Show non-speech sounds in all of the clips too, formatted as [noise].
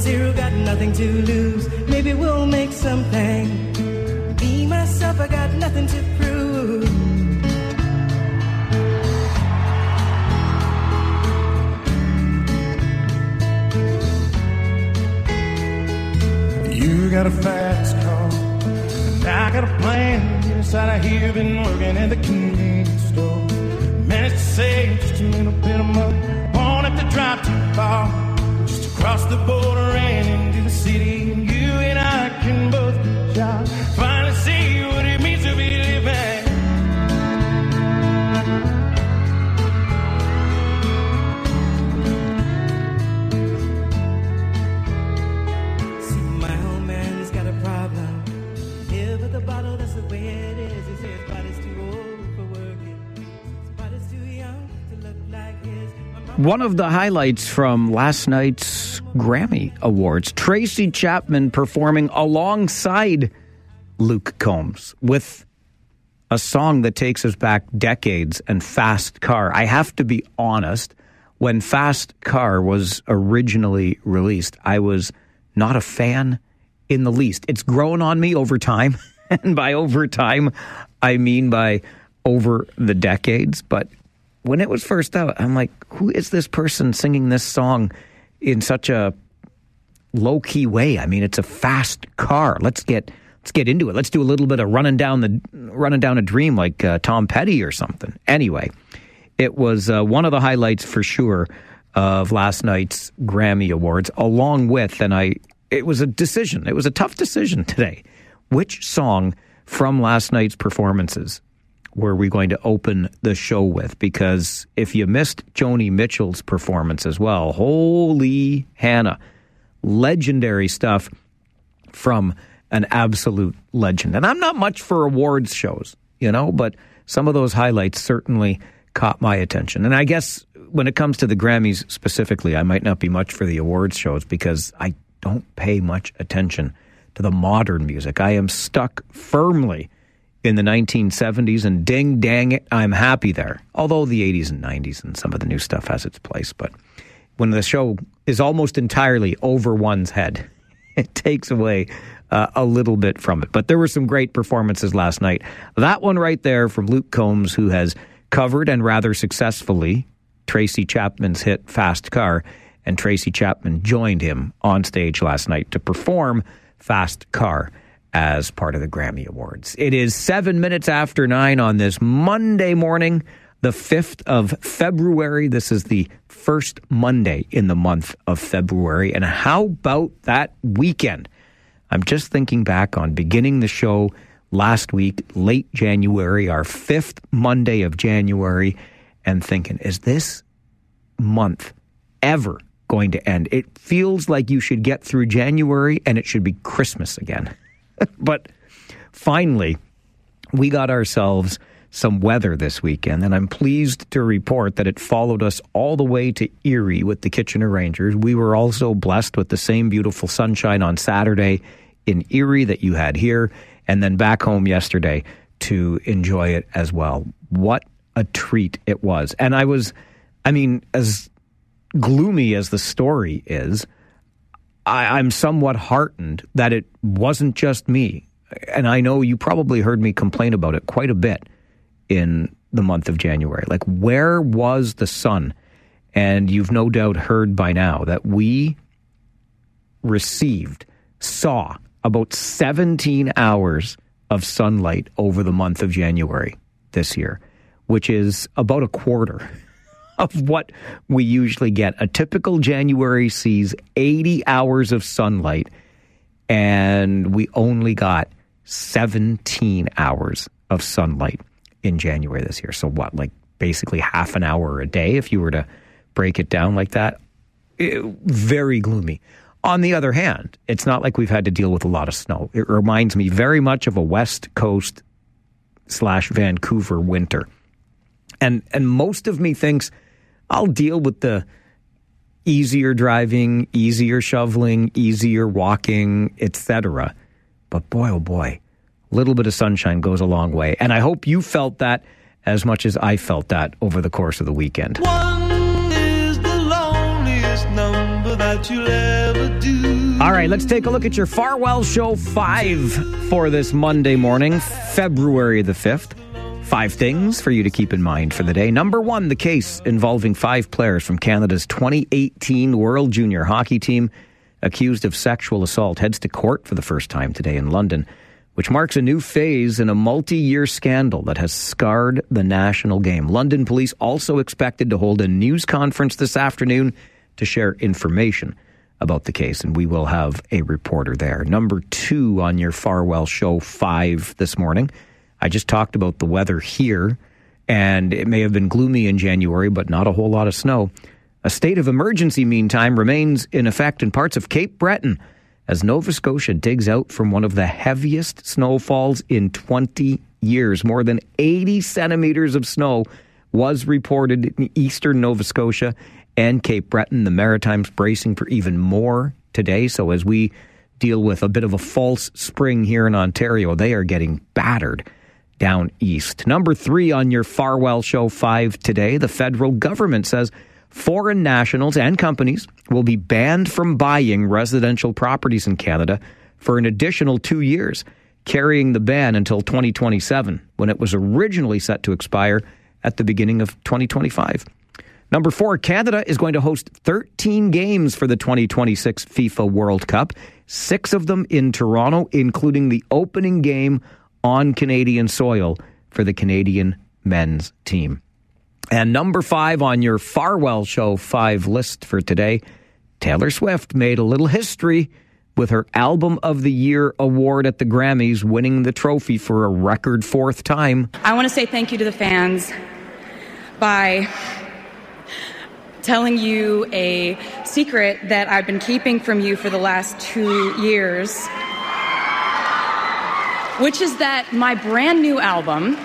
Zero, got nothing to lose. Maybe we'll make something. Be myself, I got nothing to prove. You got a fast car, and I got a plan. Yes, I hear been working at the convenience store. Managed to save just a little bit of money. Won't have to drive too far, across the border and into the city. You and I can both. Finally see what it means to be living. See, my old man's got a problem. The bottle, that's the way it is. Too old for working. Too young to look like his. One of the highlights from last night's Grammy Awards, Tracy Chapman performing alongside Luke Combs with a song that takes us back decades and Fast Car. I have to be honest, when Fast Car was originally released, I was not a fan in the least. It's grown on me over time. [laughs] and by over time, I mean by over the decades. But when it was first out, I'm like, who is this person singing this song in such a low key way? I mean, it's a fast car. Let's get let's get into it. Let's do a little bit of running down the running down a dream like uh, Tom Petty or something. Anyway, it was uh, one of the highlights for sure of last night's Grammy Awards, along with, and I, it was a decision. It was a tough decision [laughs] today. Which song from last night's performances were we going to open the show with? Because if you missed Joni Mitchell's performance as well, holy Hannah, legendary stuff from an absolute legend. And I'm not much for awards shows, you know, but some of those highlights certainly caught my attention. And I guess when it comes to the Grammys specifically, I might not be much for the awards shows because I don't pay much attention to the modern music. I am stuck firmly in the 1970s and ding dang it, I'm happy there. Although the 80s and 90s and some of the new stuff has its place, but when the show is almost entirely over one's head, [laughs] it takes away uh, a little bit from it. But there were some great performances last night. That one right there from Luke Combs, who has covered and rather successfully Tracy Chapman's hit Fast Car, and Tracy Chapman joined him on stage last night to perform Fast Car as part of the Grammy Awards. It is seven minutes after nine on this Monday morning, the 5th of February. This is the first Monday in the month of February. And how about that weekend? I'm just thinking back on beginning the show last week, late January, our fifth Monday of January, and thinking, is this month ever going to end? It feels like you should get through January and it should be Christmas again. [laughs] but finally, we got ourselves some weather this weekend, and I'm pleased to report that it followed us all the way to Erie with the Kitchener Rangers. We were also blessed with the same beautiful sunshine on Saturday in Erie that you had here, and then back home yesterday to enjoy it as well. What a treat it was. And I was, I mean, as gloomy as the story is, I, I'm somewhat heartened that it wasn't just me. And I know you probably heard me complain about it quite a bit in the month of January. Like, where was the sun? And you've no doubt heard by now that we received, saw about 17 hours of sunlight over the month of January this year, which is about a quarter of what we usually get. A typical January sees 80 hours of sunlight, and we only got 17 hours of sunlight in January this year. So, what, like basically half an hour a day if you were to break it down like that? It, very gloomy. On the other hand, it's not like we've had to deal with a lot of snow. It reminds me very much of a West Coast slash Vancouver winter. And and most of me thinks I'll deal with the easier driving, easier shoveling, easier walking, etc. But boy oh boy, a little bit of sunshine goes a long way. And I hope you felt that as much as I felt that over the course of the weekend. One is the loneliest number that that you'll ever do. All right, let's take a look at your Farwell Show 5 for this Monday morning, February the 5th. Five things for you to keep in mind for the day. Number one, the case involving five players from Canada's 2018 World Junior Hockey Team accused of sexual assault heads to court for the first time today in London, which marks a new phase in a multi year scandal that has scarred the national game. London police also expected to hold a news conference this afternoon to share information about the case, and we will have a reporter there. Number two on your Farwell Show 5 this morning. I just talked about the weather here, and it may have been gloomy in January, but not a whole lot of snow. A state of emergency, meantime, remains in effect in parts of Cape Breton as Nova Scotia digs out from one of the heaviest snowfalls in 20 years. More than 80 centimeters of snow was reported in eastern Nova Scotia and Cape Breton. The Maritimes bracing for even more today. So as we deal with a bit of a false spring here in Ontario, they are getting battered down east. Number three on your Farwell Show 5 today, the federal government says foreign nationals and companies will be banned from buying residential properties in Canada for an additional two years, carrying the ban until 2027, when it was originally set to expire at the beginning of 2025. Number four, Canada is going to host 13 games for the 2026 FIFA World Cup, six of them in Toronto, including the opening game on Canadian soil for the Canadian men's team. And number five on your Farwell Show 5 list for today, Taylor Swift made a little history with her Album of the Year award at the Grammys, winning the trophy for a record fourth time. I want to say thank you to the fans by telling you a secret that I've been keeping from you for the last two years, which is that my brand new album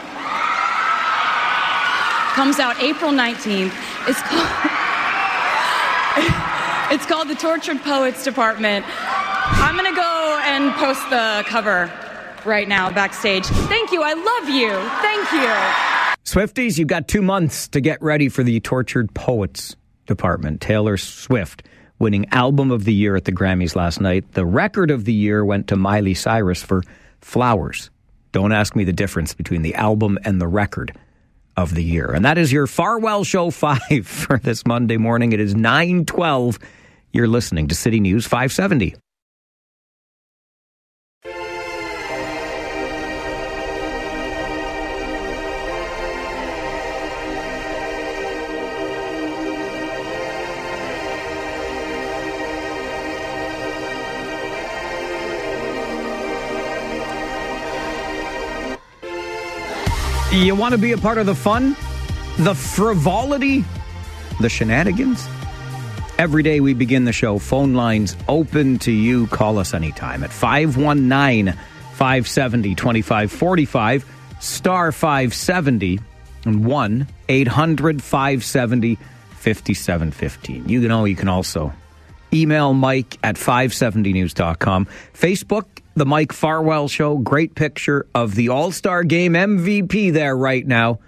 comes out April 19th. It's called, [laughs] it's called The Tortured Poets Department. I'm going to go and post the cover right now backstage. Thank you. I love you. Thank you. Swifties, you've got two months to get ready for the Tortured Poets Department. Taylor Swift winning Album of the Year at the Grammys last night. The record of the year went to Miley Cyrus for Flowers. Don't ask me the difference between the album and the record of the year. And that is your Farwell Show 5 [laughs] for this Monday morning. It is 912. You're listening to City News 570. You want to be a part of the fun, the frivolity, the shenanigans? Every day we begin the show. Phone lines open to you. Call us anytime at 519 570 2545, star 570, and 1 800 570 5715. You know, you can also email Mike at 570news.com. Facebook, The Mike Farwell Show. Great picture of the All Star Game MVP there right now.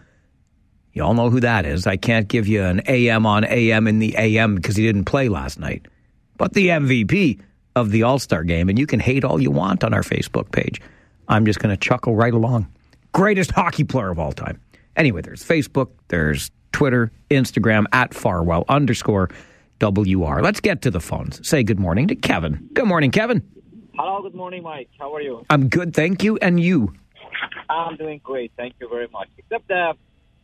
You all know who that is. I can't give you an AM on AM in the AM because he didn't play last night. But the MVP of the All Star Game, and you can hate all you want on our Facebook page. I'm just going to chuckle right along. Greatest hockey player of all time. Anyway, there's Facebook, there's Twitter, Instagram at Farwell underscore WR. Let's get to the phones. Say good morning to Kevin. Good morning, Kevin. Hello, good morning, Mike. How are you? I'm good, thank you. And you? I'm doing great. Thank you very much. Except uh,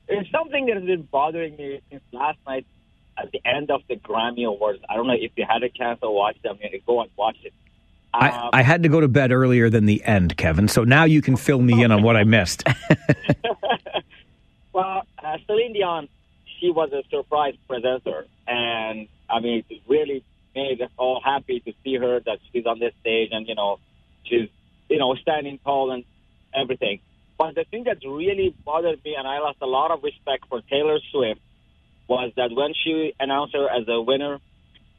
there's something that has been bothering me since last night at the end of the Grammy Awards. I don't know if you had a chance to watch them. I'm going to go and watch it. I, Um, I had to go to bed earlier than the end, Kevin. So now you can fill me in on what I missed. [laughs] [laughs] Well, uh, Celine Dion, she was a surprise presenter, and I mean, it really made all happy to see her that she's on this stage, and you know, she's you know standing tall and everything. But the thing that really bothered me, and I lost a lot of respect for Taylor Swift, was that when she announced her as a winner,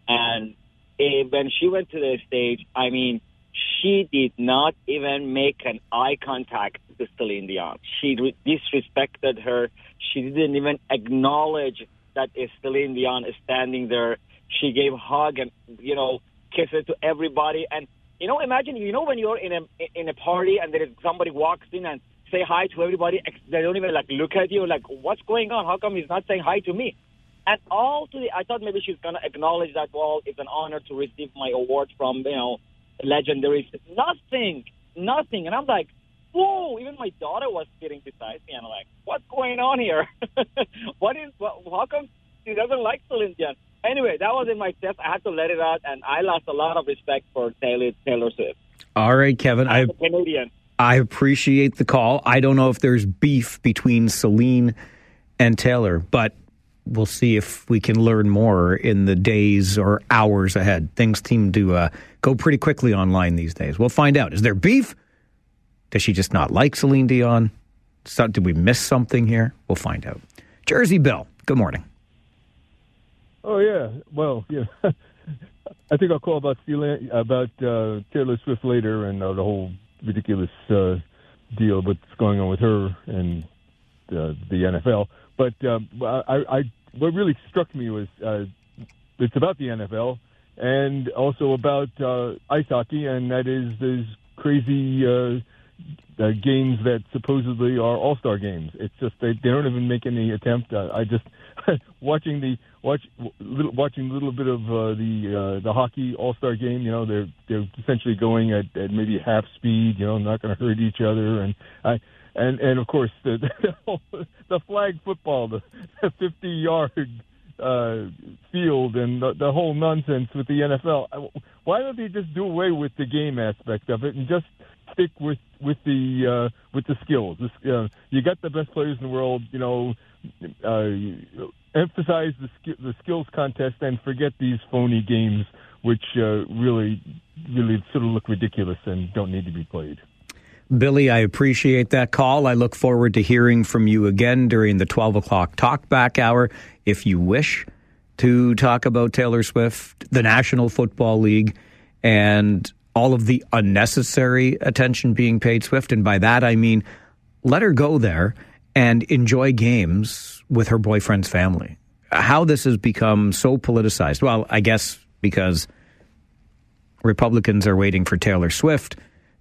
and eh, when she went to the stage, I mean, she did not even make an eye contact to Celine Dion. She re- disrespected her. She didn't even acknowledge that Celine Dion is standing there. She gave hug and you know kisses to everybody. And you know, imagine you know when you're in a in a party and there is somebody walks in and say hi to everybody. They don't even like look at you like what's going on? How come he's not saying hi to me? And all to the, I thought maybe she's gonna acknowledge that. Well, it's an honor to receive my award from you know legendary. Nothing, nothing. And I'm like, whoa! Even my daughter was sitting beside me, and I'm like, what's going on here? [laughs] what is? What, how come she doesn't like Celine Dion? Anyway, that was in my test. I had to let it out, and I lost a lot of respect for Taylor Taylor Swift. All right, Kevin. I Canadian. I appreciate the call. I don't know if there's beef between Celine and Taylor, but we'll see if we can learn more in the days or hours ahead. Things seem to uh, go pretty quickly online these days. We'll find out. Is there beef? Does she just not like Celine Dion? So, did we miss something here? We'll find out. Jersey Bill, good morning. Oh yeah, well yeah. [laughs] I think I'll call about about uh, Taylor Swift later and uh, the whole ridiculous uh, deal what's going on with her and uh, the NFL. But um, I, I, what really struck me was uh, it's about the NFL and also about uh, ice hockey, and that is those crazy uh, uh, games that supposedly are All Star games. It's just they, they don't even make any attempt. Uh, I just [laughs] watching the watch little, watching a little bit of uh, the uh, the hockey All Star game. You know, they're they're essentially going at, at maybe half speed. You know, not going to hurt each other, and I and and of course the [laughs] the, the flag football, the, the 50 yard uh, field, and the, the whole nonsense with the NFL. Why don't they just do away with the game aspect of it and just stick with with the uh, with the skills? This, uh, you got the best players in the world. You know, uh, emphasize the the skills contest and forget these phony games, which uh, really really sort of look ridiculous and don't need to be played. Billy, I appreciate that call. I look forward to hearing from you again during the 12 o'clock talkback hour. If you wish to talk about Taylor Swift, the National Football League, and all of the unnecessary attention being paid Swift. And by that, I mean let her go there and enjoy games with her boyfriend's family. How this has become so politicized. Well, I guess because Republicans are waiting for Taylor Swift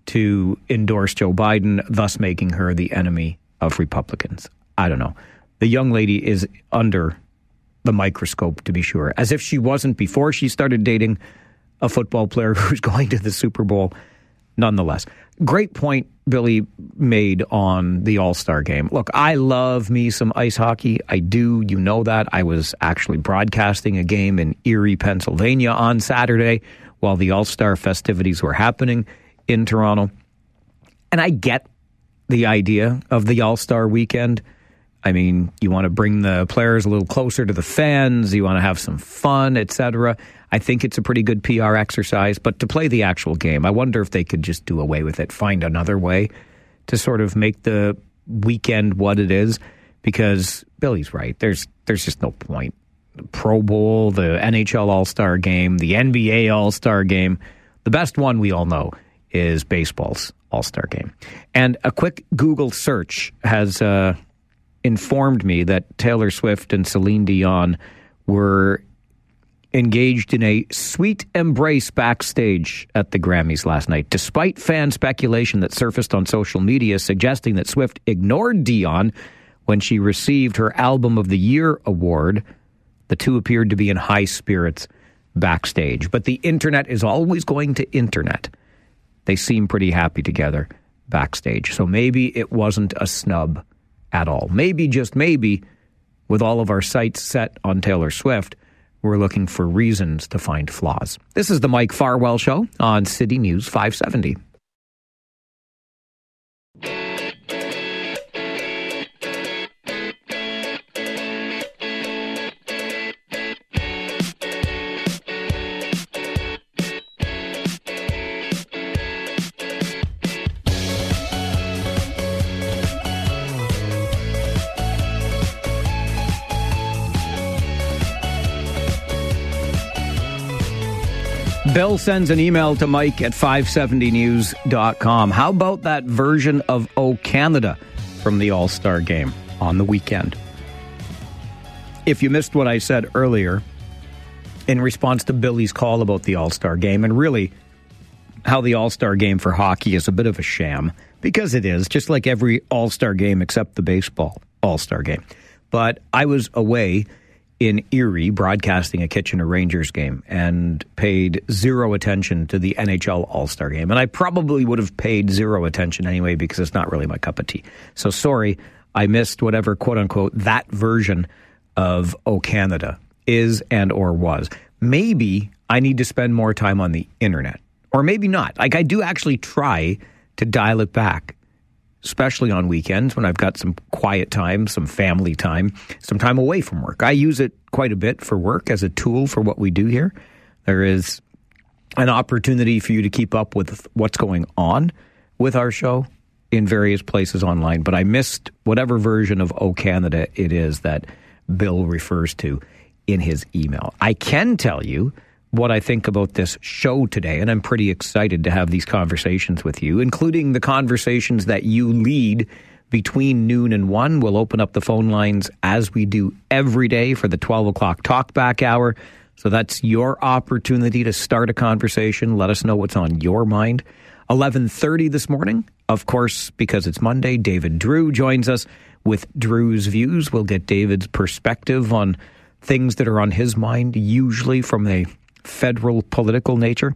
to endorse Joe Biden, thus making her the enemy of Republicans. I don't know. The young lady is under the microscope, to be sure, as if she wasn't before she started dating a football player [laughs] who's going to the Super Bowl. Nonetheless, great point Billy made on the All Star game. Look, I love me some ice hockey. I do. You know that. I was actually broadcasting a game in Erie, Pennsylvania on Saturday while the All Star festivities were happening in Toronto. And I get the idea of the All Star weekend. I mean, you want to bring the players a little closer to the fans, you want to have some fun, etc. I think it's a pretty good PR exercise, but to play the actual game, I wonder if they could just do away with it, find another way to sort of make the weekend what it is because Billy's right. There's there's just no point. The Pro Bowl, the NHL All-Star game, the NBA All-Star game, the best one we all know is baseball's All Star game. And a quick Google search has uh, informed me that Taylor Swift and Celine Dion were engaged in a sweet embrace backstage at the Grammys last night, despite fan speculation that surfaced on social media suggesting that Swift ignored Dion when she received her Album of the Year award. The two appeared to be in high spirits backstage. But the internet is always going to internet they seem pretty happy together backstage. So maybe it wasn't a snub at all. Maybe, just maybe, with all of our sights set on Taylor Swift, we're looking for reasons to find flaws. This is the Mike Farwell Show on City News 570. Bill sends an email to Mike at 570news.com. How about that version of O Canada from the All Star game on the weekend? If you missed what I said earlier, in response to Billy's call about the All Star game and really how the All Star game for hockey is a bit of a sham because it is, just like every All Star game except the baseball All Star game. But I was away in Erie broadcasting a Kitchener Rangers game and paid zero attention to the NHL All Star game. And I probably would have paid zero attention anyway because it's not really my cup of tea. So sorry, I missed whatever quote unquote that version of O Canada is and or was. Maybe I need to spend more time on the internet. Or maybe not. Like I do actually try to dial it back especially on weekends when I've got some quiet time, some family time, some time away from work. I use it quite a bit for work as a tool for what we do here. There is an opportunity for you to keep up with what's going on with our show in various places online, but I missed whatever version of O Canada it is that Bill refers to in his email. I can tell you what I think about this show today, and I'm pretty excited to have these conversations with you, including the conversations that you lead between noon and one. We'll open up the phone lines as we do every day for the 12 o'clock talkback hour. So that's your opportunity to start a conversation. Let us know what's on your mind. 11:30 this morning, of course, because it's Monday. David Drewe joins us with Drewe's views. We'll get David's perspective on things that are on his mind, usually from a federal political nature.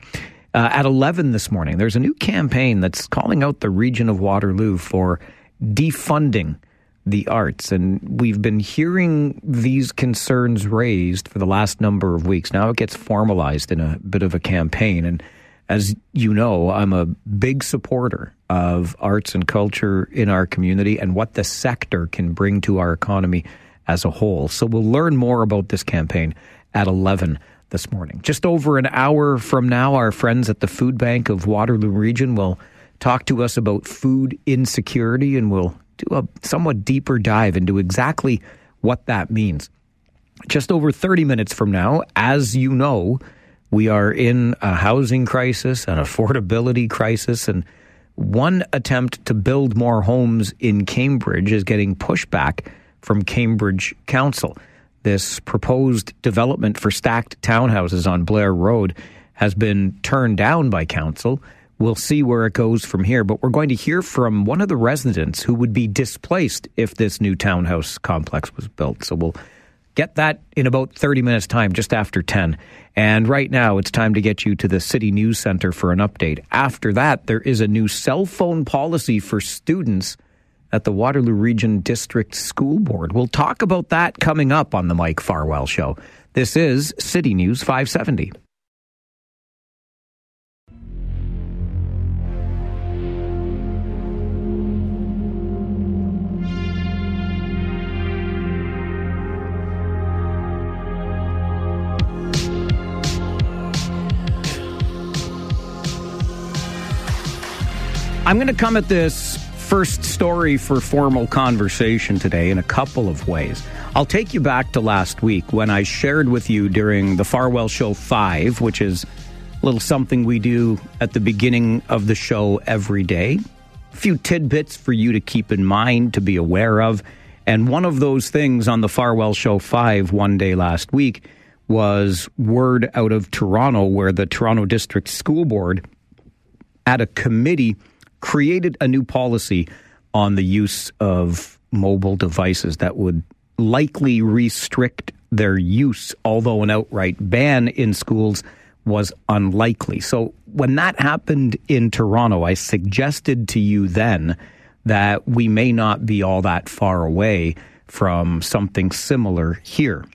Uh, at 11 this morning, there's a new campaign that's calling out the region of Waterloo for defunding the arts. And we've been hearing these concerns raised for the last number of weeks. Now it gets formalized in a bit of a campaign. And as you know, I'm a big supporter of arts and culture in our community and what the sector can bring to our economy as a whole. So we'll learn more about this campaign at 11 this morning. Just over an hour from now, our friends at the Food Bank of Waterloo Region will talk to us about food insecurity and we'll do a somewhat deeper dive into exactly what that means. Just over 30 minutes from now, as you know, we are in a housing crisis, an affordability crisis, and one attempt to build more homes in Cambridge is getting pushback from Cambridge Council. This proposed development for stacked townhouses on Blair Road has been turned down by council. We'll see where it goes from here, but we're going to hear from one of the residents who would be displaced if this new townhouse complex was built. So we'll get that in about 30 minutes' time, just after 10. And right now, it's time to get you to the City News Center for an update. After that, there is a new cell phone policy for students at the Waterloo Region District School Board. We'll talk about that coming up on the Mike Farwell Show. This is City News 570. I'm going to come at this first story for formal conversation today in a couple of ways. I'll take you back to last week when I shared with you during the Farwell Show 5, which is a little something we do at the beginning of the show every day. A few tidbits for you to keep in mind, to be aware of. And one of those things on the Farwell Show 5 one day last week was word out of Toronto, where the Toronto District School Board at a committee created a new policy on the use of mobile devices that would likely restrict their use, although an outright ban in schools was unlikely. So when that happened in Toronto, I suggested to you then that we may not be all that far away from something similar here.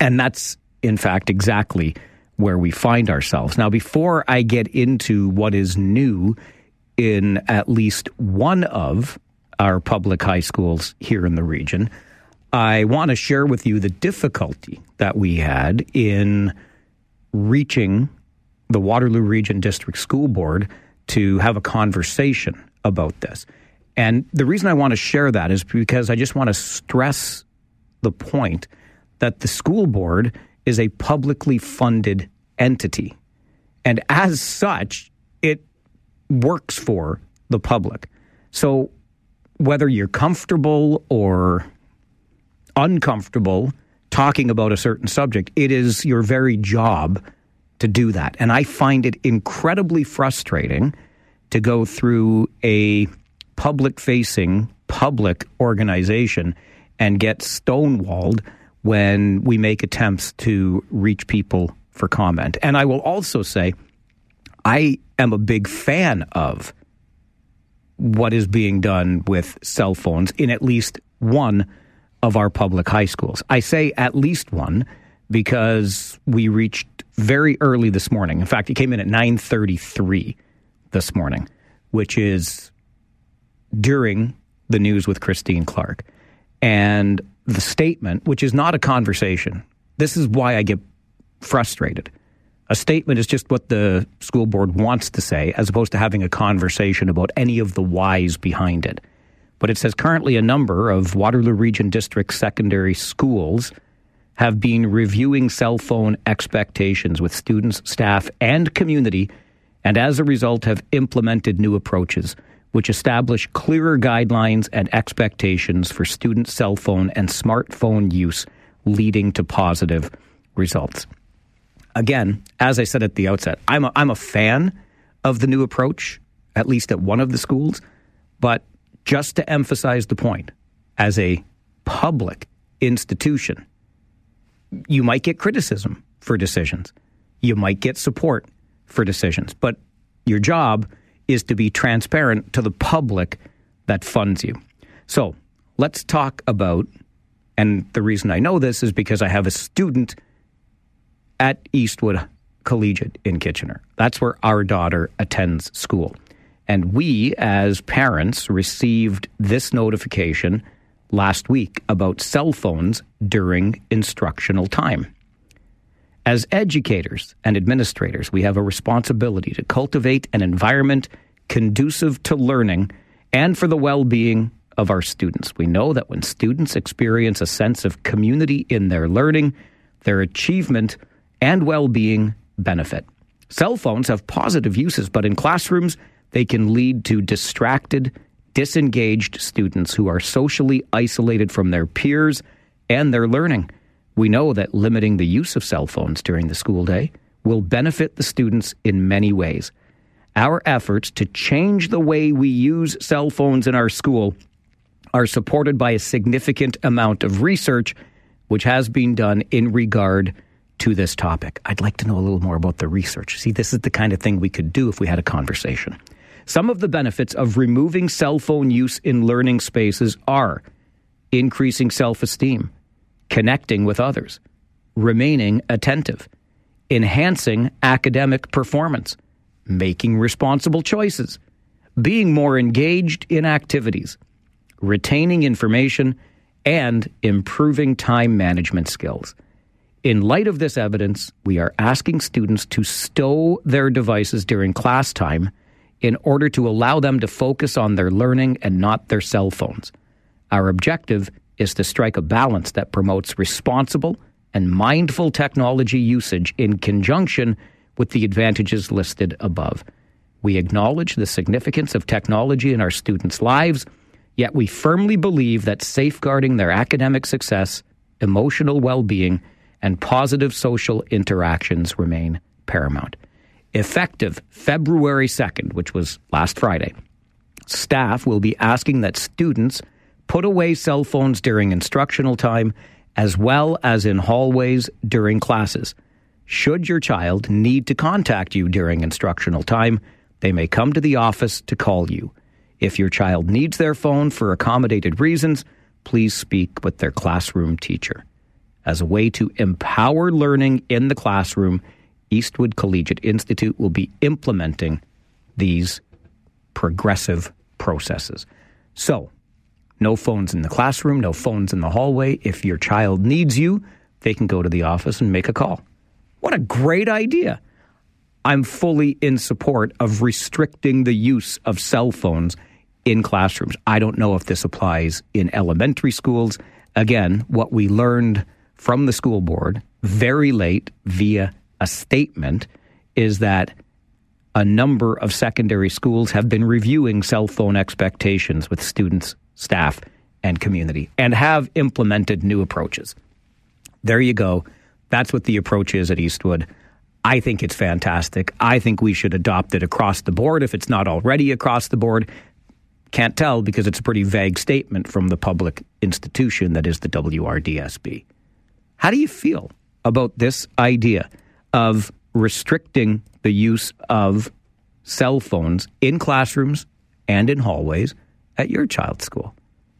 And that's, in fact, exactly where we find ourselves. Now, before I get into what is new in at least one of our public high schools here in the region. I want to share with you the difficulty that we had in reaching the Waterloo Region District School Board to have a conversation about this. And the reason I want to share that is because I just want to stress the point that the school board is a publicly funded entity. And as such, works for the public. So whether you're comfortable or uncomfortable talking about a certain subject, it is your very job to do that. And I find it incredibly frustrating to go through a public facing public organization and get stonewalled when we make attempts to reach people for comment. And I will also say, I am a big fan of what is being done with cell phones in at least one of our public high schools. I say at least one because we reached very early this morning. In fact, it came in at 9:33 this morning, which is during the news with Christine Clark. And the statement, which is not a conversation. This is why I get frustrated. A statement is just what the school board wants to say, as opposed to having a conversation about any of the whys behind it. But it says currently a number of Waterloo Region District secondary schools have been reviewing cell phone expectations with students, staff, and community, and as a result have implemented new approaches which establish clearer guidelines and expectations for student cell phone and smartphone use, leading to positive results. Again, as I said at the outset, I'm a, I'm a fan of the new approach, at least at one of the schools, but just to emphasize the point, as a public institution, you might get criticism for decisions. You might get support for decisions, but your job is to be transparent to the public that funds you. So let's talk about, and the reason I know this is because I have a student at Eastwood Collegiate in Kitchener. That's where our daughter attends school. And we, as parents, received this notification last week about cell phones during instructional time. As educators and administrators, we have a responsibility to cultivate an environment conducive to learning and for the well being of our students. We know that when students experience a sense of community in their learning, their achievement and well being benefit. Cell phones have positive uses, but in classrooms, they can lead to distracted, disengaged students who are socially isolated from their peers and their learning. We know that limiting the use of cell phones during the school day will benefit the students in many ways. Our efforts to change the way we use cell phones in our school are supported by a significant amount of research which has been done in regard to this topic. I'd like to know a little more about the research. See, this is the kind of thing we could do if we had a conversation. Some of the benefits of removing cell phone use in learning spaces are increasing self esteem, connecting with others, remaining attentive, enhancing academic performance, making responsible choices, being more engaged in activities, retaining information, and improving time management skills. In light of this evidence, we are asking students to stow their devices during class time in order to allow them to focus on their learning and not their cell phones. Our objective is to strike a balance that promotes responsible and mindful technology usage in conjunction with the advantages listed above. We acknowledge the significance of technology in our students' lives, yet we firmly believe that safeguarding their academic success, emotional well being, and positive social interactions remain paramount. Effective February 2nd, which was last Friday, staff will be asking that students put away cell phones during instructional time as well as in hallways during classes. Should your child need to contact you during instructional time, they may come to the office to call you. If your child needs their phone for accommodated reasons, please speak with their classroom teacher. As a way to empower learning in the classroom, Eastwood Collegiate Institute will be implementing these progressive processes. So, no phones in the classroom, no phones in the hallway. If your child needs you, they can go to the office and make a call. What a great idea! I'm fully in support of restricting the use of cell phones in classrooms. I don't know if this applies in elementary schools. Again, what we learned from the school board very late via a statement is that a number of secondary schools have been reviewing cell phone expectations with students, staff, and community and have implemented new approaches. There you go. That's what the approach is at Eastwood. I think it's fantastic. I think we should adopt it across the board if it's not already across the board. Can't tell because it's a pretty vague statement from the public institution that is the WRDSB. How do you feel about this idea of restricting the use of cell phones in classrooms and in hallways at your child's school?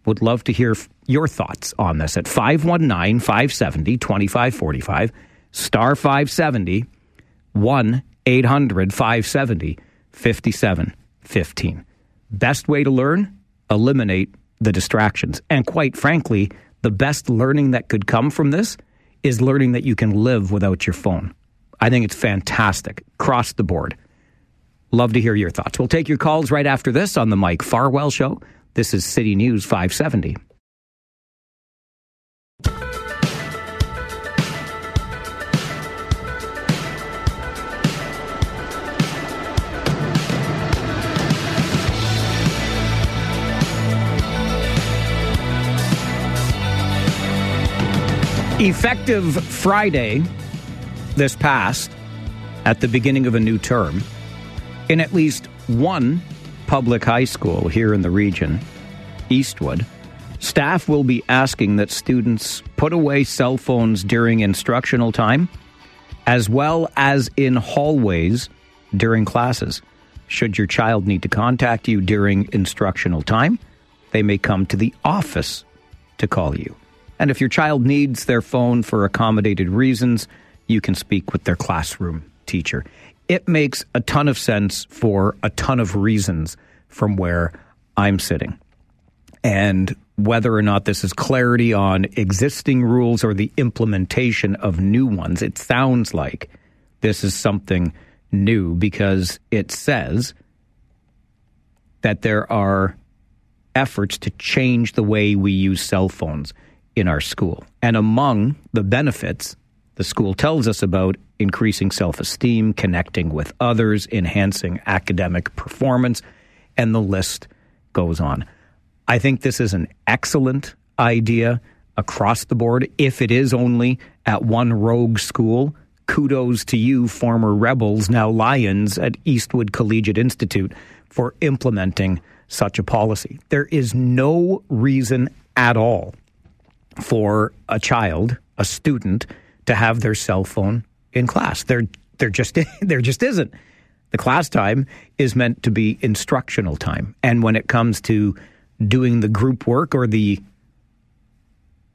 Would love to hear your thoughts on this at 519 570 2545, star 570, 1 800 570 5715. Best way to learn? Eliminate the distractions. And quite frankly, the best learning that could come from this is learning that you can live without your phone. I think it's fantastic across the board. Love to hear your thoughts. We'll take your calls right after this on the Mike Farwell Show. This is City News 570. Effective Friday, this past, at the beginning of a new term, in at least one public high school here in the region, Eastwood, staff will be asking that students put away cell phones during instructional time, as well as in hallways during classes. Should your child need to contact you during instructional time, they may come to the office to call you. And if your child needs their phone for accommodated reasons, you can speak with their classroom teacher. It makes a ton of sense for a ton of reasons from where I'm sitting. And whether or not this is clarity on existing rules or the implementation of new ones, it sounds like this is something new because it says that there are efforts to change the way we use cell phones in our school. And among the benefits the school tells us about increasing self esteem, connecting with others, enhancing academic performance, and the list goes on. I think this is an excellent idea across the board. If it is only at one rogue school, kudos to you, former rebels, now Lions at Eastwood Collegiate Institute, for implementing such a policy. There is no reason at all for a child, a student, to have their cell phone in class. There, there just [laughs] there just isn't. The class time is meant to be instructional time, and when it comes to doing the group work or the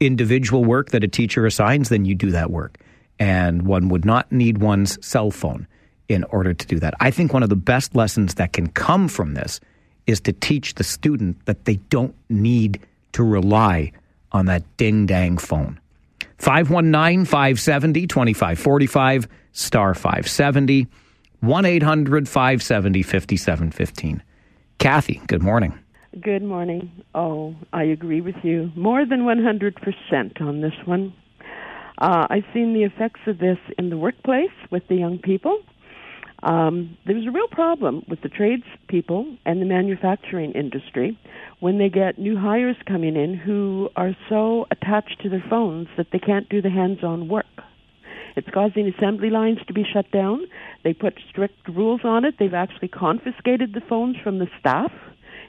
individual work that a teacher assigns, then you do that work. And one would not need one's cell phone in order to do that. I think one of the best lessons that can come from this is to teach the student that they don't need to rely on that ding dang phone. 519 570 2545, star 570, 1 800 570 5715. Kathy, good morning. Good morning. Oh, I agree with you. More than 100% on this one. Uh, I've seen the effects of this in the workplace with the young people. Um, there's a real problem with the tradespeople and the manufacturing industry when they get new hires coming in who are so attached to their phones that they can't do the hands on work. It's causing assembly lines to be shut down. They put strict rules on it. They've actually confiscated the phones from the staff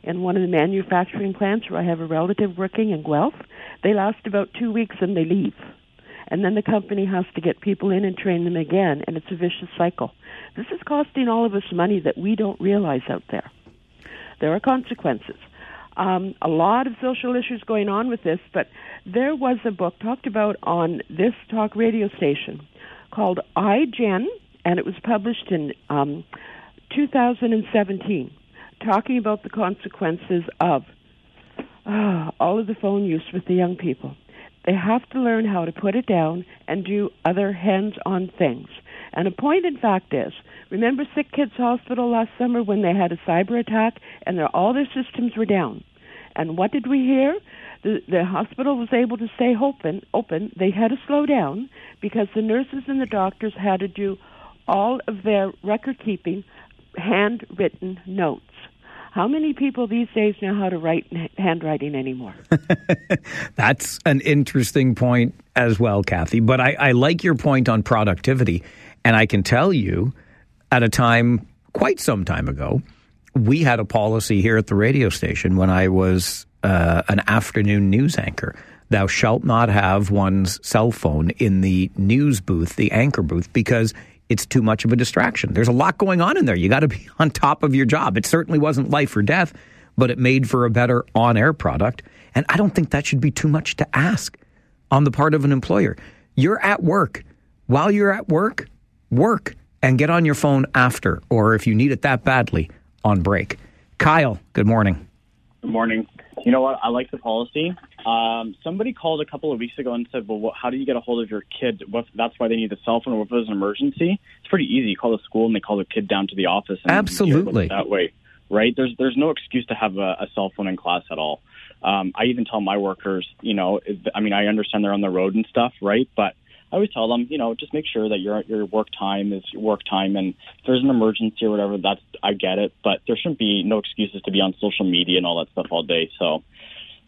in one of the manufacturing plants where I have a relative working in Guelph. They last about two weeks and they leave. And then the company has to get people in and train them again, and it's a vicious cycle. This is costing all of us money that we don't realize out there. There are consequences. Um, a lot of social issues going on with this, but there was a book talked about on this talk radio station called iGen, and it was published in um, 2017, talking about the consequences of uh, all of the phone use with the young people. They have to learn how to put it down and do other hands on things. And a point, in fact, is remember Sick Kids Hospital last summer when they had a cyber attack and their, all their systems were down? And what did we hear? The, the hospital was able to stay open. Open. They had to slow down because the nurses and the doctors had to do all of their record keeping, handwritten notes. How many people these days know how to write handwriting anymore? [laughs] That's an interesting point as well, Kathy. But I, I like your point on productivity. And I can tell you, at a time quite some time ago, we had a policy here at the radio station when I was uh, an afternoon news anchor. Thou shalt not have one's cell phone in the news booth, the anchor booth, because it's too much of a distraction. There's a lot going on in there. You got to be [laughs] on top of your job. It certainly wasn't life or death, but it made for a better on air product. And I don't think that should be too much to ask on the part of an employer. You're at work. While you're at work, work and get on your phone after, or if you need it that badly, on break. Kyle, good morning. Good morning. You know what? I like the policy. Um, somebody called a couple of weeks ago and said, "Well, what, how do you get a hold of your kid? What, that's why they need a cell phone. Or if there's an emergency, it's pretty easy. You call the school and they call the kid down to the office. And Absolutely. That way, right? There's there's no excuse to have a, a cell phone in class at all. Um, I even tell my workers, you know, I mean, I understand they're on the road and stuff, right? But I always tell them, you know, just make sure that your your work time is your work time, and if there's an emergency or whatever, that's I get it, but there shouldn't be no excuses to be on social media and all that stuff all day. So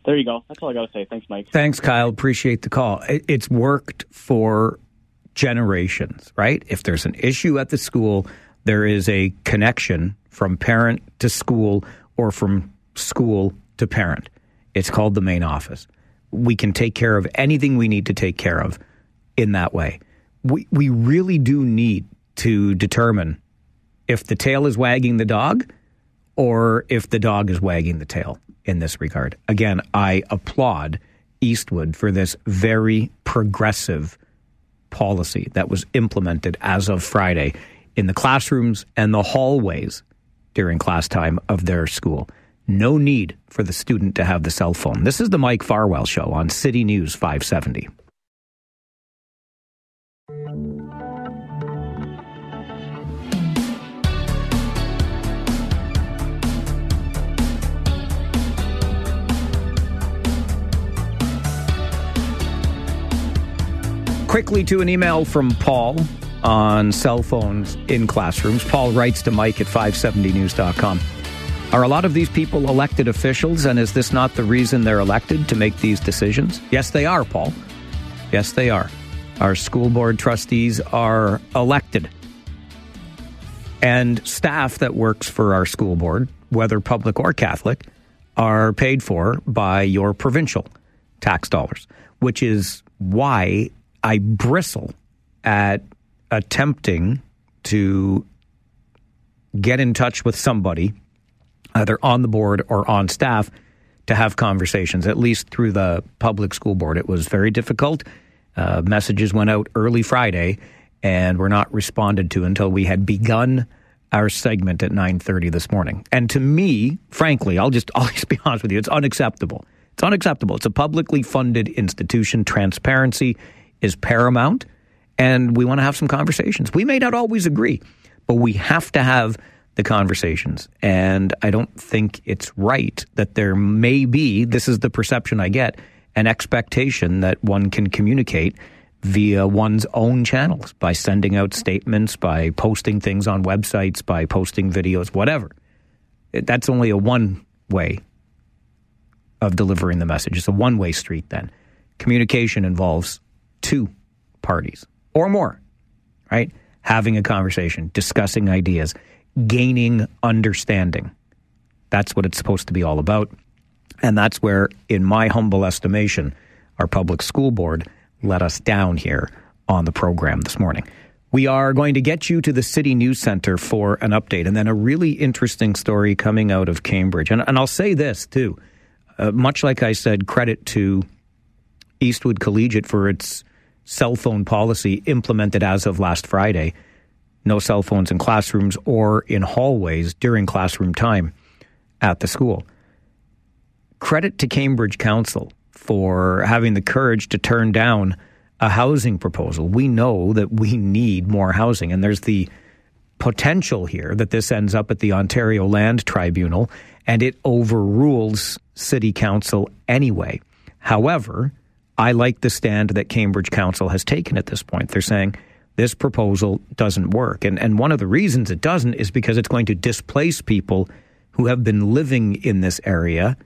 there you go. That's all I got to say. Thanks, Mike. Thanks, Kyle. Appreciate the call. It's worked for generations, right? If there's an issue at the school, there is a connection from parent to school or from school to parent. It's called the main office. We can take care of anything we need to take care of in that way. We, we really do need to determine if the tail is wagging the dog or if the dog is wagging the tail in this regard. Again, I applaud Eastwood for this very progressive policy that was implemented as of Friday in the classrooms and the hallways during class time of their school. No need for the student to have the cell phone. This is the Mike Farwell Show on City News 570. Quickly to an email from Paul on cell phones in classrooms. Paul writes to Mike at 570news.com. Are a lot of these people elected officials, and is this not the reason they're elected to make these decisions? Yes, they are, Paul. Yes, they are. Our school board trustees are elected. And staff that works for our school board, whether public or Catholic, are paid for by your provincial tax dollars, which is why I bristle at attempting to get in touch with somebody, either on the board or on staff, to have conversations, at least through the public school board. It was very difficult. Uh, messages went out early Friday and were not responded to until we had begun our segment at 9.30 this morning. And to me, frankly, I'll just, [laughs] I'll just be honest with you, it's unacceptable. It's unacceptable. It's a publicly funded institution. Transparency is paramount, and we want to have some conversations. We may not always agree, but we have to have the conversations. And I don't think it's right that there may be, this is the perception I get, an expectation that one can communicate via one's own channels by sending out statements, by posting things on websites, by posting videos, whatever. That's only a one way of delivering the message. It's a one way street then. Communication involves two parties or more, right? Having a conversation, discussing ideas, gaining understanding. That's what it's supposed to be all about. And that's where, in my humble estimation, our public school board let us down here on the program this morning. We are going to get you to the City News Center for an update and then a really interesting story coming out of Cambridge. And, and I'll say this too. Uh, much like I said, credit to Eastwood Collegiate for its cell phone policy implemented as of last Friday. No cell phones in classrooms or in hallways during classroom time at the school. Credit to Cambridge Council for having the courage to turn down a housing proposal. We know that we need more housing, and there's the potential here that this ends up at the Ontario Land Tribunal and it overrules City Council anyway. However, I like the stand that Cambridge Council has taken at this point. They're saying this proposal doesn't work. And, and one of the reasons it doesn't is because it's going to displace people who have been living in this area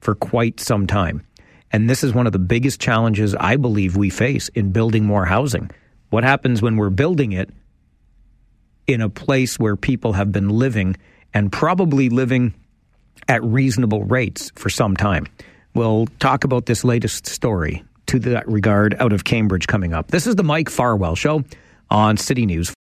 for quite some time. And this is one of the biggest challenges I believe we face in building more housing. What happens when we're building it in a place where people have been living and probably living at reasonable rates for some time? We'll talk about this latest story to that regard out of Cambridge coming up. This is the Mike Farwell Show on City News.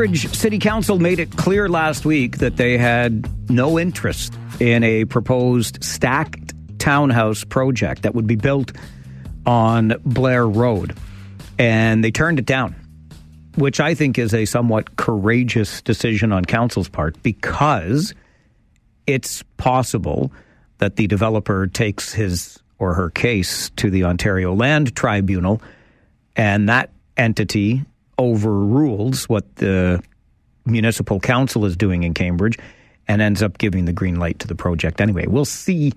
Cambridge City Council made it clear last week that they had no interest in a proposed stacked townhouse project that would be built on Blair Road. And they turned it down, which I think is a somewhat courageous decision on council's part because it's possible that the developer takes his or her case to the Ontario Land Tribunal and that entity overrules what the municipal council is doing in Cambridge and ends up giving the green light to the project anyway. We'll see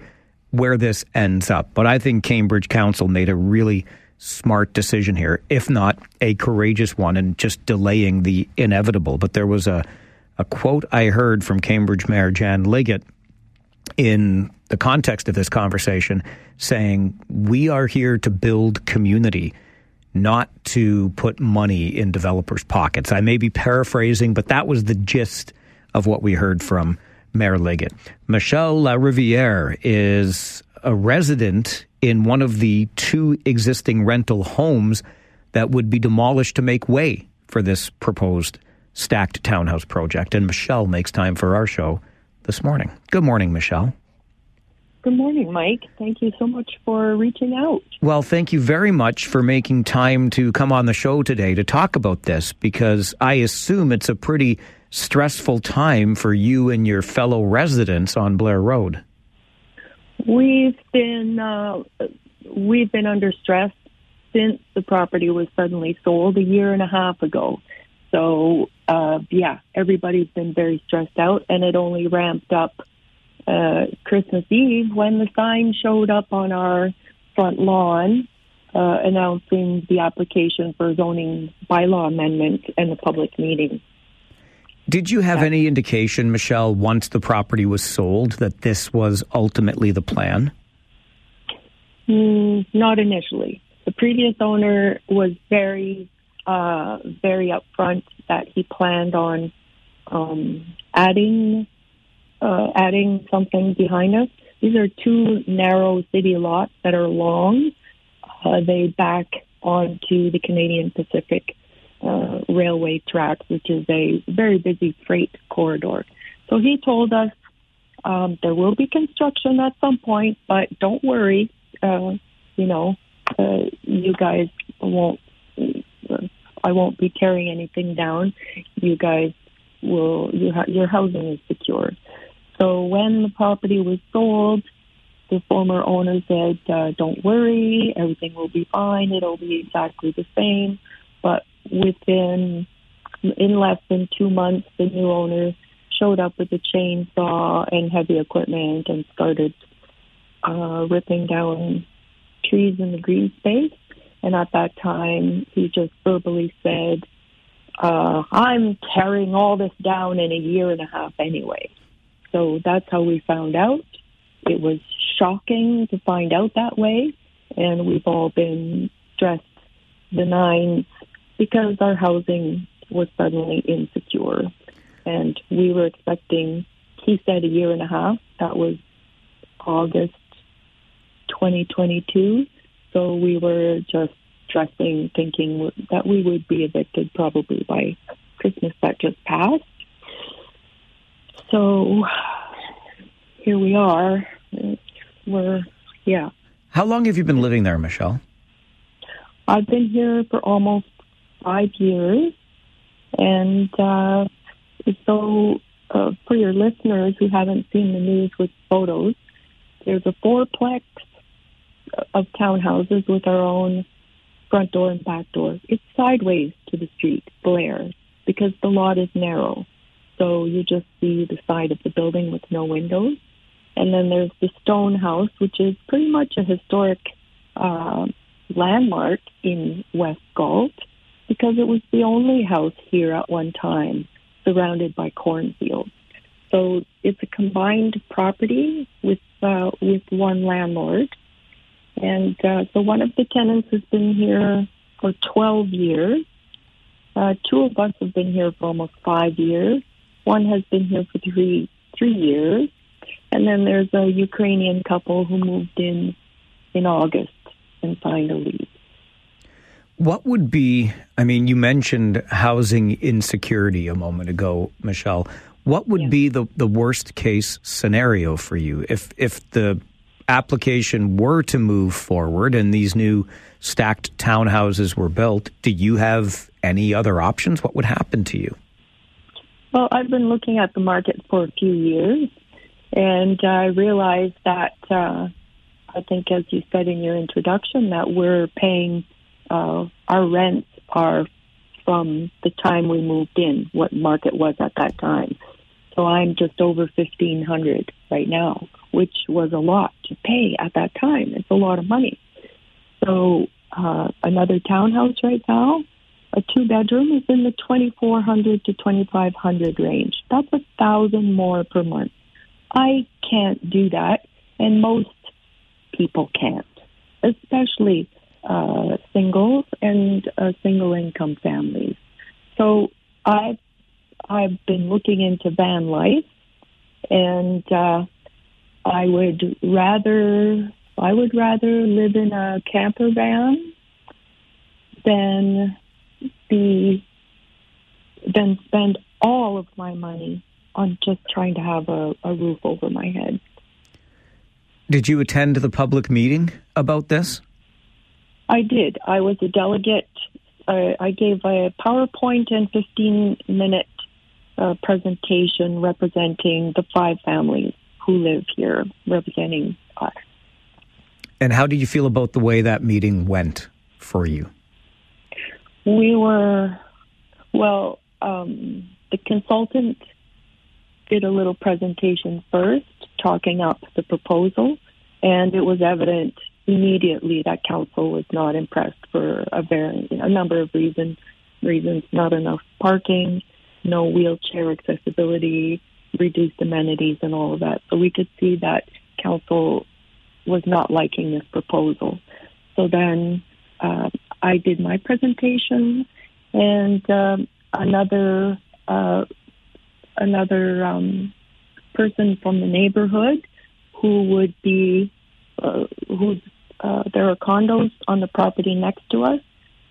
where this ends up, but I think Cambridge Council made a really smart decision here, if not a courageous one, and just delaying the inevitable. But there was a, a quote I heard from Cambridge Mayor Jan Liggett in the context of this conversation saying, We are here to build community not to put money in developers' pockets. I may be paraphrasing, but that was the gist of what we heard from Mayor Liggett. Michelle Lariviere is a resident in one of the two existing rental homes that would be demolished to make way for this proposed stacked townhouse project. And Michelle makes time for our show this morning. Good morning, Michelle. Good morning, Mike. Thank you so much for reaching out. Well, thank you very much for making time to come on the show today to talk about this because I assume it's a pretty stressful time for you and your fellow residents on Blair Road. We've been uh, we've been under stress since the property was suddenly sold a year and a half ago. So uh, yeah, everybody's been very stressed out, and it only ramped up uh, Christmas Eve when the sign showed up on our front lawn uh, announcing the application for zoning bylaw amendment and the public meeting. Did you have yeah. any indication, Michelle, once the property was sold, that this was ultimately the plan? Mm, not initially. The previous owner was very, uh, very upfront that he planned on um, adding uh, adding something behind us. These are two narrow city lots that are long. Uh, they back onto the Canadian Pacific uh, Railway tracks, which is a very busy freight corridor. So he told us um, there will be construction at some point, but don't worry. Uh, you know, uh, you guys won't. I won't be tearing anything down. You guys will. You ha- your housing is secure. So when the property was sold, the former owner said, uh, "Don't worry, everything will be fine. It'll be exactly the same." But within in less than two months, the new owner showed up with a chainsaw and heavy equipment and started uh, ripping down trees in the green space. And at that time, he just verbally said, uh, I'm tearing all this down in a year and a half anyway. So that's how we found out. It was shocking to find out that way, and we've all been stressed the nines because our housing was suddenly insecure. And we were expecting, he said, a year and a half. That was August 2022. So we were just stressing, thinking that we would be evicted probably by Christmas that just passed. So here we are. We're yeah. How long have you been living there, Michelle? I've been here for almost five years, and uh, so uh, for your listeners who haven't seen the news with photos, there's a fourplex of townhouses with our own front door and back door. It's sideways to the street, Blair, because the lot is narrow. So you just see the side of the building with no windows. And then there's the Stone House, which is pretty much a historic uh, landmark in West Galt because it was the only house here at one time surrounded by cornfields. So it's a combined property with uh, with one landlord, and uh, so one of the tenants has been here for 12 years. Uh, two of us have been here for almost five years. One has been here for three three years, and then there's a Ukrainian couple who moved in in August and signed a lease. What would be, I mean, you mentioned housing insecurity a moment ago, Michelle. What would yeah. be the, the worst case scenario for you if, if the application were to move forward and these new stacked townhouses were built? Do you have any other options? What would happen to you? Well, I've been looking at the market for a few years, and I realized that uh, I think, as you said in your introduction, that we're paying uh, our rents are from the time we moved in, what market was at that time. So I'm just over fifteen hundred right now, which was a lot to pay at that time. It's a lot of money. So uh, another townhouse right now, a two bedroom is in the twenty four hundred to twenty five hundred range. That's a thousand more per month. I can't do that, and most people can't, especially uh, singles and uh, single income families. So I've I've been looking into van life, and uh, I would rather I would rather live in a camper van than be than spend all of my money on just trying to have a, a roof over my head. Did you attend the public meeting about this? I did. I was a delegate. I, I gave a PowerPoint and 15 minute uh, presentation representing the five families who live here, representing us. And how did you feel about the way that meeting went for you? We were, well, um, the consultant did a little presentation first, talking up the proposal, and it was evident immediately that council was not impressed for a very a number of reasons. Reasons: not enough parking, no wheelchair accessibility, reduced amenities, and all of that. So we could see that council was not liking this proposal. So then uh, I did my presentation, and um, another uh, another um, person from the neighborhood who would be uh, who uh, there are condos on the property next to us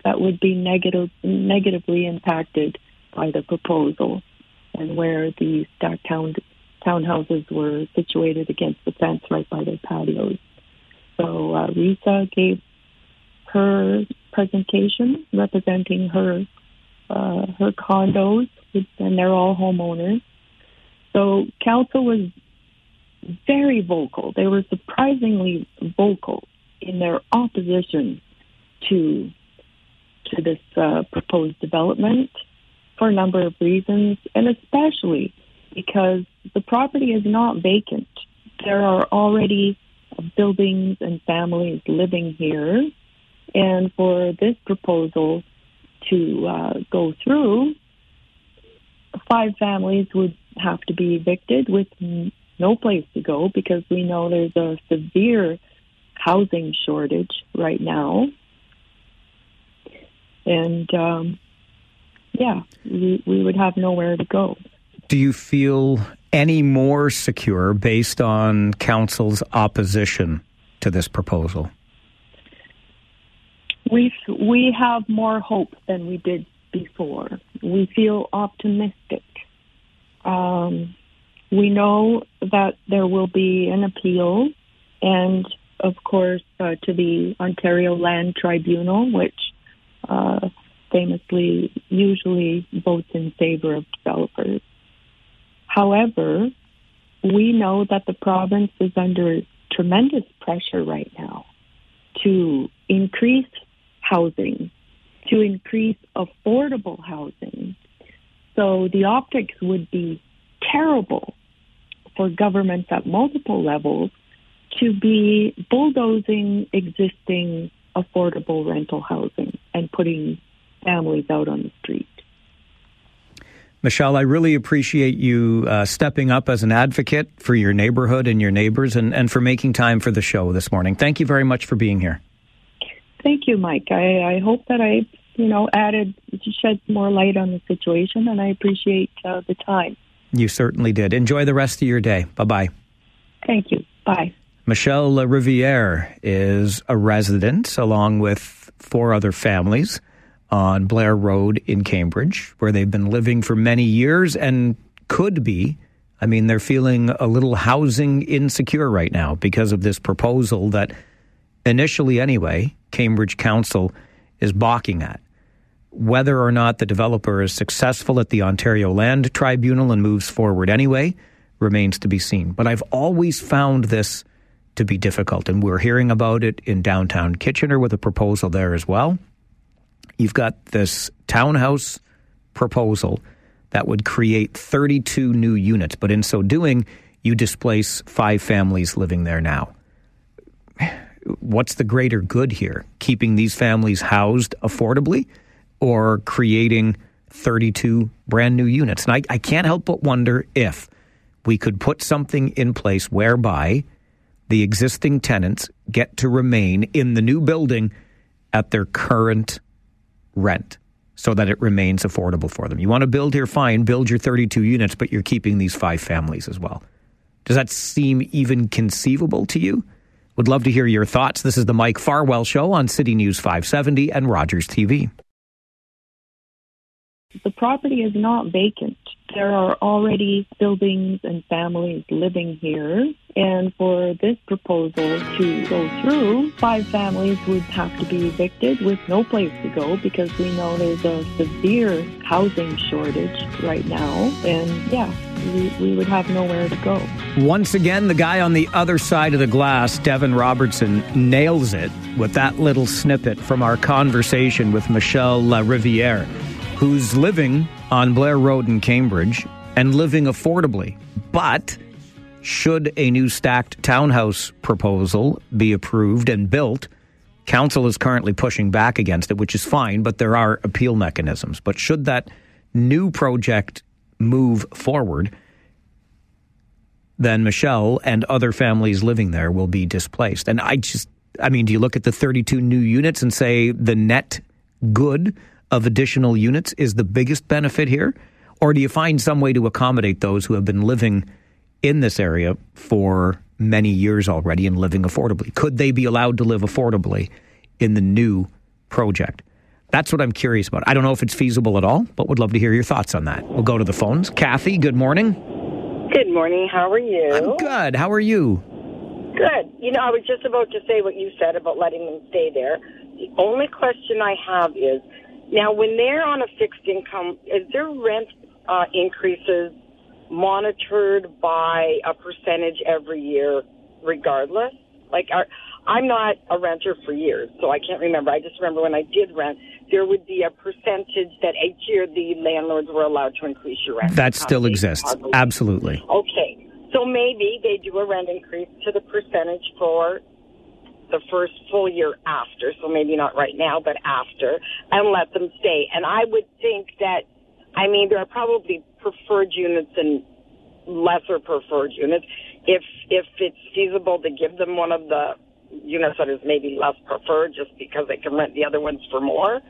that would be negative negatively impacted by the proposal, and where the stacked town townhouses were situated against the fence right by their patios. So uh, Risa gave her presentation representing her uh, her condos, and they're all homeowners. So council was very vocal. They were surprisingly vocal in their opposition to to this uh, proposed development for a number of reasons, and especially because the property is not vacant. There are already buildings and families living here, and for this proposal to uh, go through, five families would have to be evicted with no place to go because we know there's a severe housing shortage right now. And um, yeah, we, we would have nowhere to go. Do you feel any more secure based on council's opposition to this proposal? We we have more hope than we did before. We feel optimistic. Um, we know that there will be an appeal, and of course, uh, to the Ontario Land Tribunal, which uh, famously usually votes in favor of developers. However, we know that the province is under tremendous pressure right now to increase housing, to increase affordable housing. So the optics would be terrible for governments at multiple levels to be bulldozing existing affordable rental housing and putting families out on the street. Michelle, I really appreciate you uh, stepping up as an advocate for your neighborhood and your neighbors and, and for making time for the show this morning. Thank you very much for being here. Thank you, Mike. I, I hope that I, you know, added, shed more light on the situation, and I appreciate uh, the time. You certainly did. Enjoy the rest of your day. Bye bye. Thank you. Bye. Michelle Riviere is a resident along with four other families on Blair Road in Cambridge, where they've been living for many years and could be. I mean, they're feeling a little housing insecure right now because of this proposal that initially, anyway, Cambridge Council is balking at. Whether or not the developer is successful at the Ontario Land Tribunal and moves forward anyway remains to be seen. But I've always found this to be difficult, and we're hearing about it in downtown Kitchener with a proposal there as well. You've got this townhouse proposal that would create 32 new units, but in so doing, you displace five families living there now. What's the greater good here? Keeping these families housed affordably or creating 32 brand new units? And I, I can't help but wonder if we could put something in place whereby the existing tenants get to remain in the new building at their current rent so that it remains affordable for them. You want to build here, fine, build your 32 units, but you're keeping these five families as well. Does that seem even conceivable to you? Would love to hear your thoughts. This is the Mike Farwell Show on City News 570 and Rogers TV. The property is not vacant. There are already buildings and families living here. And for this proposal to go through, five families would have to be evicted with no place to go because we know there's a severe housing shortage right now. And yeah, we, we would have nowhere to go. Once again, the guy on the other side of the glass, Devin Robertson, nails it with that little snippet from our conversation with Michelle Riviere, who's living on Blair Road in Cambridge and living affordably. But should a new stacked townhouse proposal be approved and built, council is currently pushing back against it, which is fine, but there are appeal mechanisms. But should that new project move forward, then Michelle and other families living there will be displaced. And I just, I mean, do you look at the 32 new units and say the net good of additional units is the biggest benefit here? Or do you find some way to accommodate those who have been living in this area for many years already and living affordably? Could they be allowed to live affordably in the new project? That's what I'm curious about. I don't know if it's feasible at all, but would love to hear your thoughts on that. We'll go to the phones. Kathy, good morning. Good morning. How are you? I'm good. How are you? Good. You know, I was just about to say what you said about letting them stay there. The only question I have is now when they're on a fixed income, is their rent uh, increases monitored by a percentage every year, regardless? Like, are, I'm not a renter for years, so I can't remember. I just remember when I did rent, there would be a percentage that each year the landlords were allowed to increase your rent. That still exists. Absolutely. Okay. So maybe they do a rent increase to the percentage for the first full year after. So maybe not right now, but after, and let them stay. And I would think that, I mean, there are probably preferred units and lesser preferred units. If if it's feasible to give them one of the units that is maybe less preferred, just because they can rent the other ones for more,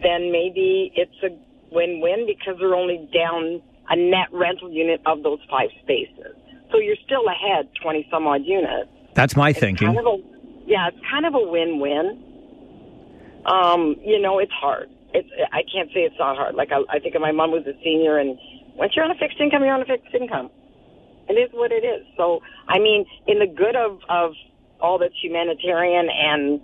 then maybe it's a win-win because they're only down a net rental unit of those five spaces. So you're still ahead 20 some odd units. That's my thinking. Kind of a, yeah, it's kind of a win-win. Um, you know, it's hard. It's I can't say it's not hard. Like I, I think of my mom was a senior, and once you're on a fixed income, you're on a fixed income. It is what it is. So, I mean, in the good of of all that's humanitarian and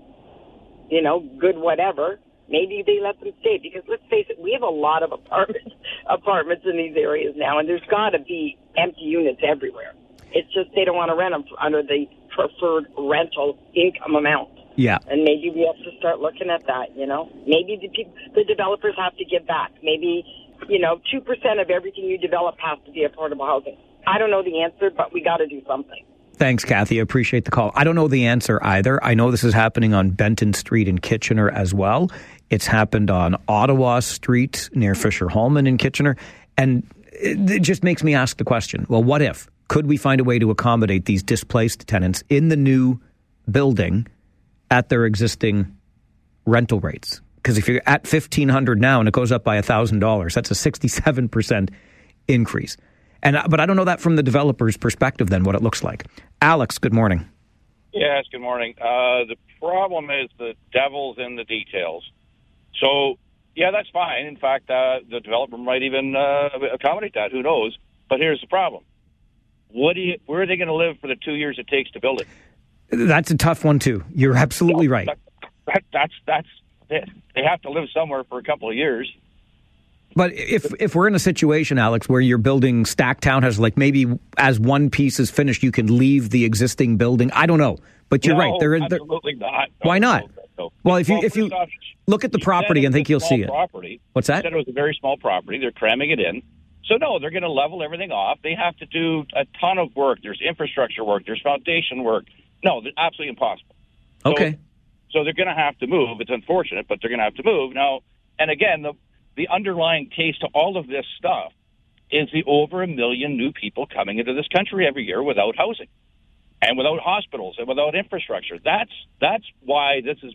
you know good whatever, maybe they let them stay because let's face it, we have a lot of apartments [laughs] apartments in these areas now, and there's got to be empty units everywhere. It's just they don't want to rent them under the preferred rental income amount. Yeah. And maybe we have to start looking at that. You know, maybe the peop the developers have to give back. Maybe you know, two percent of everything you develop has to be affordable housing. I don't know the answer, but we got to do something. Thanks, Kathy. I appreciate the call. I don't know the answer either. I know this is happening on Benton Street in Kitchener as well. It's happened on Ottawa Street near Fischer-Hallman in Kitchener. And it just makes me ask the question well, what if? Could we find a way to accommodate these displaced tenants in the new building at their existing rental rates? Because if you're at fifteen hundred now and it goes up by thousand dollars, that's a sixty-seven percent increase. And but I don't know that from the developer's perspective. Then what it looks like. Alex, good morning. Yes, good morning. Uh, the problem is the devil's in the details. So, yeah, that's fine. In fact, uh, the developer might even uh, accommodate that. Who knows? But here's the problem: what do you, where are they going to live for the two years it takes to build it? That's a tough one too. You're absolutely right. That, that's that's. They have to live somewhere for a couple of years. But if if we're in a situation, Alex, where you're building stack townhouses, like maybe as one piece is finished, you can leave the existing building. I don't know, but you're no, right. There, there, absolutely not. why not? No. Well, if you if you off, look at the property and think you'll see it. Property. What's that? said it was a very small property. They're cramming it in. So no, they're going to level everything off. They have to do a ton of work. There's infrastructure work. There's foundation work. No, absolutely impossible. So- Okay. So they're going to have to move. It's unfortunate, but they're going to have to move now. And again, the the underlying case to all of this stuff is the over a million new people coming into this country every year without housing and without hospitals and without infrastructure. That's that's why this is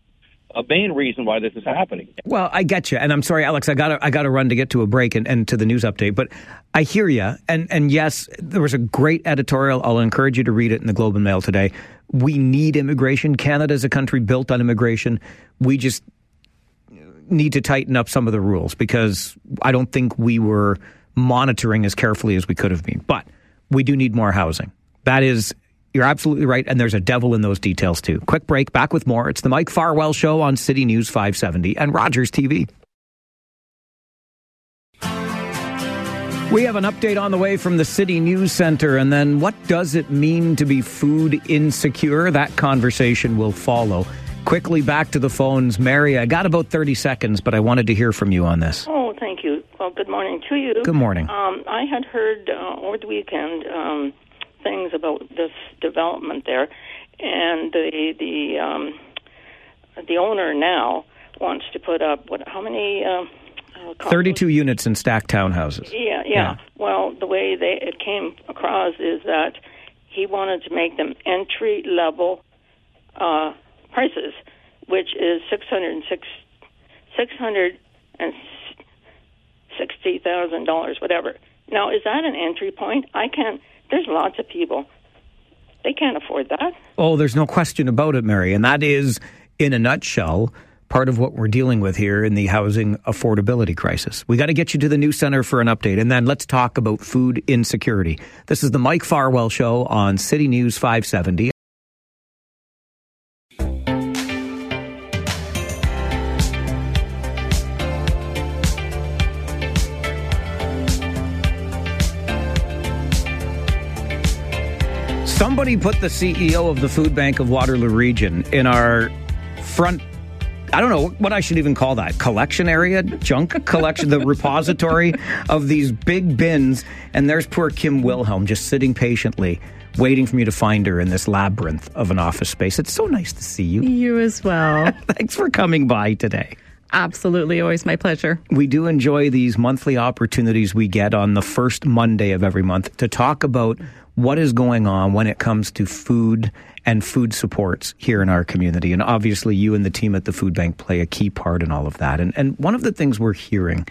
a main reason why this is happening. Well, I get you, and I'm sorry, Alex. I got I got to run to get to a break and, and to the news update. But I hear you, and and yes, there was a great editorial. I'll encourage you to read it in the Globe and Mail today. We need immigration. Canada is a country built on immigration. We just need to tighten up some of the rules because I don't think we were monitoring as carefully as we could have been. But we do need more housing. That is, you're absolutely right. And there's a devil in those details too. Quick break, back with more. It's the Mike Farwell Show on City News 570 and Rogers TV. We have an update on the way from the City News Center, and then what does it mean to be food insecure? That conversation will follow. Quickly back to the phones. Mary, I got about 30 seconds, but I wanted to hear from you on this. Oh, thank you. Well, good morning to you. Good morning. Um, I had heard uh, over the weekend um, things about this development there, and the the um, the owner now wants to put up what? How many? Uh, uh, condos? 32 units in stacked townhouses. Yeah, yeah, Yeah. Well, the way they it came across is that he wanted to make them entry level uh, prices, which is six hundred and six six hundred and sixty thousand dollars, whatever. Now, is that an entry point? I can't. There's lots of people. They can't afford that. Oh, there's no question about it, Mary. And that is, in a nutshell, part of what we're dealing with here in the housing affordability crisis. We got to get you to the new center for an update. And then let's talk about food insecurity. This is the Mike Farwell Show on City News 570. Put the CEO of the Food Bank of Waterloo Region in our front. I don't know what I should even call that collection area, junk collection, the repository of these big bins. And there's poor Kim Wilhelm just sitting patiently, waiting for me to find her in this labyrinth of an office space. It's so nice to see you. You as well. [laughs] Thanks for coming by today. Absolutely. Always my pleasure. We do enjoy these monthly opportunities we get on the first Monday of every month to talk about what is going on when it comes to food and food supports here in our community. And obviously, you and the team at the food bank play a key part in all of that. And, and one of the things we're hearing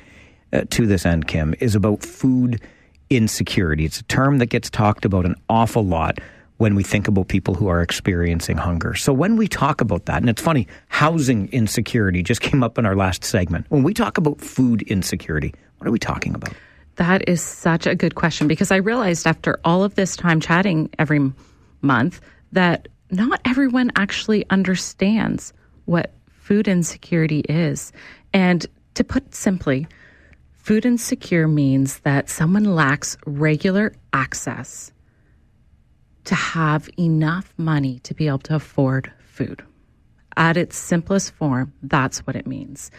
uh, to this end, Kim, is about food insecurity. It's a term that gets talked about an awful lot when we think about people who are experiencing hunger. So when we talk about that, and it's funny, housing insecurity just [laughs] came up in our last segment. When we talk about food insecurity, what are we talking about? That is such a good question because I realized after all of this time chatting every month that not everyone actually understands what food insecurity is. And to put simply, food insecure means that someone lacks regular access to have enough money to be able to afford food. At its simplest form, that's what it means.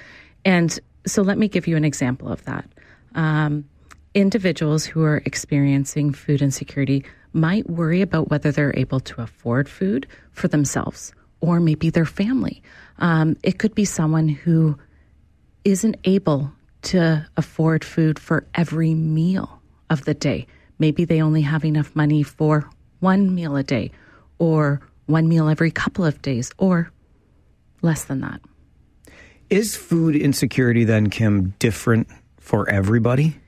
And so let me give you an example of that. Um, individuals who are experiencing food insecurity might worry about whether they're able to afford food for themselves or maybe their family. Um, it could be someone who isn't able to afford food for every meal of the day. Maybe they only have enough money for one meal a day or one meal every couple of days or less than that. Is food insecurity then, Kim, different for everybody?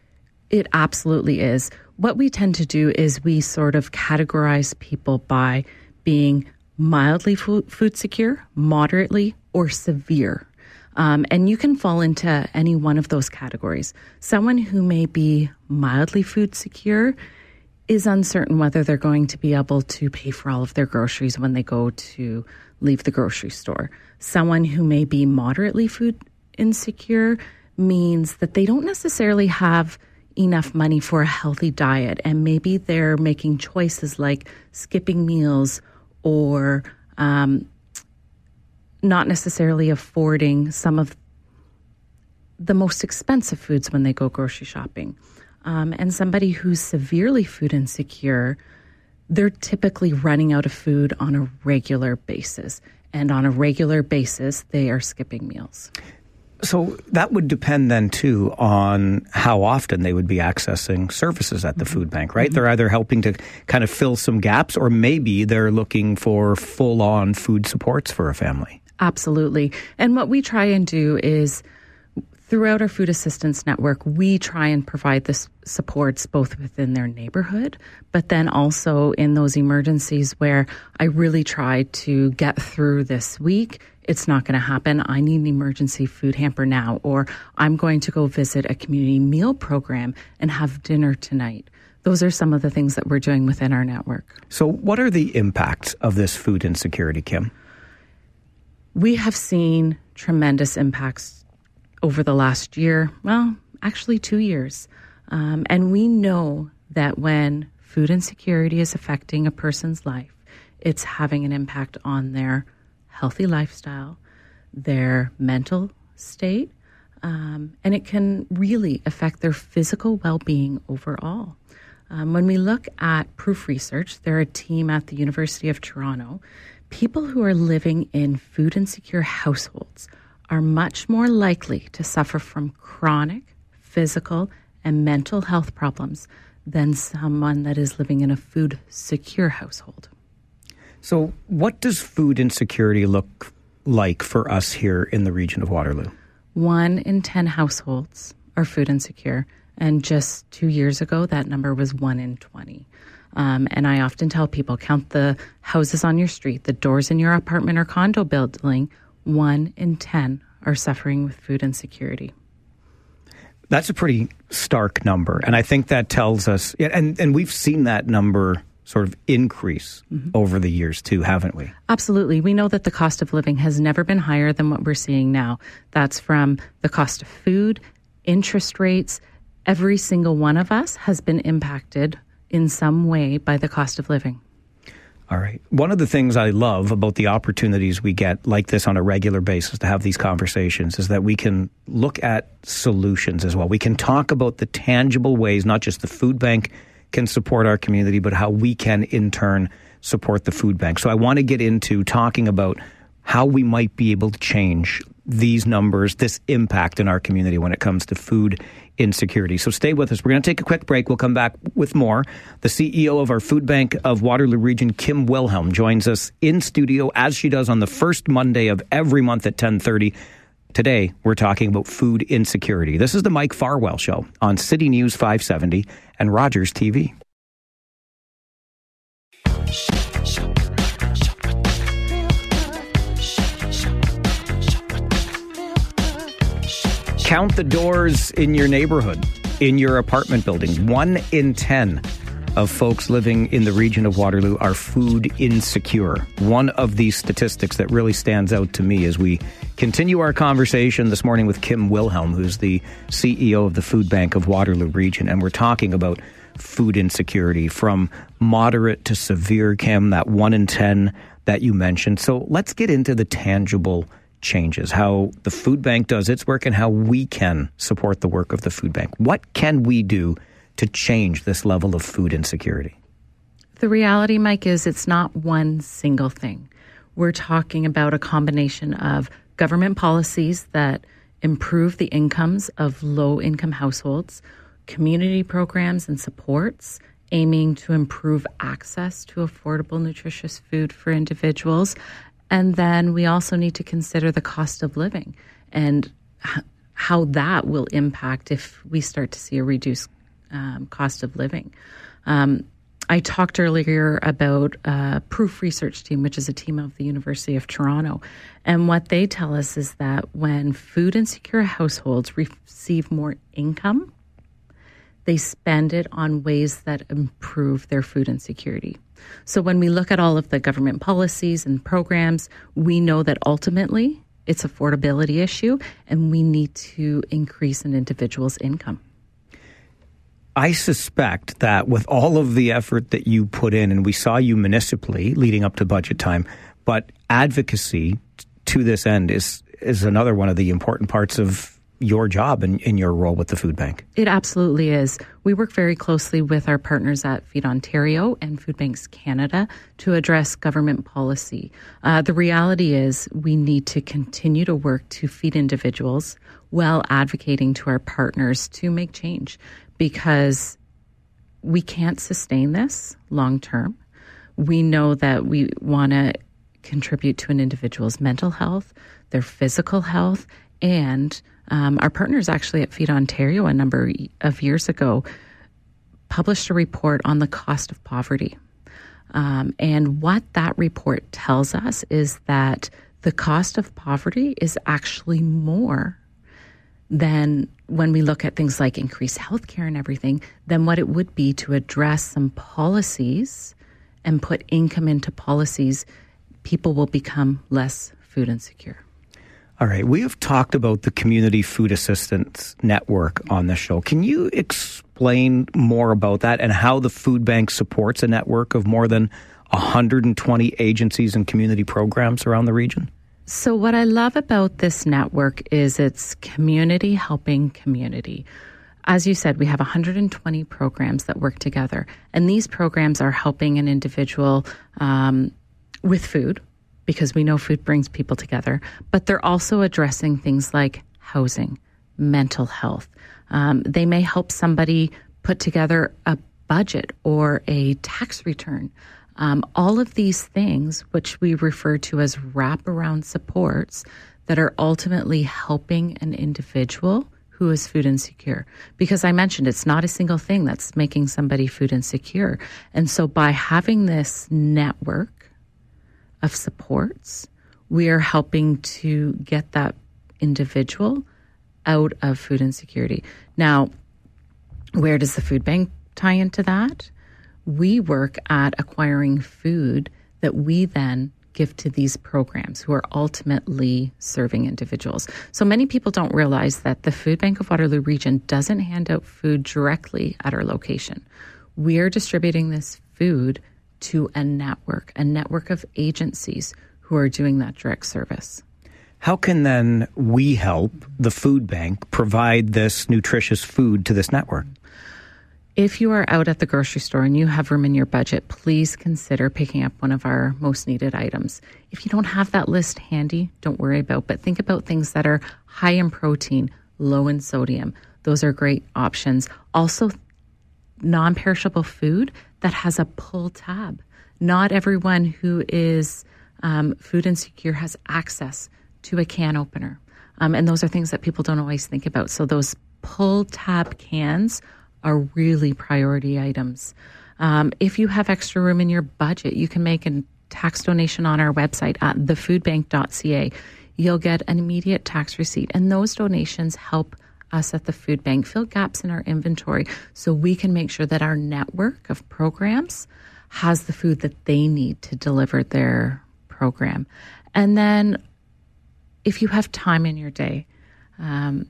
It absolutely is. What we tend to do is we sort of categorize people by being mildly food, secure, moderately, or severe. Um, and you can fall into any one of those categories. Someone who may be mildly food secure is uncertain whether they're going to be able to pay for all of their groceries when they go to leave the grocery store. Someone who may be moderately food insecure means that they don't necessarily have enough money for a healthy diet and maybe they're making choices like skipping meals or um, not necessarily affording some of the most expensive foods when they go grocery shopping. Um, and somebody who's severely food insecure, they're typically running out of food on a regular basis. And on a regular basis, they are skipping meals. So that would depend then too on how often they would be accessing services at the mm-hmm. food bank, right? Mm-hmm. They're either helping to kind of fill some gaps or maybe they're looking for full on food supports for a family. Absolutely. And what we try and do is throughout our food assistance network, we try and provide this supports both within their neighborhood, but then also in those emergencies where I really try to get through this week. It's not going to happen. I need an emergency food hamper now, or I'm going to go visit a community meal program and have dinner tonight. Those are some of the things that we're doing within our network. So, what are the impacts of this food insecurity, Kim? We have seen tremendous impacts over the last year, well, actually two years. Um, and we know that when food insecurity is affecting a person's life, it's having an impact on their healthy lifestyle, their mental state, um, and it can really affect their physical well being overall. Um, when we look at PROOF research, they're a team at the University of Toronto. People who are living in food insecure households are much more likely to suffer from chronic physical and mental health problems than someone that is living in a food secure household. So, what does food insecurity look like for us here in the region of Waterloo? One in 10 households are food insecure. And just two years ago, that number was one in 20. Um, and I often tell people count the houses on your street, the doors in your apartment or condo building, one in 10 are suffering with food insecurity. That's a pretty stark number. And I think that tells us, and, and we've seen that number sort of increase mm-hmm. over the years too, haven't we? Absolutely. We know that the cost of living has never been higher than what we're seeing now. That's from the cost of food, interest rates. Every single one of us has been impacted in some way by the cost of living. All right. One of the things I love about the opportunities we get like this on a regular basis to have these conversations is that we can look at solutions as well. We can talk about the tangible ways, not just the food bank can support our community, but how we can in turn support the food bank. So I want to get into talking about how we might be able to change these numbers, this impact in our community when it comes to food insecurity. So stay with us. We're going to take a quick break. We'll come back with more. The CEO of our food bank of Waterloo Region, Kim Wilhelm, joins us in studio as she does on the first Monday of every month at 1030. Today, we're talking about food insecurity. This is the Mike Farwell Show on City News 570 and Rogers TV. Count the doors in your neighborhood. in your apartment building. One in 10 of folks living in the region of Waterloo are food insecure. One of these statistics that really stands out to me as we continue our conversation this morning with Kim Wilhelm, who's the CEO of the Food Bank of Waterloo Region, and we're talking about food insecurity from moderate to severe, Kim, that one in 10 that you mentioned. So let's get into the tangible changes, how the food bank does its work and how we can support the work of the food bank. What can we do to change this level of food insecurity? The reality, Mike, is it's not one single thing. We're talking about a combination of government policies that improve the incomes of low income households, community programs and supports aiming to improve access to affordable, nutritious food for individuals. And then we also need to consider the cost of living and how that will impact if we start to see a reduced um, cost of living. Um, I talked earlier about uh, PROOF Research Team, which is a team of the University of Toronto. And what they tell us is that when food insecure households receive more income, they spend it on ways that improve their food insecurity. So when we look at all of the government policies and programs, we know that ultimately it's affordability issue and we need to increase an individual's income. I suspect that with all of the effort that you put in, and we saw you municipally leading up to budget time, but advocacy to this end is is another one of the important parts of your job and in your role with the food bank. It absolutely is. We work very closely with our partners at Feed Ontario and Food Banks Canada to address government policy. Uh, the reality is we need to continue to work to feed individuals while advocating to our partners to make change because we can't sustain this long term. We know that we want to contribute to an individual's mental health, their physical health, and um, our partners actually at Feed Ontario a number of years ago published a report on the cost of poverty. Um, and what that report tells us is that the cost of poverty is actually more than when we look at things like increased healthcare and everything, than what it would be to address some policies and put income into policies, people will become less food insecure. All right. We have talked about the Community Food Assistance Network on the show. Can you explain more about that and how the food bank supports a network of more than 120 agencies and community programs around the region? So, what I love about this network is it's community helping community. As you said, we have 120 programs that work together, and these programs are helping an individual um, with food because we know food brings people together, but they're also addressing things like housing, mental health. Um, they may help somebody put together a budget or a tax return. Um, all of these things, which we refer to as wraparound supports, that are ultimately helping an individual who is food insecure. Because I mentioned it's not a single thing that's making somebody food insecure. And so by having this network of supports, we are helping to get that individual out of food insecurity. Now, where does the food bank tie into that? we work at acquiring food that we then give to these programs who are ultimately serving individuals. So many people don't realize that the Food Bank of Waterloo Region doesn't hand out food directly at our location. We are distributing this food to a network, a network of agencies who are doing that direct service. How can then we help the food bank provide this nutritious food to this network? If you are out at the grocery store and you have room in your budget, please consider picking up one of our most needed items. If you don't have that list handy, don't worry about, but think about things that are high in protein, low in sodium. Those are great options. Also, non-perishable food that has a pull tab. Not everyone who is um, food insecure has access to a can opener. Um, and those are things that people don't always think about. So those pull tab cans are really priority items. Um, if you have extra room in your budget, you can make a tax donation on our website at thefoodbank.ca. You'll get an immediate tax receipt, and those donations help us at the food bank fill gaps in our inventory so we can make sure that our network of programs has the food that they need to deliver their program. And then if you have time in your day, um,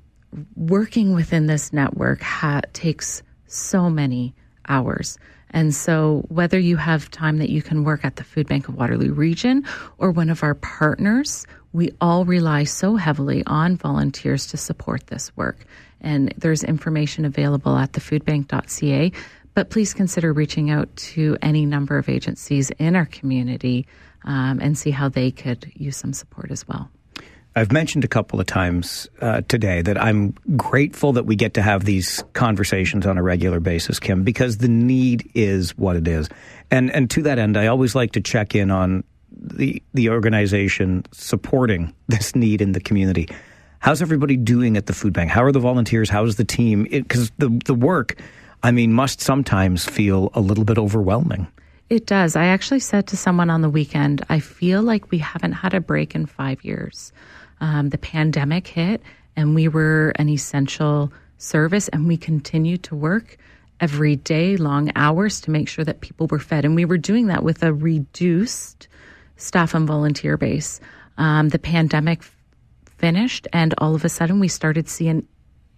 working within this network ha- takes so many hours. And so, whether you have time that you can work at the Food Bank of Waterloo Region or one of our partners, we all rely so heavily on volunteers to support this work. And there's information available at thefoodbank.ca. But please consider reaching out to any number of agencies in our community um, and see how they could use some support as well. I've mentioned a couple of times uh, today that I'm grateful that we get to have these conversations on a regular basis, Kim, because the need is what it is. And and to that end, I always like to check in on the the organization supporting this need in the community. How's everybody doing at the food bank? How are the volunteers? How's the team? Because the the work, I mean, must sometimes feel a little bit overwhelming. It does. I actually said to someone on the weekend, I feel like we haven't had a break in five years um, the pandemic hit and we were an essential service and we continued to work every day, long hours to make sure that people were fed. And we were doing that with a reduced staff and volunteer base. Um, the pandemic f- finished, and all of a sudden we started seeing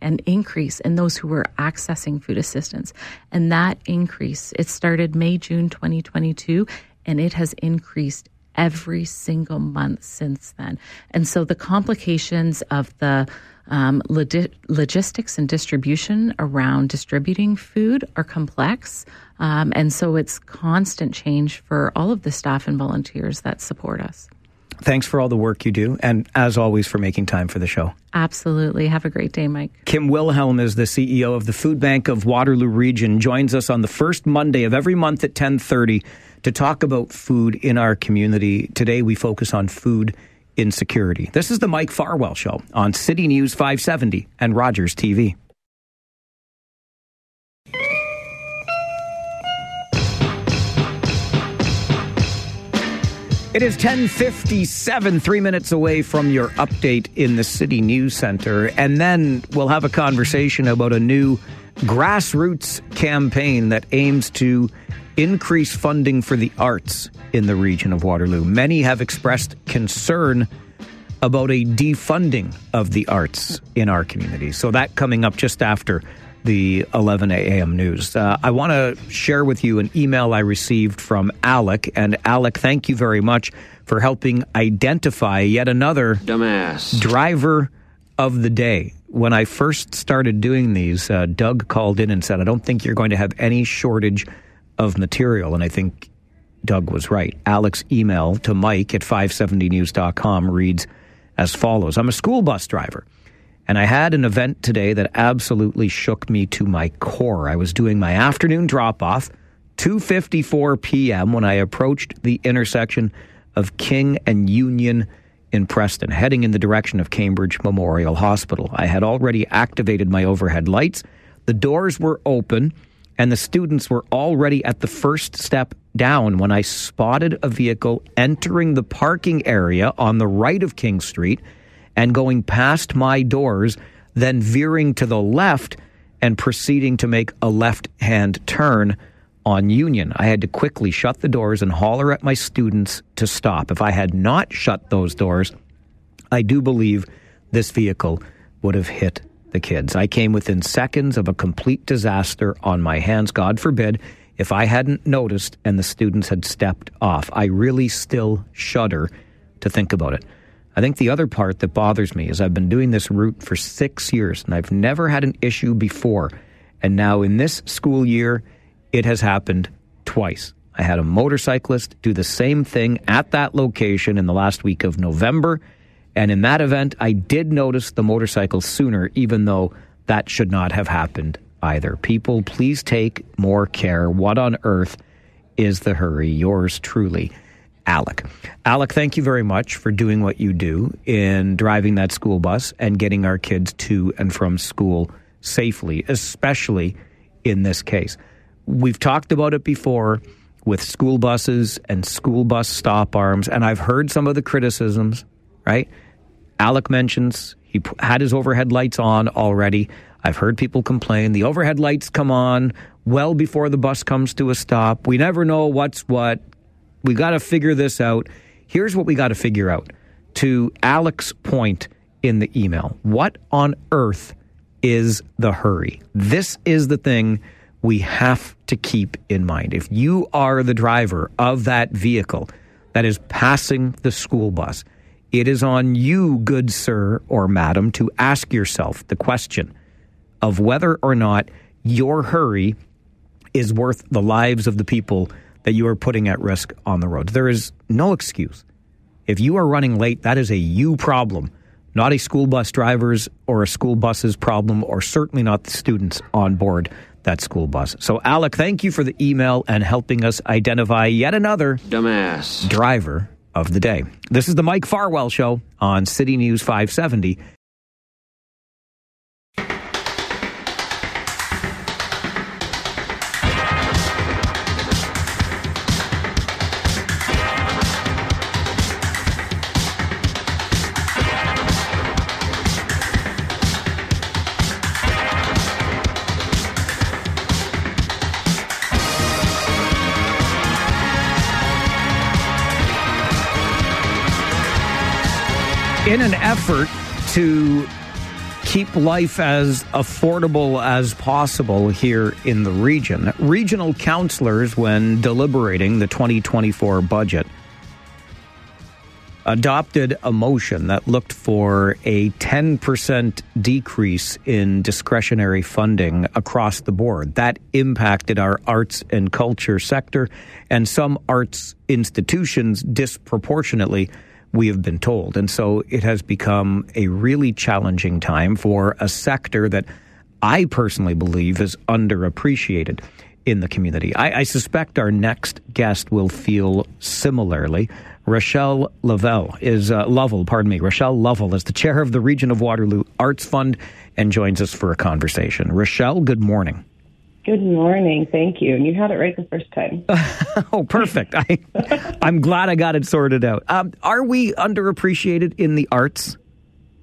an increase in those who were accessing food assistance. And that increase, it started May, June 2022, and it has increased every single month since then. And so the complications of the um, log- logistics and distribution around distributing food are complex. Um, and so it's constant change for all of the staff and volunteers that support us. Thanks for all the work you do, and as always, for making time for the show. Absolutely. Have a great day, Mike. Kim Wilhelm is the CEO of the Food Bank of Waterloo Region. Joins us on the first Monday of every month at ten thirty to talk about food in our community. Today, we focus on food insecurity. This is the Mike Farwell Show on City News 570 and Rogers TV. It is 1057, three minutes away from your update in the City News Center. And then we'll have a conversation about a new grassroots campaign that aims to increase funding for the arts in the region of Waterloo. Many have expressed concern about a defunding of the arts in our community. So that coming up just after the 11 a.m. news. Uh, I want to share with you an email I received from Alec. And Alec, thank you very much for helping identify yet another dumbass driver of the day. When I first started doing these, uh, Doug called in and said, I don't think you're going to have any shortage of material. And I think Doug was right. Alex' email to Mike at 570news.com reads as follows I'm a school bus driver. And I had an event today that absolutely shook me to my core. I was doing my afternoon drop off, 2:54 p.m. when I approached the intersection of King and Union in Preston, heading in the direction of Cambridge Memorial Hospital. I had already activated my overhead lights. The doors were open and the students were already at the first step down when I spotted a vehicle entering the parking area on the right of King Street and going past my doors, then veering to the left and proceeding to make a left hand turn on Union. I had to quickly shut the doors and holler at my students to stop. If I had not shut those doors, I do believe this vehicle would have hit the kids. I came within seconds of a complete disaster on my hands. God forbid if I hadn't noticed and the students had stepped off. I really still shudder to think about it. I think the other part that bothers me is I've been doing this route for six years and I've never had an issue before. And now in this school year, it has happened twice. I had a motorcyclist do the same thing at that location in the last week of November. And in that event, I did notice the motorcycle sooner, even though that should not have happened either. People, please take more care. What on earth is the hurry? Yours truly. Alec. Alec, thank you very much for doing what you do in driving that school bus and getting our kids to and from school safely, especially in this case. We've talked about it before with school buses and school bus stop arms, and I've heard some of the criticisms, right? Alec mentions He had his overhead lights on already. I've heard people complain. The overhead lights come on well before the bus comes to a stop. We never know what's what. We got to figure this out. Here's what we got to figure out. To Alec's point in the email, what on earth is the hurry? This is the thing we have to keep in mind. If you are the driver of that vehicle that is passing the school bus, it is on you, good sir or madam, to ask yourself the question of whether or not your hurry is worth the lives of the people that you are putting at risk on the roads. There is no excuse. If you are running late, that is a you problem, not a school bus driver's or a school bus's problem, or certainly not the students on board that school bus. So, Alec, thank you for the email and helping us identify yet another dumbass driver of the day. This is the Mike Farwell Show on City News 570. In an effort to keep life as affordable as possible here in the region, regional councillors, when deliberating the 2024 budget, adopted a motion that looked for a 10% decrease in discretionary funding across the board. That impacted our arts and culture sector and some arts institutions disproportionately we have been told. And so it has become a really challenging time for a sector that I personally believe is underappreciated in the community. I, I suspect our next guest will feel similarly. Rochelle Lovell is uh, Lovell, pardon me. Rochelle Lovell is the chair of the Region of Waterloo Arts Fund and joins us for a conversation. Rochelle, good morning. Good morning. Thank you. And you had it right the first time. [laughs] oh, perfect. I, I'm glad I got it sorted out. Um, are we underappreciated in the arts?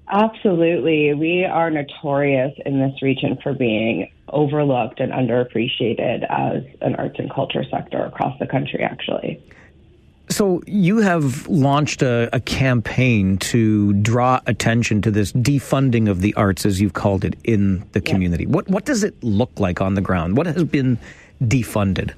Absolutely. We are notorious in this region for being overlooked and underappreciated as an arts and culture sector across the country, actually. So you have launched a, a, campaign to draw attention to this defunding of the arts, as you've called it, in the community. What what does it look like on the ground? What has been defunded?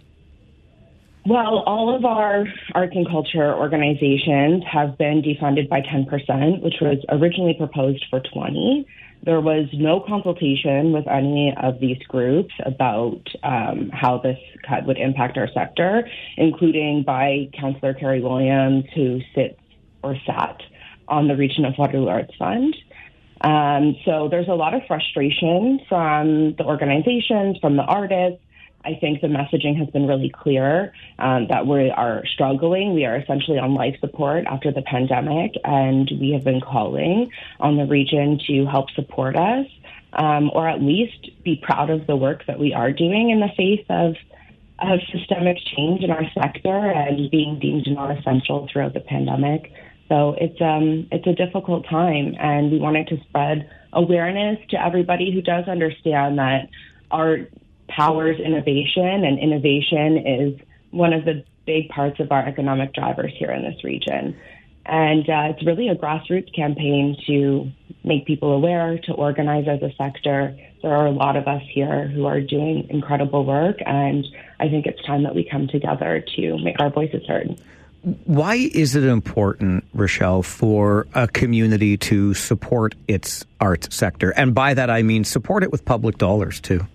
Well, all of our arts and culture organizations have been defunded by 10%, which was originally proposed for 20. There was no consultation with any of these groups about um, how this cut would impact our sector, including by Councillor Kari Williams, who sits or sat on the Region of Waterloo Arts Fund. Um, so there's a lot of frustration from the organizations, from the artists, I think the messaging has been really clear um, that we are struggling. We are essentially on life support after the pandemic, and we have been calling on the region to help support us, um, or at least be proud of the work that we are doing in the face of of systemic change in our sector and being deemed non-essential throughout the pandemic. So it's um it's a difficult time, and we wanted to spread awareness to everybody who does understand that art powers innovation, and innovation is one of the big parts of our economic drivers here in this region. And uh, it's really a grassroots campaign to make people aware, to organize as a sector. There are a lot of us here who are doing incredible work, and I think it's time that we come together to make our voices heard. Why is it important, Rochelle, for a community to support its arts sector? And by that, I mean support it with public dollars, too.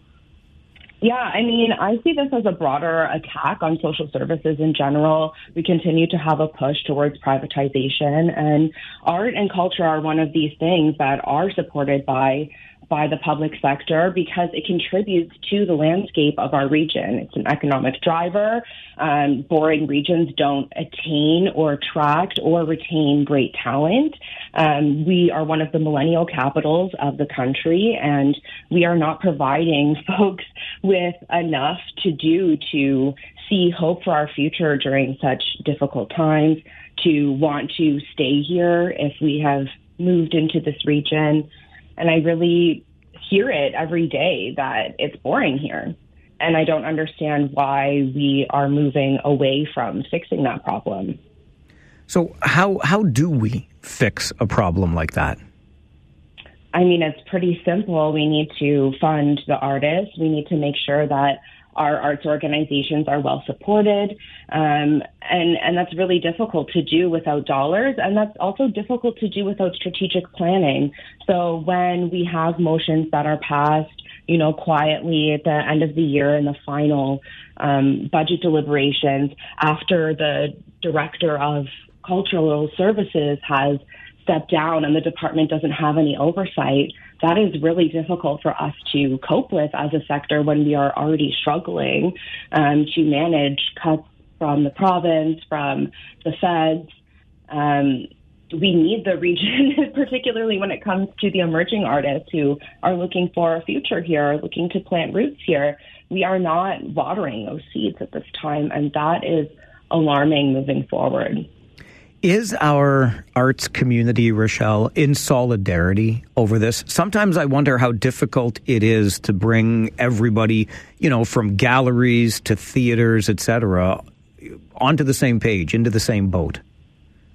Yeah, I mean, I see this as a broader attack on social services in general. We continue to have a push towards privatization, and art and culture are one of these things that are supported by by the public sector because it contributes to the landscape of our region. It's an economic driver. Um, boring regions don't attain or attract or retain great talent. Um, we are one of the millennial capitals of the country, and we are not providing [laughs] folks with enough to do to see hope for our future during such difficult times, to want to stay here if we have moved into this region, and I really hear it every day that it's boring here. And I don't understand why we are moving away from fixing that problem. So how how do we fix a problem like that? I mean, it's pretty simple. We need to fund the artists. We need to make sure that our arts organizations are well supported, um, and and that's really difficult to do without dollars, and that's also difficult to do without strategic planning. So when we have motions that are passed, you know, quietly at the end of the year in the final um, budget deliberations, after the director of cultural services has stepped down and the department doesn't have any oversight that is really difficult for us to cope with as a sector when we are already struggling um, to manage cuts from the province, from the feds. Um, we need the region, [laughs] particularly when it comes to the emerging artists who are looking for a future here, looking to plant roots here. We are not watering those seeds at this time, and that is alarming moving forward. Is our arts community, Rochelle, in solidarity over this? Sometimes I wonder how difficult it is to bring everybody, you know, from galleries to theaters, etc., onto the same page, into the same boat.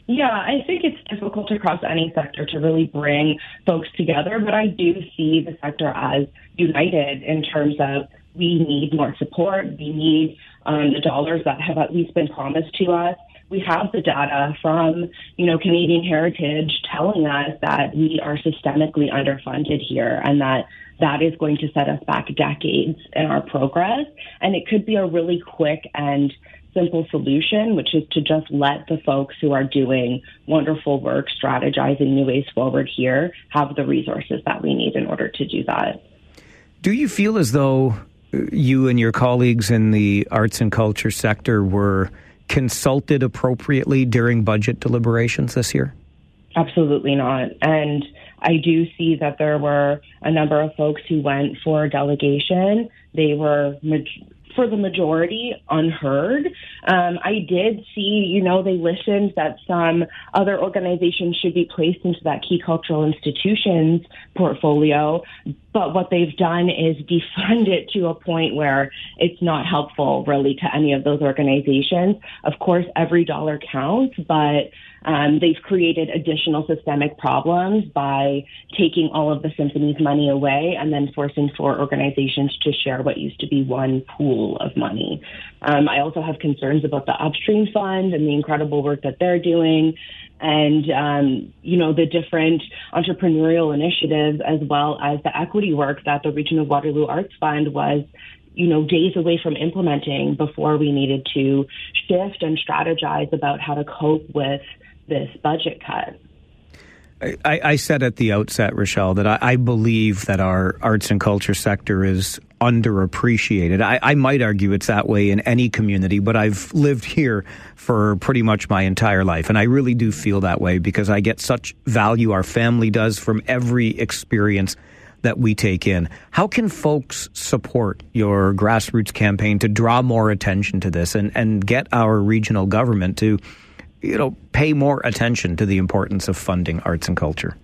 Yeah, I think it's difficult across any sector to really bring folks together, but I do see the sector as united in terms of we need more support, we need um, the dollars that have at least been promised to us we have the data from, you know, Canadian Heritage telling us that we are systemically underfunded here and that that is going to set us back decades in our progress. And it could be a really quick and simple solution, which is to just let the folks who are doing wonderful work, strategizing new ways forward here, have the resources that we need in order to do that. Do you feel as though you and your colleagues in the arts and culture sector were consulted appropriately during budget deliberations this year? Absolutely not. And I do see that there were a number of folks who went for delegation. They were for the majority unheard. Um, I did see, you know, they listened that some other organizations should be placed into that key cultural institutions portfolio, but what they've done is defund it to a point where it's not helpful really to any of those organizations. Of course, every dollar counts, but um, they've created additional systemic problems by taking all of the symphony's money away and then forcing four organizations to share what used to be one pool of money. Um, I also have concerns about the upstream fund and the incredible work that they're doing and um, you know the different entrepreneurial initiatives as well as the equity work that the region of Waterloo Arts Fund was you know, days away from implementing before we needed to shift and strategize about how to cope with this budget cut. I, I, said at the outset, Rochelle, that I, I, believe that our arts and culture sector is underappreciated. I, I, might argue it's that way in any community, but I've lived here for pretty much my entire life, and I really do feel that way because I get such value, our family does, from every experience that we take in. How can folks support your grassroots campaign to draw more attention to this and, and get our regional government to you know, pay more attention to the importance of funding arts and culture?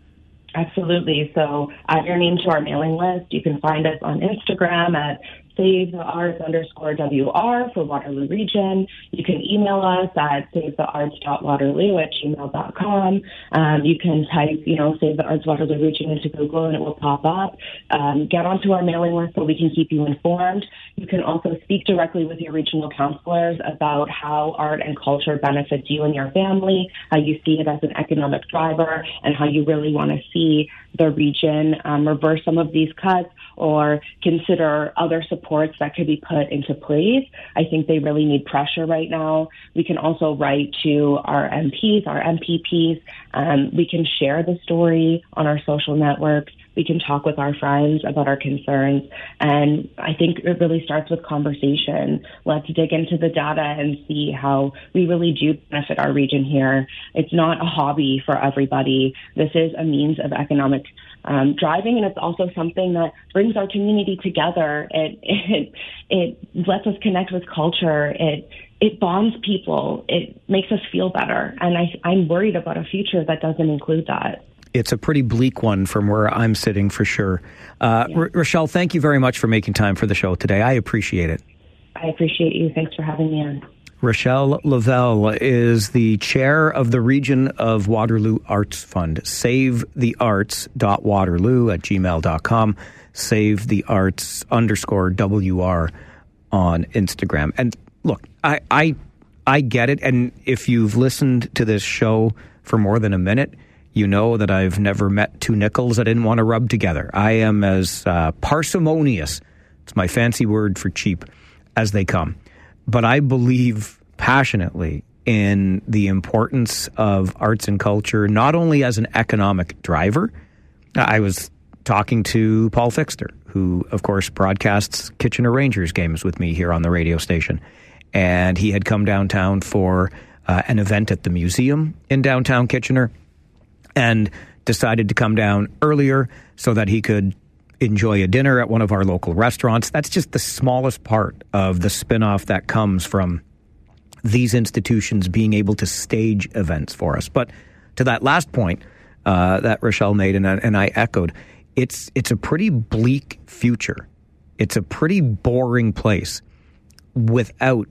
Absolutely. So add your name to our mailing list. You can find us on Instagram at save the arts underscore WR for Waterloo Region. You can email us at save the savethearts.waterloo at gmail.com. Um, you can type, you know, Save the Arts Waterloo Region into Google and it will pop up. Um, get onto our mailing list so we can keep you informed. You can also speak directly with your regional counselors about how art and culture benefits you and your family, how you see it as an economic driver, and how you really want to see the region um, reverse some of these cuts or consider other supports that could be put into place. I think they really need pressure right now. We can also write to our MPs, our MPPs. Um, we can share the story on our social networks. We can talk with our friends about our concerns. And I think it really starts with conversation. Let's dig into the data and see how we really do benefit our region here. It's not a hobby for everybody. This is a means of economic um, driving, and it's also something that brings our community together. It it it lets us connect with culture. It it bonds people. It makes us feel better, and I, I'm worried about a future that doesn't include that. It's a pretty bleak one from where I'm sitting for sure. Uh, R- Rochelle, thank you very much for making time for the show today. I appreciate it. I appreciate you. Thanks for having me on. Rochelle Lavelle is the chair of the Region of Waterloo Arts Fund. SaveTheArts.waterloo at gmail.com. Save the Arts underscore WR on Instagram. And look, I, I, I get it. And if you've listened to this show for more than a minute, you know that I've never met two nickels I didn't want to rub together. I am as uh, parsimonious, it's my fancy word for cheap, as they come. But I believe passionately in the importance of arts and culture, not only as an economic driver. I was talking to Paul Fixter, who, of course, broadcasts Kitchener Rangers games with me here on the radio station. And he had come downtown for uh, an event at the museum in downtown Kitchener and decided to come down earlier so that he could enjoy a dinner at one of our local restaurants. That's just the smallest part of the spin off that comes from these institutions being able to stage events for us. But to that last point uh, that Rochelle made and, and I echoed, it's it's a pretty bleak future. It's a pretty boring place without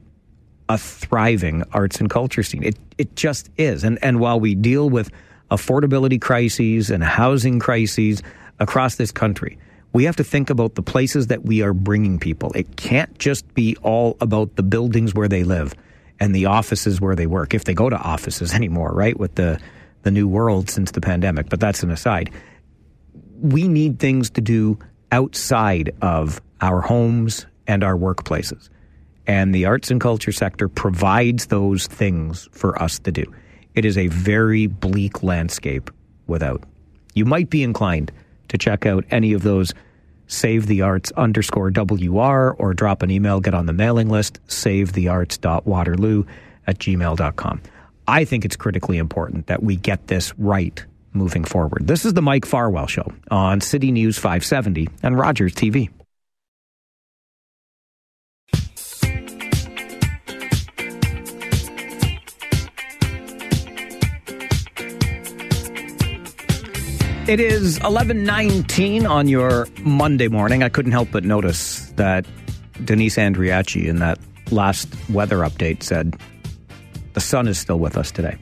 a thriving arts and culture scene. It it just is. And and while we deal with affordability crises and housing crises across this country, we have to think about the places that we are bringing people. It can't just be all about the buildings where they live and the offices where they work, if they go to offices [laughs] anymore, right? With the the new world since the pandemic. But that's an aside. We need things to do outside of our homes and our workplaces. And the arts and culture sector provides those things for us to do. It is a very bleak landscape without. You might be inclined to check out any of those save the arts underscore WR or drop an email, get on the mailing list, savethearts.waterloo at gmail.com. I think it's critically important that we get this right moving forward. This is the Mike Farwell Show on City News 570 and Rogers TV. It is 11:19 on your Monday morning. I couldn't help but notice that Denise Andriachi in that last weather update said the sun is still with us today.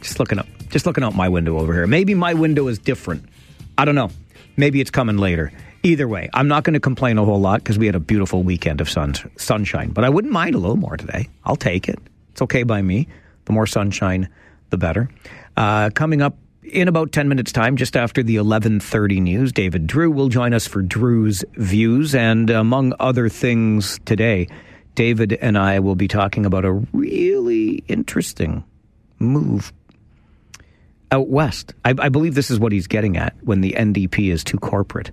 Just looking up, just looking out my window over here. Maybe my window is different. I don't know. Maybe it's coming later. Either way, I'm not going to complain a whole lot because we had a beautiful weekend of sun, sunshine. But I wouldn't mind a little more today. I'll take it. It's okay by me. The more sunshine, the better. Uh, coming up in about 10 minutes time just after the 11:30 news David Drewe will join us for Drewe's views and among other things today David and I will be talking about a really interesting move out west. I, I believe this is what he's getting at when the NDP is too corporate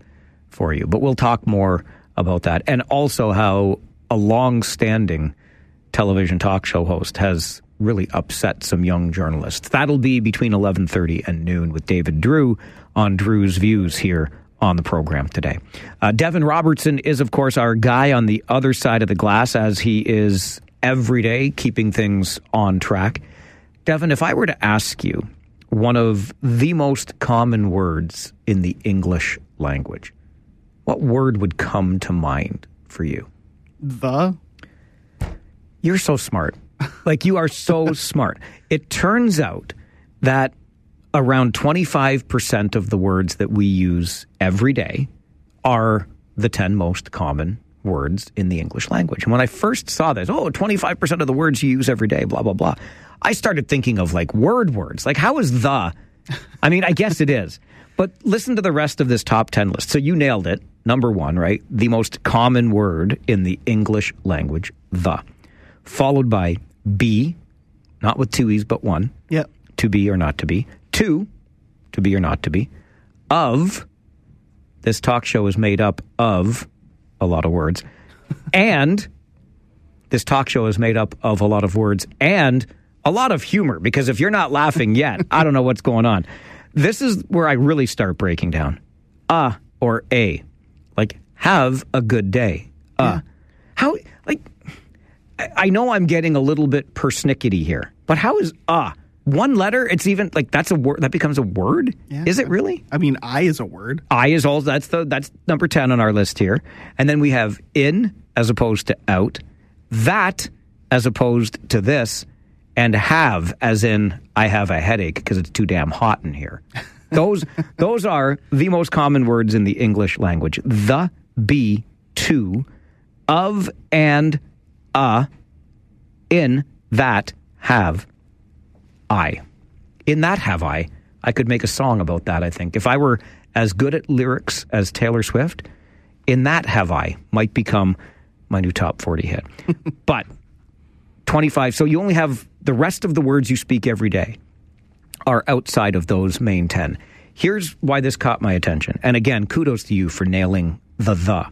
for you. But we'll talk more about that and also how a long-standing television talk show host has really upset some young journalists. That'll be between 11:30 and noon with David Drewe on Drewe's Views here on the program today. Uh, Devin Robertson is, of course, our guy on the other side of the glass, as he is every day, keeping things on track. Devin, if I were to ask you one of the most common words in the English language, what word would come to mind for you? The? You're so smart. [laughs] like, you are so [laughs] smart. It turns out that around 25% of the words that we use every day are the 10 most common words in the English language. And when I first saw this, oh, 25% of the words you use every day, blah, blah, blah, I started thinking of like word words. Like, how is the? I mean, I guess it is. But listen to the rest of this top 10 list. So you nailed it. Number one, right? The most common word in the English language, the. Followed by be, not with two E's, but one. Yep. To be or not to be. Two, to be or not to be. Of, this talk show is made up of a lot of words. [laughs] and this talk show is made up of a lot of words and a lot of humor because if you're not laughing yet, [laughs] I don't know what's going on. This is where I really start breaking down. Uh or a. Like have a good day. Uh. How like I- I know I'm getting a little bit persnickety here, but how is uh One letter, it's even like that's a word that becomes a word. Is it really? I mean, I is a word. I is all that's the that's number 10 on our list here. And then we have in as opposed to out, that as opposed to this, and have as in I have a headache because it's too damn hot in here. [laughs] Those those are the most common words in the English language. The, be, to, of and a, in, that, have, I. In that have I, I could make a song about that, I think. If I were as good at lyrics as Taylor Swift, in that have I might become my new top 40 hit. [laughs] but 25, so you only have the rest of the words you speak every day are outside of those main 10. Here's why this caught my attention. And again, kudos to you for nailing the the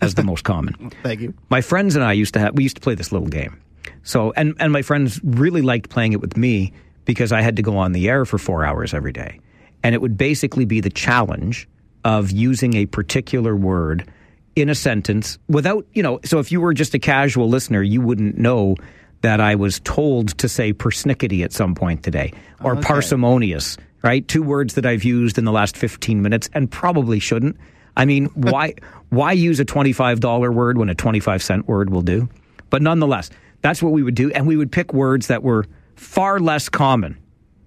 as the most common. [laughs] Thank you. My friends and I used to have we used to play this little game. So and and my friends really liked playing it with me because I had to go on the air for 4 hours every day. And it would basically be the challenge of using a particular word in a sentence without, you know, so if you were just a casual listener, you wouldn't know that I was told to say persnickety at some point today or Okay. parsimonious, right? Two words that I've used in the last 15 minutes and probably shouldn't. I mean, why why use a $25 word when a 25 cent word will do? But nonetheless, that's what we would do and we would pick words that were far less common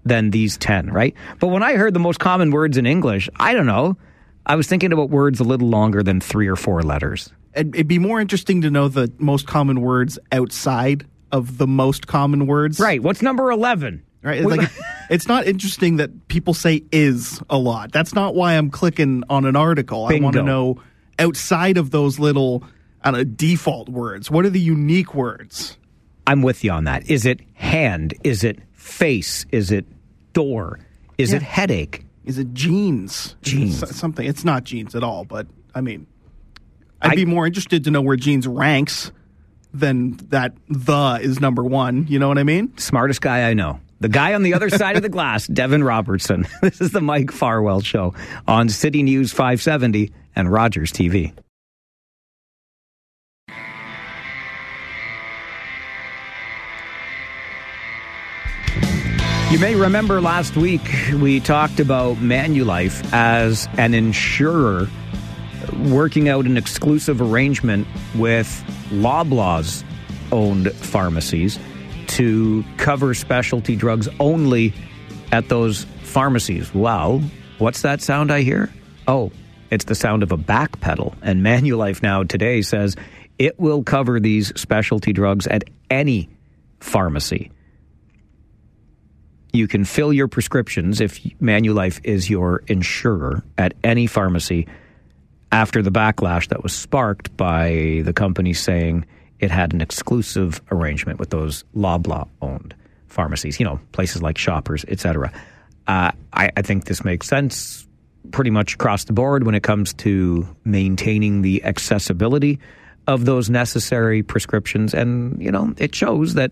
than these 10, right? But when I heard the most common words in English, I don't know, I was thinking about words a little longer than 3 or 4 letters. It'd, it'd be more interesting to know the most common words outside of the most common words. Right. What's number 11? Right. It's, like, [laughs] it's not interesting that people say is a lot. That's not why I'm clicking on an article. I want to know outside of those little I know, default words. What are the unique words? I'm with you on that. Is it hand? Is it face? Is it door? Is it headache? Is it jeans? Jeans. Something. It's not jeans at all, but I mean, I'd be more interested to know where jeans ranks than that the is number one. You know what I mean? Smartest guy I know. The guy on the other side of the glass, [laughs] Devin Robertson. [laughs] This is the Mike Farwell Show on City News 570 and Rogers TV. You may remember last week we talked about Manulife as an insurer working out an exclusive arrangement with Loblaws owned pharmacies to cover specialty drugs only at those pharmacies. Wow. what's that sound I hear? Oh, it's the sound of a back pedal. And [laughs] Manulife now today says it will cover these specialty drugs at any pharmacy. You can fill your prescriptions if Manulife is your insurer at any pharmacy after the backlash that was sparked by the company saying it had an exclusive arrangement with those Loblaw owned pharmacies, you know, places like Shoppers, etc. Uh, I, I think this makes sense pretty much across the board when it comes to maintaining the accessibility of those necessary prescriptions. And, you know, it shows that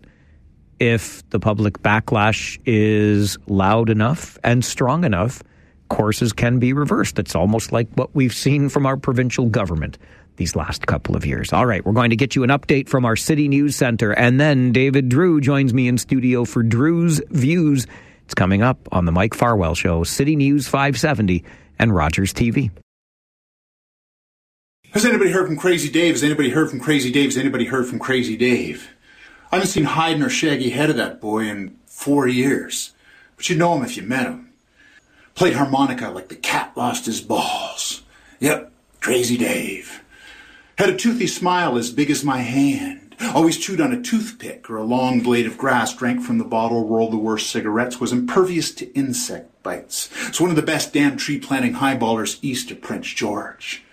if the public backlash is loud enough and strong enough, courses can be reversed. It's almost like what we've seen from our provincial government these last couple of years. All right, we're going to get you an update from our City News Center, and then David Drewe joins me in studio for Drewe's Views. It's coming up on the Mike Farwell Show, City News 570 and Rogers TV. Has anybody heard from Crazy Dave? Has anybody heard from Crazy Dave? Has anybody heard from Crazy Dave? I haven't seen hide nor shaggy head of that boy in four years. But you'd know him if you met him. Played harmonica like the cat lost his balls. Yep, Crazy Dave. Had a toothy smile as big as my hand. Always chewed on a toothpick or a long blade of grass, drank from the bottle, rolled the worst cigarettes, was impervious to insect bites. It's one of the best damn tree planting highballers east of Prince George.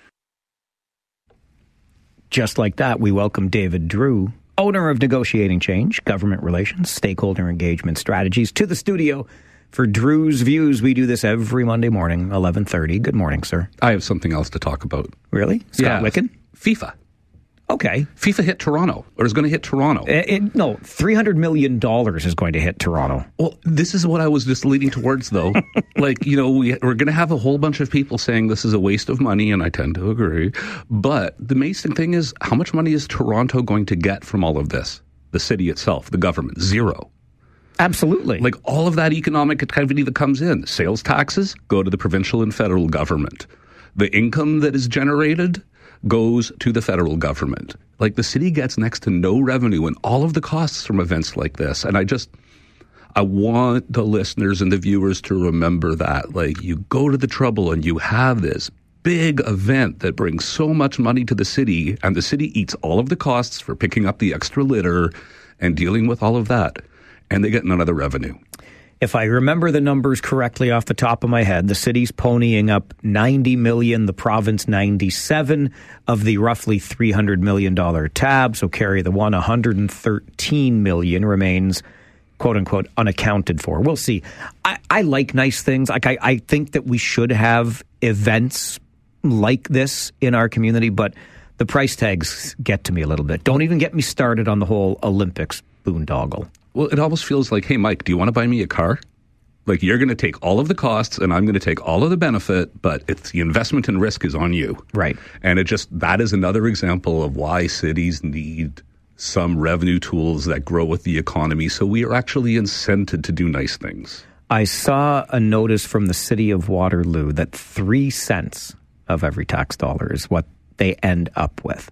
Just like that, we welcome David Drewe, owner of Negotiating Change, Government Relations, Stakeholder Engagement Strategies, to the studio for Drewe's Views. We do this every Monday morning, 1130. Good morning, sir. I have something else to talk about. Really? Scott Wicken? FIFA. Okay. FIFA hit Toronto, or is going to hit Toronto. It, it- no, $300 million is going to hit Toronto. Well, this is what I was just leading towards, though. [laughs] like, you know, we, we're going to have a whole bunch of people saying this is a waste of money, and I tend to agree. But the amazing thing is, how much money is Toronto going to get from all of this? The city itself, the government, zero. Absolutely. Like all of that economic activity that comes in, sales taxes go to the provincial and federal government. The income that is generated goes to the federal government. Like the city gets next to no revenue and all of the costs from events like this. And I just, I want the listeners and the viewers to remember that. Like you go to the trouble and you have this big event that brings so much money to the city, and the city eats all of the costs for picking up the extra litter and dealing with all of that, and they get none of the revenue. If I remember the numbers correctly off the top of my head, the city's ponying up 90 million, the province 97 of the roughly 300 million dollar tab. So carry the one 113 million remains quote unquote unaccounted for. We'll see. I, I like nice things. Like I, I think that we should have events like this in our community, but the price tags get to me a little bit. Don't even get me started on the whole Olympics boondoggle. Well, it almost feels like, hey, Mike, do you want to buy me a car? Like you're going to take all of the costs and I'm going to take all of the benefit, but it's the investment and risk is on you. Right. And it just that is another example of why cities need some revenue tools that grow with the economy so we are actually incented to do nice things. I saw a notice from the city of Waterloo that 3 cents of every tax dollar is what they end up with.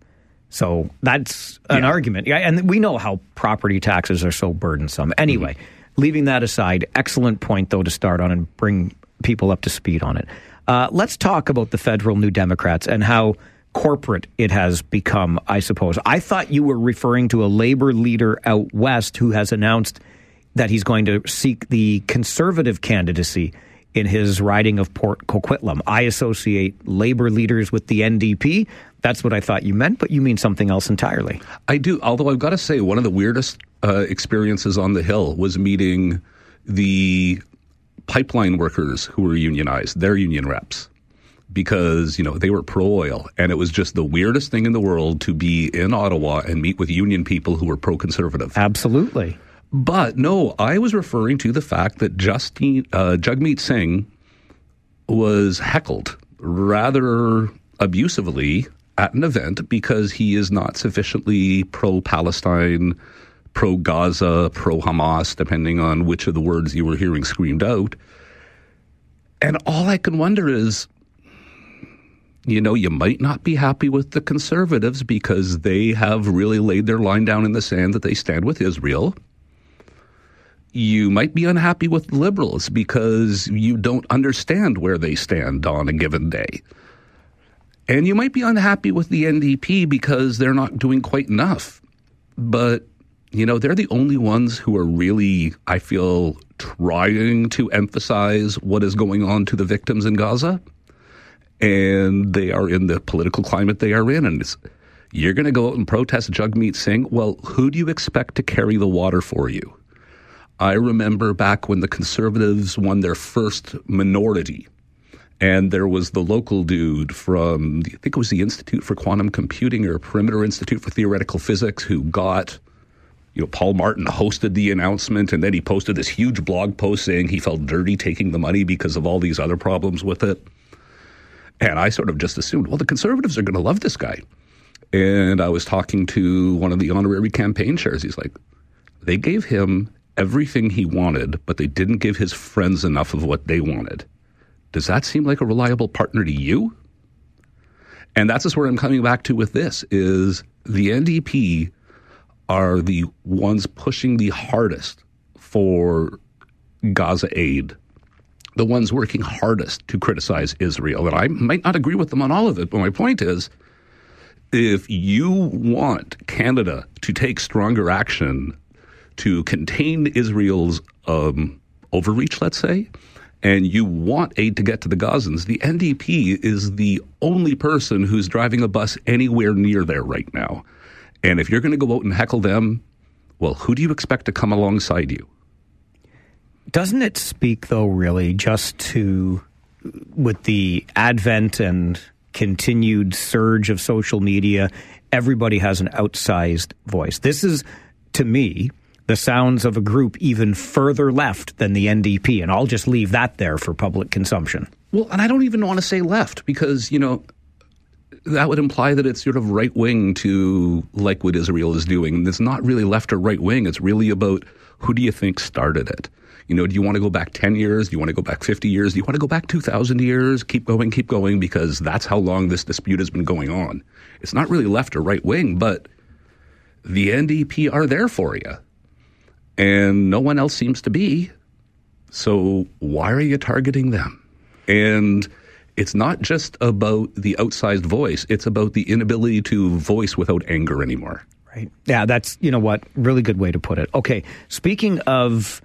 So that's an Yeah. argument. Yeah, and we know how property taxes are so burdensome. Anyway, leaving that aside, excellent point though to start on and bring people up to speed on it. Uh, let's talk about the federal New Democrats and how corporate it has become, I suppose. I thought you were referring to a labor leader out west who has announced that he's going to seek the conservative candidacy in his riding of Port Coquitlam. I associate labor leaders with the NDP. That's what I thought you meant, but you mean something else entirely. I do, although I've got to say, one of the weirdest uh, experiences on the Hill was meeting the pipeline workers who were unionized, their union reps, because, you know, they were pro oil. And it was just the weirdest thing in the world to be in Ottawa and meet with union people who were pro conservative. Absolutely. But no, I was referring to the fact that Justine, uh, Jagmeet Singh was heckled rather abusively at an event because he is not sufficiently pro Palestine, pro Gaza, pro Hamas, depending on which of the words you were hearing screamed out. And all I can wonder is, you know, you might not be happy with the conservatives because they have really laid their line down in the sand that they stand with Israel you might be unhappy with liberals because you don't understand where they stand on a given day. And you might be unhappy with the NDP because they're not doing quite enough. But, you know, they're the only ones who are really, I feel, trying to emphasize what is going on to the victims in Gaza. And they are in the political climate they are in. And you're going to go out and protest Jagmeet Singh. Well, who do you expect to carry the water for you? I remember back when the conservatives won their first minority, and there was the local dude from, I think it was the Institute for Quantum Computing or Perimeter Institute for Theoretical Physics, who got, you know, Paul Martin hosted the announcement, and then he posted this huge blog post saying he felt dirty taking the money because of all these other problems with it. And I sort of just assumed, well, the conservatives are going to love this guy. And I was talking to one of the honorary campaign chairs. He's like, they gave him everything he wanted, but they didn't give his friends enough of what they wanted. Does that seem like a reliable partner to you? And that's just where I'm coming back to with this is the NDP are the ones pushing the hardest for Gaza aid. The ones working hardest to criticize Israel. And I might not agree with them on all of it, but my point is if you want Canada to take stronger action to contain Israel's um, overreach, let's say, and you want aid to get to the Gazans, the NDP is the only person who's driving a bus anywhere near there right now. And if you're going to go out and heckle them, well, who do you expect to come alongside you? Doesn't it speak, though, really, just to with the advent and continued surge of social media, everybody has an outsized voice. This is, to me, the sounds of a group even further left than the NDP, and I'll just leave that there for public consumption. Well, and I don't even want to say left because, you know, that would imply that it's sort of right wing to like what Israel is doing. And it's not really left or right wing. It's really about who do you think started it? You know, do you want to go back 10 years? Do you want to go back 50 years? Do you want to go back 2,000 years? Keep going, keep going, because that's how long this dispute has been going on. It's not really left or right wing, but the NDP are there for you. And no one else seems to be. So why are you targeting them? And it's not just about the outsized voice, it's about the inability to voice without anger anymore. Right. Yeah, that's, you know what, really good way to put it. Okay, speaking of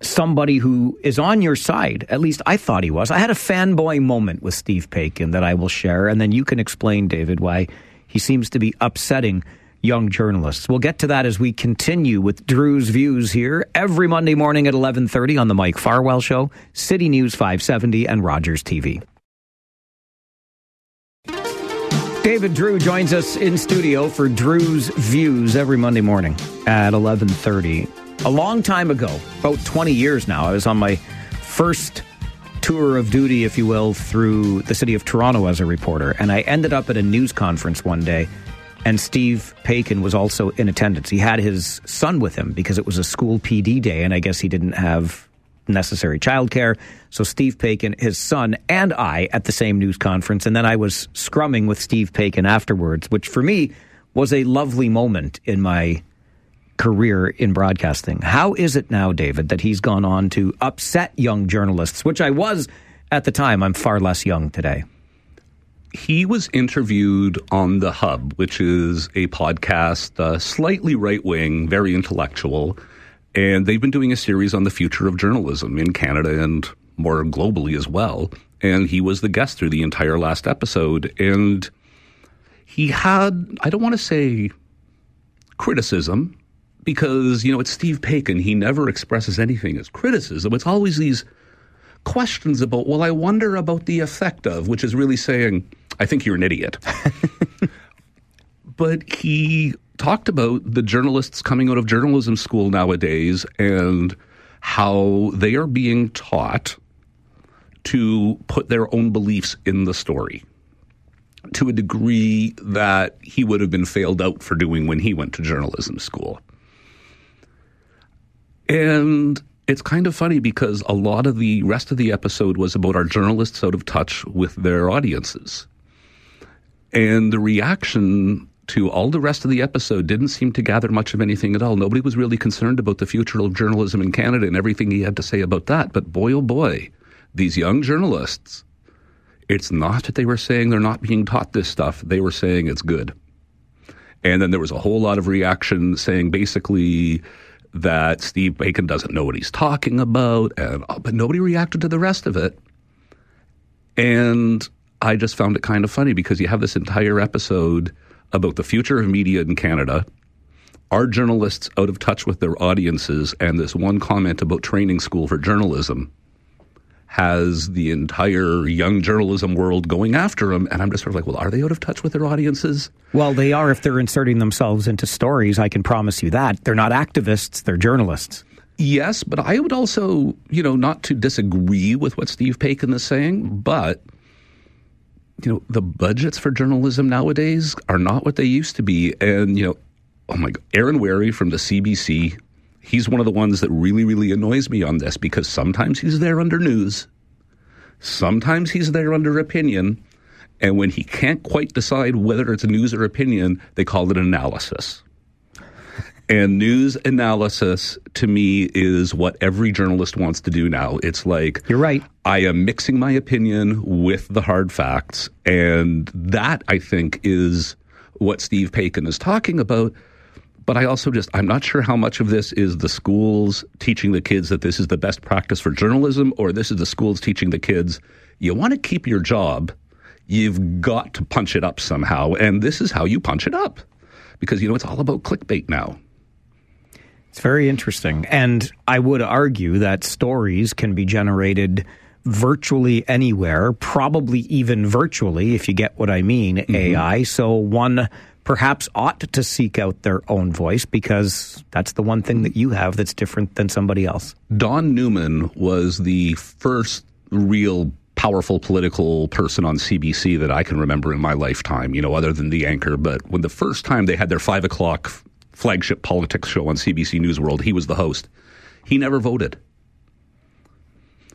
somebody who is on your side, at least I thought he was. I had a fanboy moment with Steve Paikin that I will share, and then you can explain, David, why he seems to be upsetting young journalists. We'll get to that as we continue with Drewe's views here every Monday morning at 11:30 on the Mike Farwell show, City News 570 and Rogers TV. David Drewe joins us in studio for Drewe's Views every Monday morning at 11:30. A long time ago, about 20 years now, I was on my first tour of duty, if you will, through the city of Toronto as a reporter, and I ended up at a news conference one day and Steve Paikin was also in attendance. He had his son with him because it was a school PD day, and I guess he didn't have necessary childcare. So Steve Paikin, his son, and I at the same news conference, and then I was scrumming with Steve Paikin afterwards, which for me was a lovely moment in my career in broadcasting. How is it now, David, that he's gone on to upset young journalists, which I was at the time. I'm far less young today he was interviewed on The Hub, which is a podcast, uh, slightly right wing, very intellectual. And they've been doing a series on the future of journalism in Canada and more globally as well. And he was the guest through the entire last episode. And he had, I don't want to say criticism, because, you know, it's Steve Paikin. He never expresses anything as criticism. It's always these questions about, well, I wonder about the effect of, which is really saying, I think you're an idiot. but he talked about the journalists coming out of journalism school nowadays and how they are being taught to put their own beliefs in the story to a degree that he would have been failed out for doing when he went to journalism school. And it's kind of funny because a lot of the rest of the episode was about our journalists out of touch with their audiences. And the reaction to all the rest of the episode didn't seem to gather much of anything at all. Nobody was really concerned about the future of journalism in Canada and everything he had to say about that. But boy, oh boy, these young journalists, it's not that they were saying they're not being taught this stuff, they were saying it's good. And then there was a whole lot of reaction saying basically, that Steve Paikin doesn't know what he's talking about, and oh, but nobody reacted to the rest of it. And I just found it kind of funny because you have this entire episode about the future of media in Canada, are journalists out of touch with their audiences, and this one comment about training school for journalism has the entire young journalism world going after him. And I'm just sort of like, well, are they out of touch with their audiences? Well, they are if they're inserting themselves into stories. I can promise you that. They're not activists, they're journalists. Yes, but I would also, you know, not to disagree with what Steve Paikin is saying, but you know, the budgets for journalism nowadays are not what they used to be. And, you know, oh my God, Aaron Wherry from the CBC he's one of the ones that really, really annoys me on this because sometimes he's there under news, sometimes he's there under opinion, and when he can't quite decide whether it's news or opinion, they call it analysis. And news analysis to me is what every journalist wants to do now. It's like, You're right. I am mixing my opinion with the hard facts. And that, I think, is what Steve Paikin is talking about but I also just, I'm not sure how much of this is the schools teaching the kids that this is the best practice for journalism, or this is the schools teaching the kids, you want to keep your job, you've got to punch it up somehow. And this is how you punch it up. Because, you know, it's all about clickbait now. It's very interesting. And I would argue that stories can be generated virtually anywhere, probably even virtually, if you get what I mean, mm-hmm. AI. So one perhaps ought to seek out their own voice because that's the one thing that you have that's different than somebody else. Don Newman was the first real powerful political person on CBC that I can remember in my lifetime, you know, other than the anchor. But when the first time they had their five o'clock flagship politics show on CBC News World, he was the host. He never voted.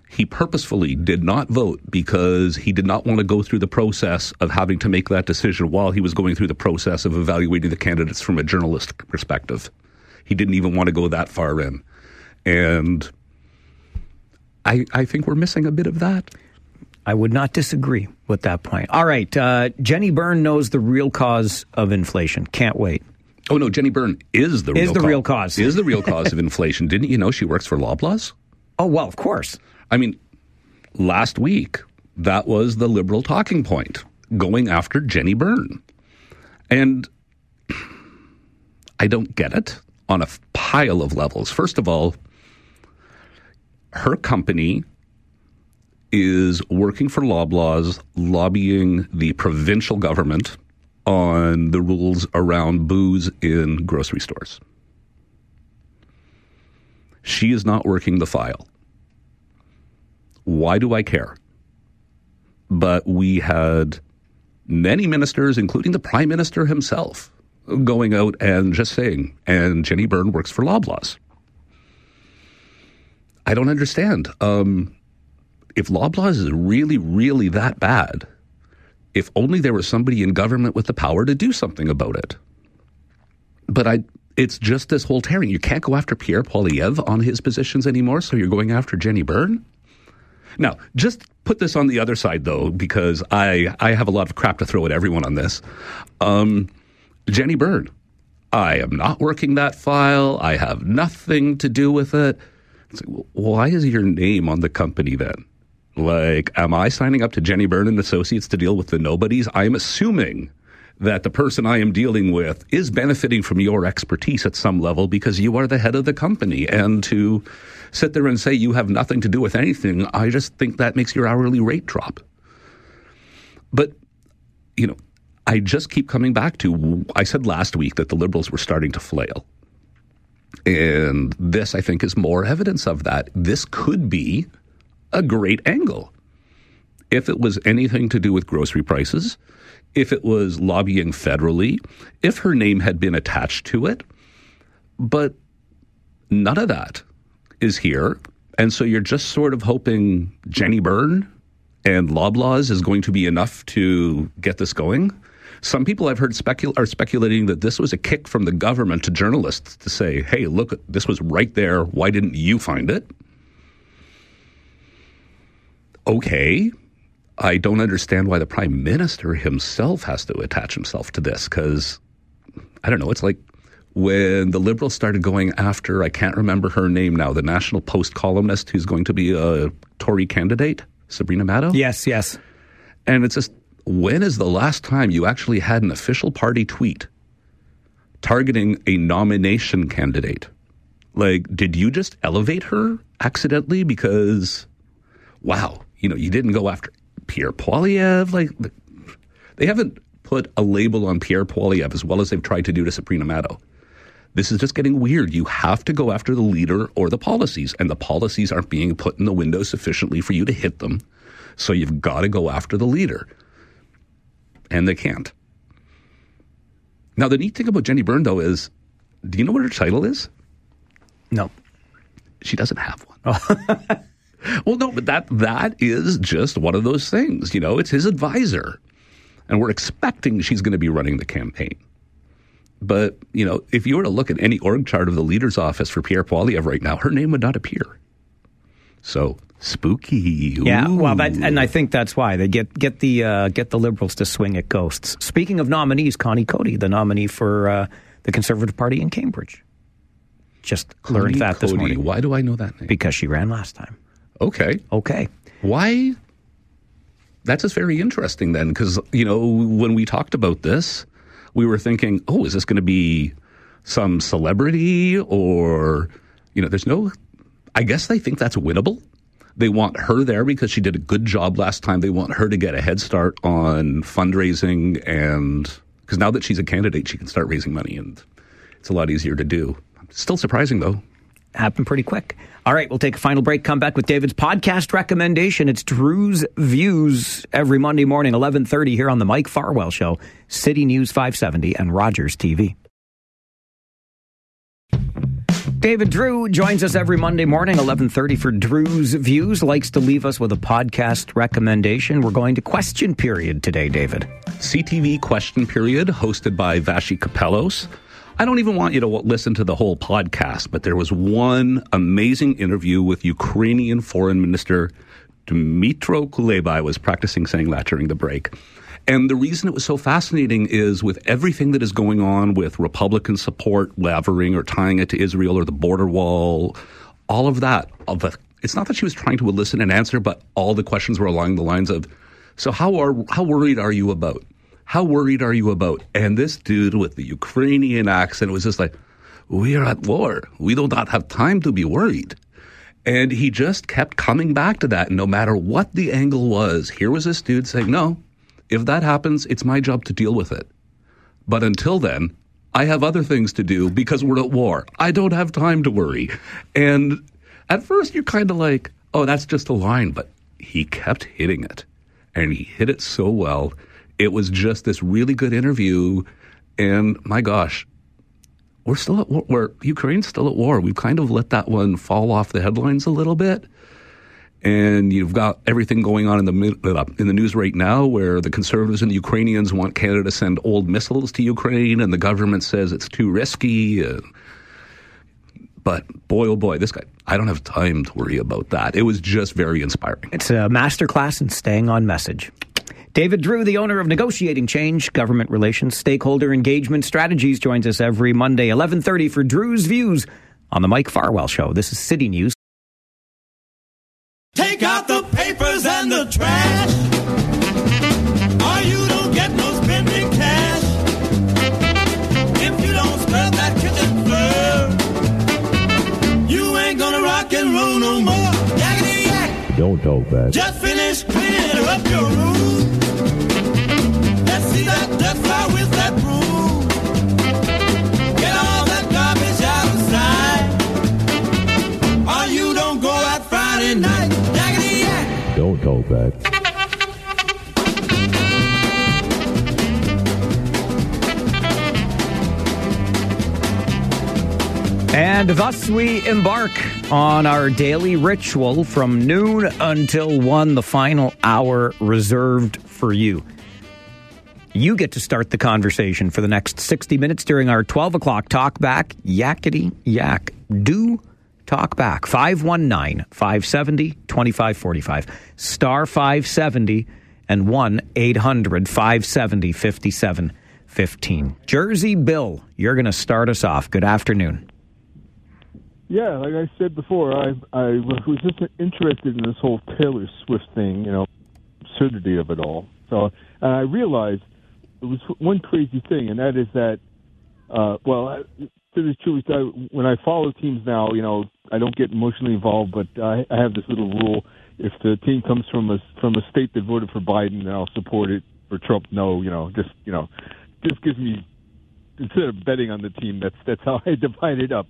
He purposefully did not vote because he did not want to go through the process of having to make that decision while he was going through the process of evaluating the candidates from a journalistic perspective. He didn't even want to go that far in. And I, I think we're missing a bit of that. I would not disagree with that point. All right. Uh, Jenny Byrne knows the real cause of inflation. Can't wait. Oh, no. Jenny Byrne is the Is real the cause. real cause. Is the real [laughs] cause of inflation. Didn't you know she works for Loblaws? Oh, well, of course. I mean, last week, that was the liberal talking point going after Jenny Byrne. And I don't get it on a pile of levels. First of all, her company is working for Loblaws, lobbying the provincial government on the rules around booze in grocery stores. She is not working the file. Why do I care? But we had many ministers, including the prime minister himself, going out and just saying, and Jenny Byrne works for Loblaws. I don't understand. Um, if Loblaws is really, really that bad, if only there was somebody in government with the power to do something about it. But I, it's just this whole tearing. You can't go after Pierre Poilievre on his positions anymore, so you're going after Jenny Byrne? Now, just put this on the other side, though, because I, I have a lot of crap to throw at everyone on this. Um, Jenny Byrne, I am not working that file. I have nothing to do with it. Like, well, why is your name on the company then? Like, am I signing up to Jenny Byrne and Associates to deal with the nobodies? I'm assuming that the person I am dealing with is benefiting from your expertise at some level because you are the head of the company. And to sit there and say you have nothing to do with anything, I just think that makes your hourly rate drop. But, you know, I just keep coming back to I said last week that the liberals were starting to flail. And this, I think, is more evidence of that. This could be a great angle. If it was anything to do with grocery prices, if it was lobbying federally, if her name had been attached to it, but none of that is here. And so you're just sort of hoping Jenny Byrne and Loblaws is going to be enough to get this going. Some people I've heard specul- are speculating that this was a kick from the government to journalists to say, hey, look, this was right there. Why didn't you find it? Okay. I don't understand why the prime minister himself has to attach himself to this because I don't know. It's like when the liberals started going after, I can't remember her name now, the National Post columnist who's going to be a Tory candidate, Sabrina Maddeaux. Yes, yes. And it's just, when is the last time you actually had an official party tweet targeting a nomination candidate? Like, did you just elevate her accidentally because, wow, you know, you didn't go after Pierre Poilievre? Like, they haven't put a label on Pierre Poilievre as well as they've tried to do to Sabrina Maddeaux. This is just getting weird. You have to go after the leader or the policies, and the policies aren't being put in the window sufficiently for you to hit them. So you've got to go after the leader. And they can't. Now, the neat thing about Jenny Byrne, though, is do you know what her title is? No. She doesn't have one. Oh. [laughs] well, no, but that that is just one of those things. You know, it's his advisor. And we're expecting she's going to be running the campaign. But, you know, if you were to look at any org chart of the leader's office for Pierre Poilievre right now, her name would not appear. So spooky. Yeah, well, that, and I think that's why they get get the uh, get the liberals to swing at ghosts. Speaking of nominees, Connie Cody, the nominee for uh, the Conservative Party in Cambridge, just Connie learned that this morning. Why do I know that name? Because she ran last time. Okay. Okay. Why? That's just very interesting then, because, you know, when we talked about this, we were thinking, oh, is this going to be some celebrity or, you know, there's no, I guess they think that's winnable. They want her there because she did a good job last time. They want her to get a head start on fundraising and, because now that she's a candidate, she can start raising money and it's a lot easier to do. Still surprising though. Happened pretty quick. All right, we'll take a final break. Come back with David's podcast recommendation. It's Drewe's Views every Monday morning, eleven thirty, here on the Mike Farwell Show, City News five seventy, and Rogers TV. David Drewe joins us every Monday morning, 11:30 for Drewe's Views. Likes to leave us with a podcast recommendation. We're going to question period today, David. CTV question period hosted by Vassy Kapelos. I don't even want you to listen to the whole podcast, but there was one amazing interview with Ukrainian Foreign Minister Dmytro Kuleba. I was practicing saying that during the break. And the reason it was so fascinating is with everything that is going on with Republican support wavering or tying it to Israel or the border wall, all of that. Of the, it's not that she was trying to elicit an answer, but all the questions were along the lines of, "So how are how worried are you about? How worried are you about?" And this dude with the Ukrainian accent was just like, "We are at war. We do not have time to be worried." And he just kept coming back to that. And no matter what the angle was, here was this dude saying, No, if that happens, it's my job to deal with it. But until then, I have other things to do because we're at war. I don't have time to worry. And at first, you're kind of like, oh, that's just a line. But he kept hitting it. And he hit it so well. It was just this really good interview. And my gosh, we're still at war. We're, Ukraine's still at war. We've kind of let that one fall off the headlines a little bit and you've got everything going on in the uh, in the news right now, where the conservatives and the Ukrainians want Canada to send old missiles to Ukraine, and the government says it's too risky. Uh, but boy, oh boy, this guy, I don't have time to worry about that. It was just very inspiring. It's a masterclass in staying on message. David Drewe, the owner of Negotiating Change, Government Relations, Stakeholder Engagement Strategies, joins us every Monday, 1130 for Drewe's Views on the Mike Farwell Show. This is City News. Take out the papers and the trash. Or you don't get no spending cash. If you don't scrub that kitchen floor, you ain't gonna rock and roll no more. Don't talk back. Just finish cleaning up your room. And thus we embark on our daily ritual from noon until one, the final hour reserved for you. You get to start the conversation for the next 60 minutes during our 12 o'clock talk back. Yakety yak. Do talk back. 519 570 2545. Star 570 and 1 800 570 5715. Jersey Bill, you're going to start us off. Good afternoon. Yeah, like I said before, I I was just interested in this whole Taylor Swift thing, you know, absurdity of it all. So, and I realized it was one crazy thing, and that is that, uh, well, to the truth, when I follow teams now, you know, I don't get emotionally involved, but I, I have this little rule: if the team comes from a from a state that voted for Biden, then I'll support it. For Trump, no, you know, just you know, just gives me instead of betting on the team, that's that's how I [laughs] divide it up.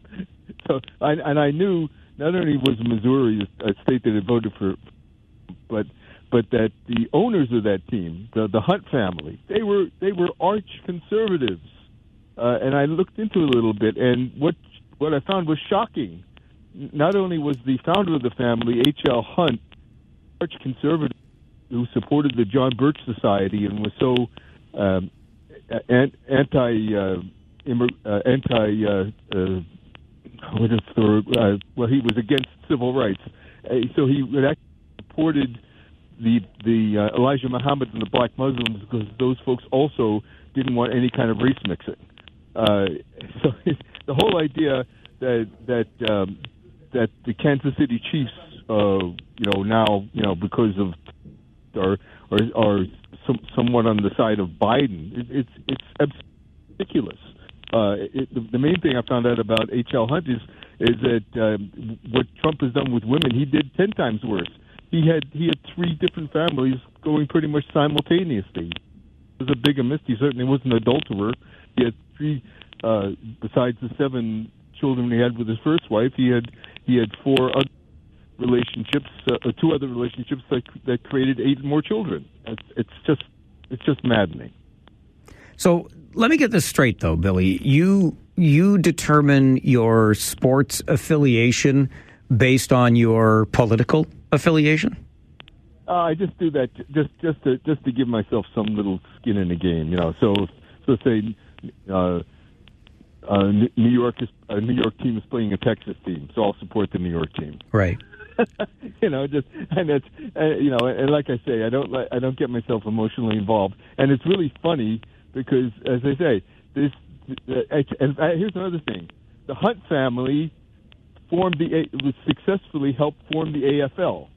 So, I, and I knew not only was Missouri a state that had voted for, but but that the owners of that team, the the Hunt family, they were they were arch conservatives, uh, and I looked into it a little bit, and what what I found was shocking. Not only was the founder of the family, H.L. Hunt, arch conservative, who supported the John Birch Society and was so um, anti uh, uh, anti uh, uh, what is the uh, well he was against civil rights. Uh, so he actually supported the the uh, Elijah Muhammad and the black Muslims because those folks also didn't want any kind of race mixing. Uh, [laughs] so the whole idea that that um, that the Kansas City Chiefs uh, you know now you know because of are are, are some, somewhat on the side of Biden. It, it's it's ridiculous. Uh, it, the, the main thing I found out about H.L. Hunt is is that um, what Trump has done with women, he did ten times worse. He had he had three different families going pretty much simultaneously. He was a bigamist. He certainly was an adulterer. He had three, uh, besides the seven children he had with his first wife. He had he had four other relationships, uh, two other relationships that that created eight more children. It's, it's just it's just maddening. So let me get this straight, though, Billy. You you determine your sports affiliation based on your political affiliation. Uh, I just do that just just to just to give myself some little skin in the game, you know. So so say uh, uh, New York is a New York team is playing a Texas team, so I'll support the New York team. Right. [laughs] you know, just and it's uh, you know, and like I say, I don't I don't get myself emotionally involved, and it's really funny because as I say, this uh, and here's another thing: the Hunt family formed the successfully helped form the AFL.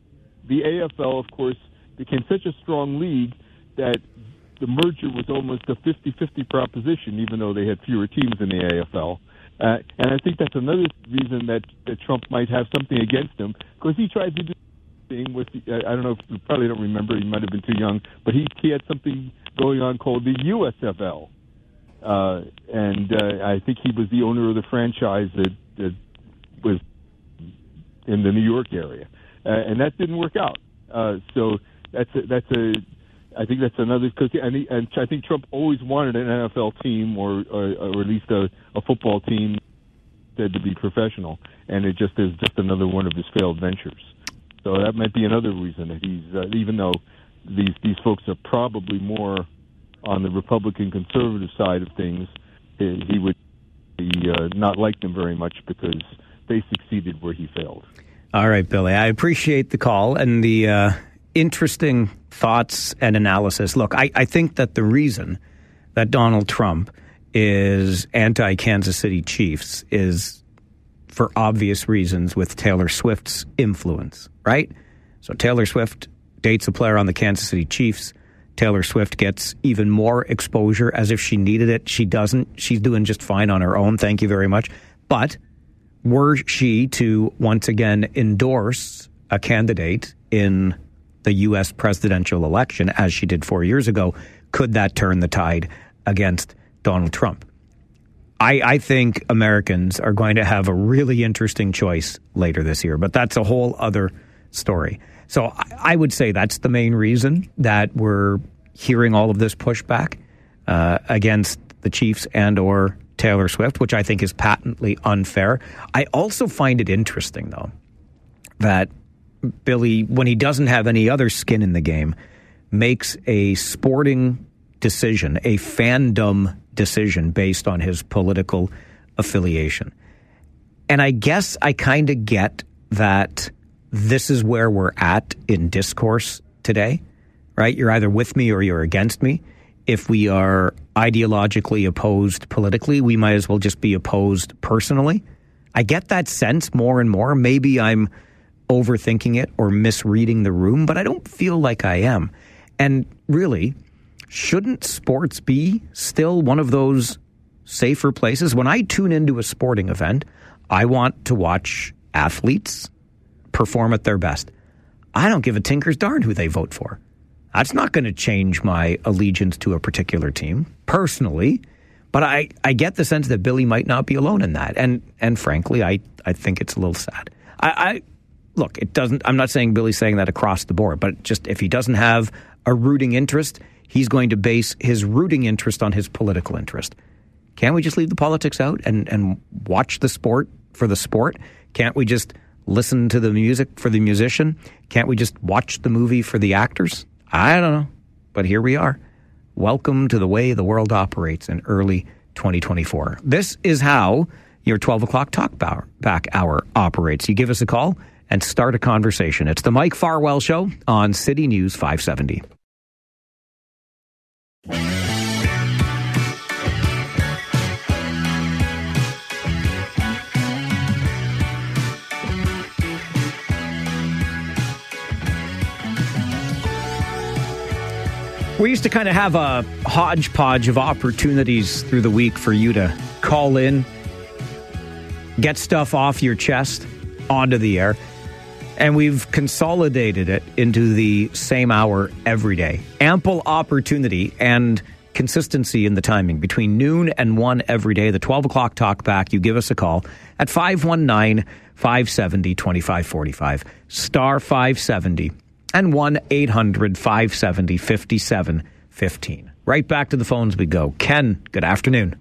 The AFL, of course, became such a strong league that the merger was almost a 50-50 proposition, even though they had fewer teams in the AFL. Uh, and I think that's another reason that, that Trump might have something against him, because he tried to do thing with the, uh, I don't know if you probably don't remember, he might have been too young, but he he had something going on called the USFL, uh, and uh, I think he was the owner of the franchise that, that was in the New York area, uh, and that didn't work out. Uh, so that's a, that's a I think that's another because and, and I think Trump always wanted an NFL team or or, or at least a, a football team said to be professional, and it just is just another one of his failed ventures. So that might be another reason that he's uh, even though these these folks are probably more on the Republican conservative side of things, he, he would be, uh, not like them very much because they succeeded where he failed. All right, Billy. I appreciate the call and the uh, interesting thoughts and analysis. Look, I, I think that the reason that Donald Trump is anti Kansas City Chiefs is for obvious reasons with Taylor Swift's influence, right? So Taylor Swift dates a player on the Kansas City Chiefs. Taylor Swift gets even more exposure as if she needed it. She doesn't. She's doing just fine on her own. Thank you very much. But were she to once again endorse a candidate in the U.S. presidential election, as she did four years ago, could that turn the tide against Donald Trump? I, I, think Americans are going to have a really interesting choice later this year, but that's a whole other story. So I, I would say that's the main reason that we're hearing all of this pushback uh, against the Chiefs and or Taylor Swift, which I think is patently unfair. I also find it interesting, though, that Billy, when he doesn't have any other skin in the game, makes a sporting decision, a fandom decision based on his political affiliation. And I guess I kind of get that this is where we're at in discourse today, right? You're either with me or you're against me. If we are ideologically opposed politically, we might as well just be opposed personally. I get that sense more and more. Maybe I'm overthinking it or misreading the room, but I don't feel like I am. And really, shouldn't sports be still one of those safer places? When I tune into a sporting event, I want to watch athletes perform at their best. I don't give a tinker's darn who they vote for. That's not going to change my allegiance to a particular team personally, but I, I get the sense that Billy might not be alone in that. And and frankly, I, I think it's a little sad. I, I look, it doesn't I'm not saying Billy's saying that across the board, but just if he doesn't have a rooting interest, he's going to base his rooting interest on his political interest. Can't we just leave the politics out and, and watch the sport for the sport? Can't we just listen to the music for the musician? Can't we just watch the movie for the actors? I don't know. But here we are. Welcome to the way the world operates in early 2024. This is how your 12 o'clock talk back hour operates. You give us a call and start a conversation. It's the Mike Farwell Show on City News 570. We used to kind of have a hodgepodge of opportunities through the week for you to call in, get stuff off your chest onto the air. And we've consolidated it into the same hour every day. Ample opportunity and consistency in the timing between noon and 1 every day. The 12 o'clock talk back, you give us a call at 519 570 2545, star 570, and 1 800 570 5715. Right back to the phones we go. Ken, good afternoon.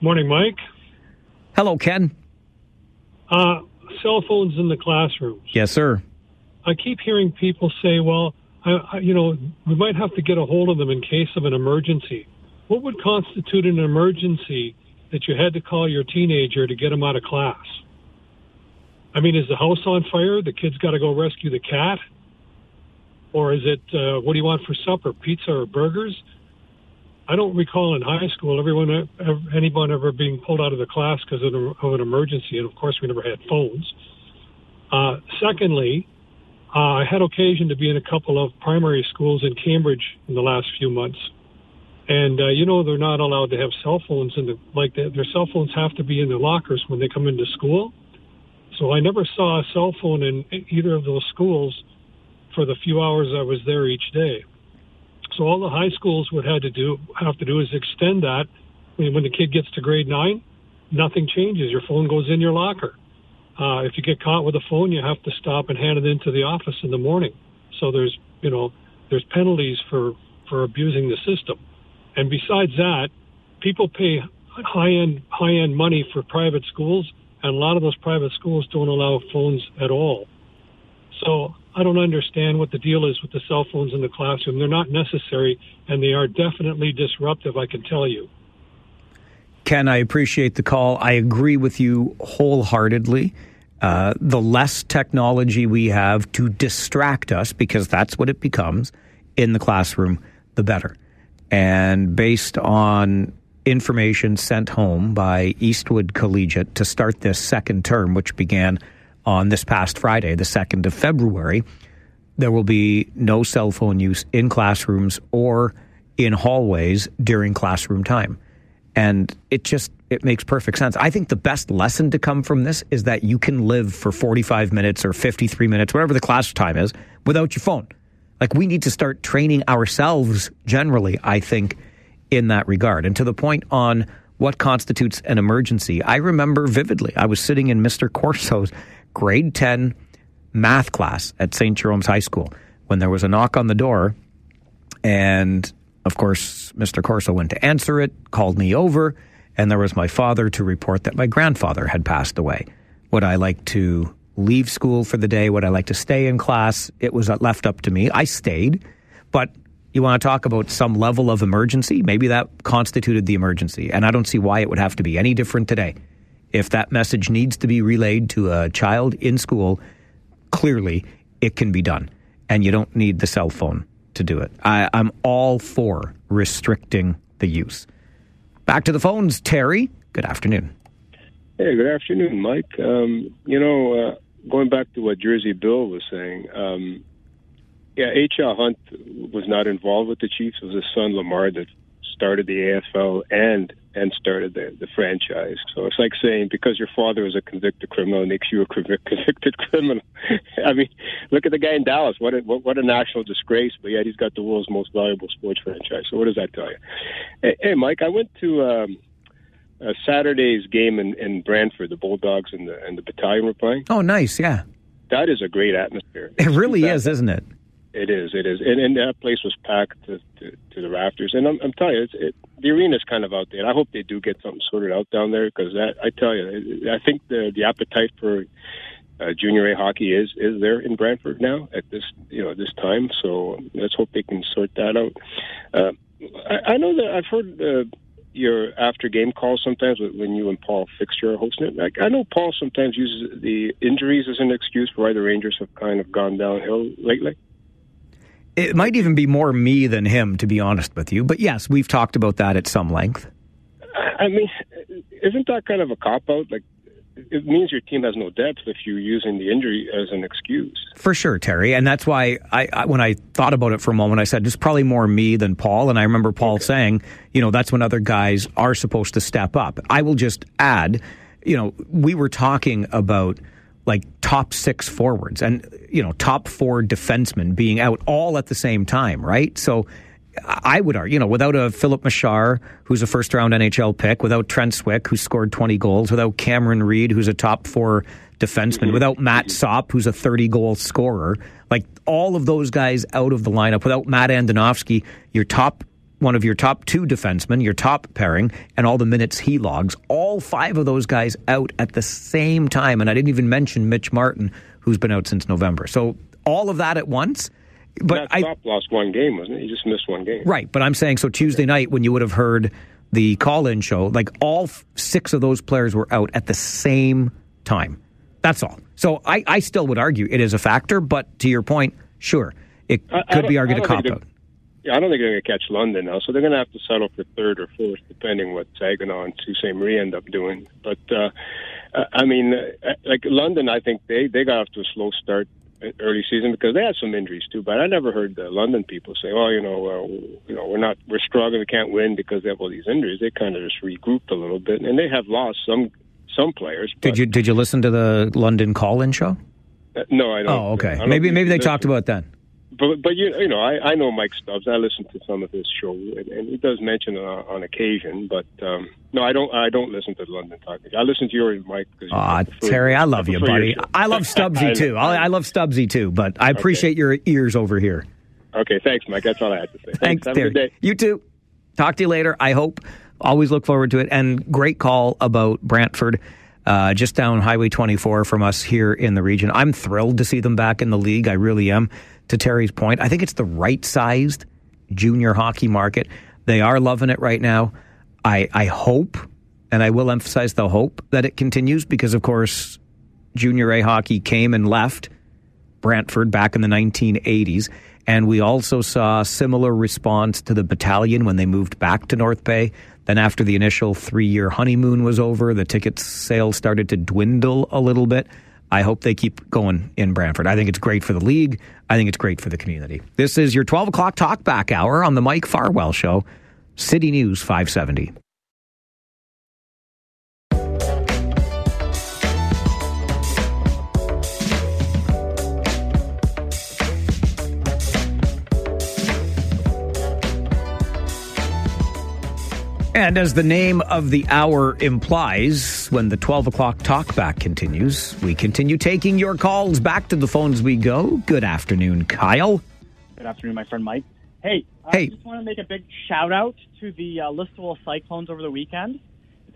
Morning, Mike. Hello, Ken. Uh, cell phones in the classrooms. Yes, sir. I keep hearing people say, well, I, I, you know, we might have to get a hold of them in case of an emergency. What would constitute an emergency that you had to call your teenager to get him out of class? I mean, is the house on fire? The kid's got to go rescue the cat? Or is it, uh, what do you want for supper, pizza or burgers? I don't recall in high school everyone, anyone ever being pulled out of the class because of, of an emergency, and of course we never had phones. Uh, secondly, uh, I had occasion to be in a couple of primary schools in Cambridge in the last few months, and uh, you know they're not allowed to have cell phones in the like the, their cell phones have to be in their lockers when they come into school. So I never saw a cell phone in either of those schools for the few hours I was there each day. So all the high schools would have to do have to do is extend that. When the kid gets to grade nine, nothing changes. Your phone goes in your locker. Uh, if you get caught with a phone, you have to stop and hand it into the office in the morning. So there's you know there's penalties for for abusing the system. And besides that, people pay high end high end money for private schools, and a lot of those private schools don't allow phones at all. So I don't understand what the deal is with the cell phones in the classroom. They're not necessary, and they are definitely disruptive. I can tell you. Ken, I appreciate the call. I agree with you wholeheartedly. Uh, the less technology we have to distract us, because that's what it becomes in the classroom, the better. And based on information sent home by Eastwood Collegiate to start this second term, which began on this past Friday, the 2nd of February, there will be no cell phone use in classrooms or in hallways during classroom time. And it just it makes perfect sense. I think the best lesson to come from this is that you can live for 45 minutes or 53 minutes, whatever the class time is, without your phone. Like we need to start training ourselves generally, I think, in that regard. And to the point on what constitutes an emergency, I remember vividly. I was sitting in Mr. Corso's grade 10 math class at St. Jerome's High School when there was a knock on the door. And of course, Mr. Corso went to answer it, called me over, and there was my father to report that my grandfather had passed away. Would I like to leave school for the day? Would I like to stay in class? It was uh, left up to me. I stayed, but you want to talk about some level of emergency? Maybe that constituted the emergency. And I don't see why it would have to be any different today. If that message needs to be relayed to a child in school, clearly it can be done. And you don't need the cell phone to do it. I, I'm all for restricting the use. Back to the phones, Terry. Good afternoon. Hey, good afternoon, Mike. Um, you know, uh, going back to what Jersey Bill was saying, um, yeah, H.L. Hunt was not involved with the Chiefs. It was his son Lamar that started the AFL and and started the, the franchise. So it's like saying because your father was a convicted criminal makes you a [laughs] convicted criminal. [laughs] I mean, look at the guy in Dallas. What a, what, what a national disgrace, but yet he's got the world's most valuable sports franchise. So what does that tell you? Hey, hey Mike, I went to um, a Saturday's game in, in Brantford. The Bulldogs and the and the Battalion were playing. Oh, nice, yeah. That is a great atmosphere. It really is, isn't it? It is. It is. And, and that place was packed to, to, to the rafters. And I'm, I'm telling you, it's, it, the arena's kind of out there. I hope they do get something sorted out down there because I tell you, I think the the appetite for uh, junior A hockey is is there in Brantford now at this you know this time. So let's hope they can sort that out. Uh, I, I know that I've heard. Uh, your after game calls sometimes when you and Paul Fixture are hosting it. Like, I know Paul sometimes uses the injuries as an excuse for why the Rangers have kind of gone downhill lately. It might even be more me than him, to be honest with you. But yes, we've talked about that at some length. I mean, isn't that kind of a cop out? Like, it means your team has no depth if you're using the injury as an excuse. For sure, Terry, and that's why I, I, when I thought about it for a moment, I said it's probably more me than Paul. And I remember Paul okay. saying, you know, that's when other guys are supposed to step up. I will just add, you know, we were talking about like top six forwards and you know top four defensemen being out all at the same time, right? So I would argue, you know, without a Filip Mesar, who's a first round NHL pick, without Trent Swick, who scored 20 goals, without Cameron Reid, who's a top four defenseman, mm-hmm. without Matt Sop, who's a 30 goal scorer, like all of those guys out of the lineup, without Matt Andonovski, your top one of your top two defensemen, your top pairing, and all the minutes he logs, all five of those guys out at the same time. And I didn't even mention Mitch Martin, who's been out since November. So all of that at once. But Matt I Stop lost one game, wasn't it? He just missed one game. Right, but I'm saying so Tuesday night when you would have heard the call-in show, like all six of those players were out at the same time. That's all. So I, I still would argue it is a factor, but to your point, sure, it I- I could don't- be argued a cop out. Yeah, I don't think they're going to catch London now, so they're going to have to settle for third or fourth, depending what Saginaw and Sault Ste. Marie end up doing. But uh, I mean, uh, like London, I think they they got off to a slow start early season because they had some injuries too. But I never heard the London people say, "Oh, you know, uh, you know, we're not we're struggling, we can't win because they have all these injuries." They kind of just regrouped a little bit, and they have lost some some players. Did you did you listen to the London call-in show? Uh, no, I don't. Oh, okay. Don't Maybe maybe they talked about that. But but you you know I I know Mike Stubbs. I listen to some of his show, and, and he does mention it on, on occasion. But um, no, I don't I don't listen to the London Talking. I listen to yours, Mike. Ah, Terry, I love you, buddy. I love Stubbsy [laughs] too. I, I love Stubbsy too, but I appreciate your ears over here. Okay, thanks, Mike. That's all I had to say. Thanks, Have Terry. a good day. You too. Talk to you later. I hope. Always look forward to it. And great call about Brantford, uh, just down Highway 24 from us here in the region. I'm thrilled to see them back in the league. I really am. To Terry's point, I think it's the right sized junior hockey market. They are loving it right now. I, I hope, and I will emphasize the hope that it continues because, of course, junior A hockey came and left Brantford back in the 1980s. And we also saw a similar response to the battalion when they moved back to North Bay. Then, after the initial three year honeymoon was over, the ticket sales started to dwindle a little bit. I hope they keep going in Brantford. I think it's great for the league. I think it's great for the community. This is your 12 o'clock talkback hour on the Mike Farwell Show, City News 570. And as the name of the hour implies, when the 12 o'clock talkback continues, we continue taking your calls back to the phones we go. Good afternoon, Kyle. Good afternoon, my friend Mike. Hey, Hey. I just want to make a big shout out to the uh, Listowel Cyclones over the weekend.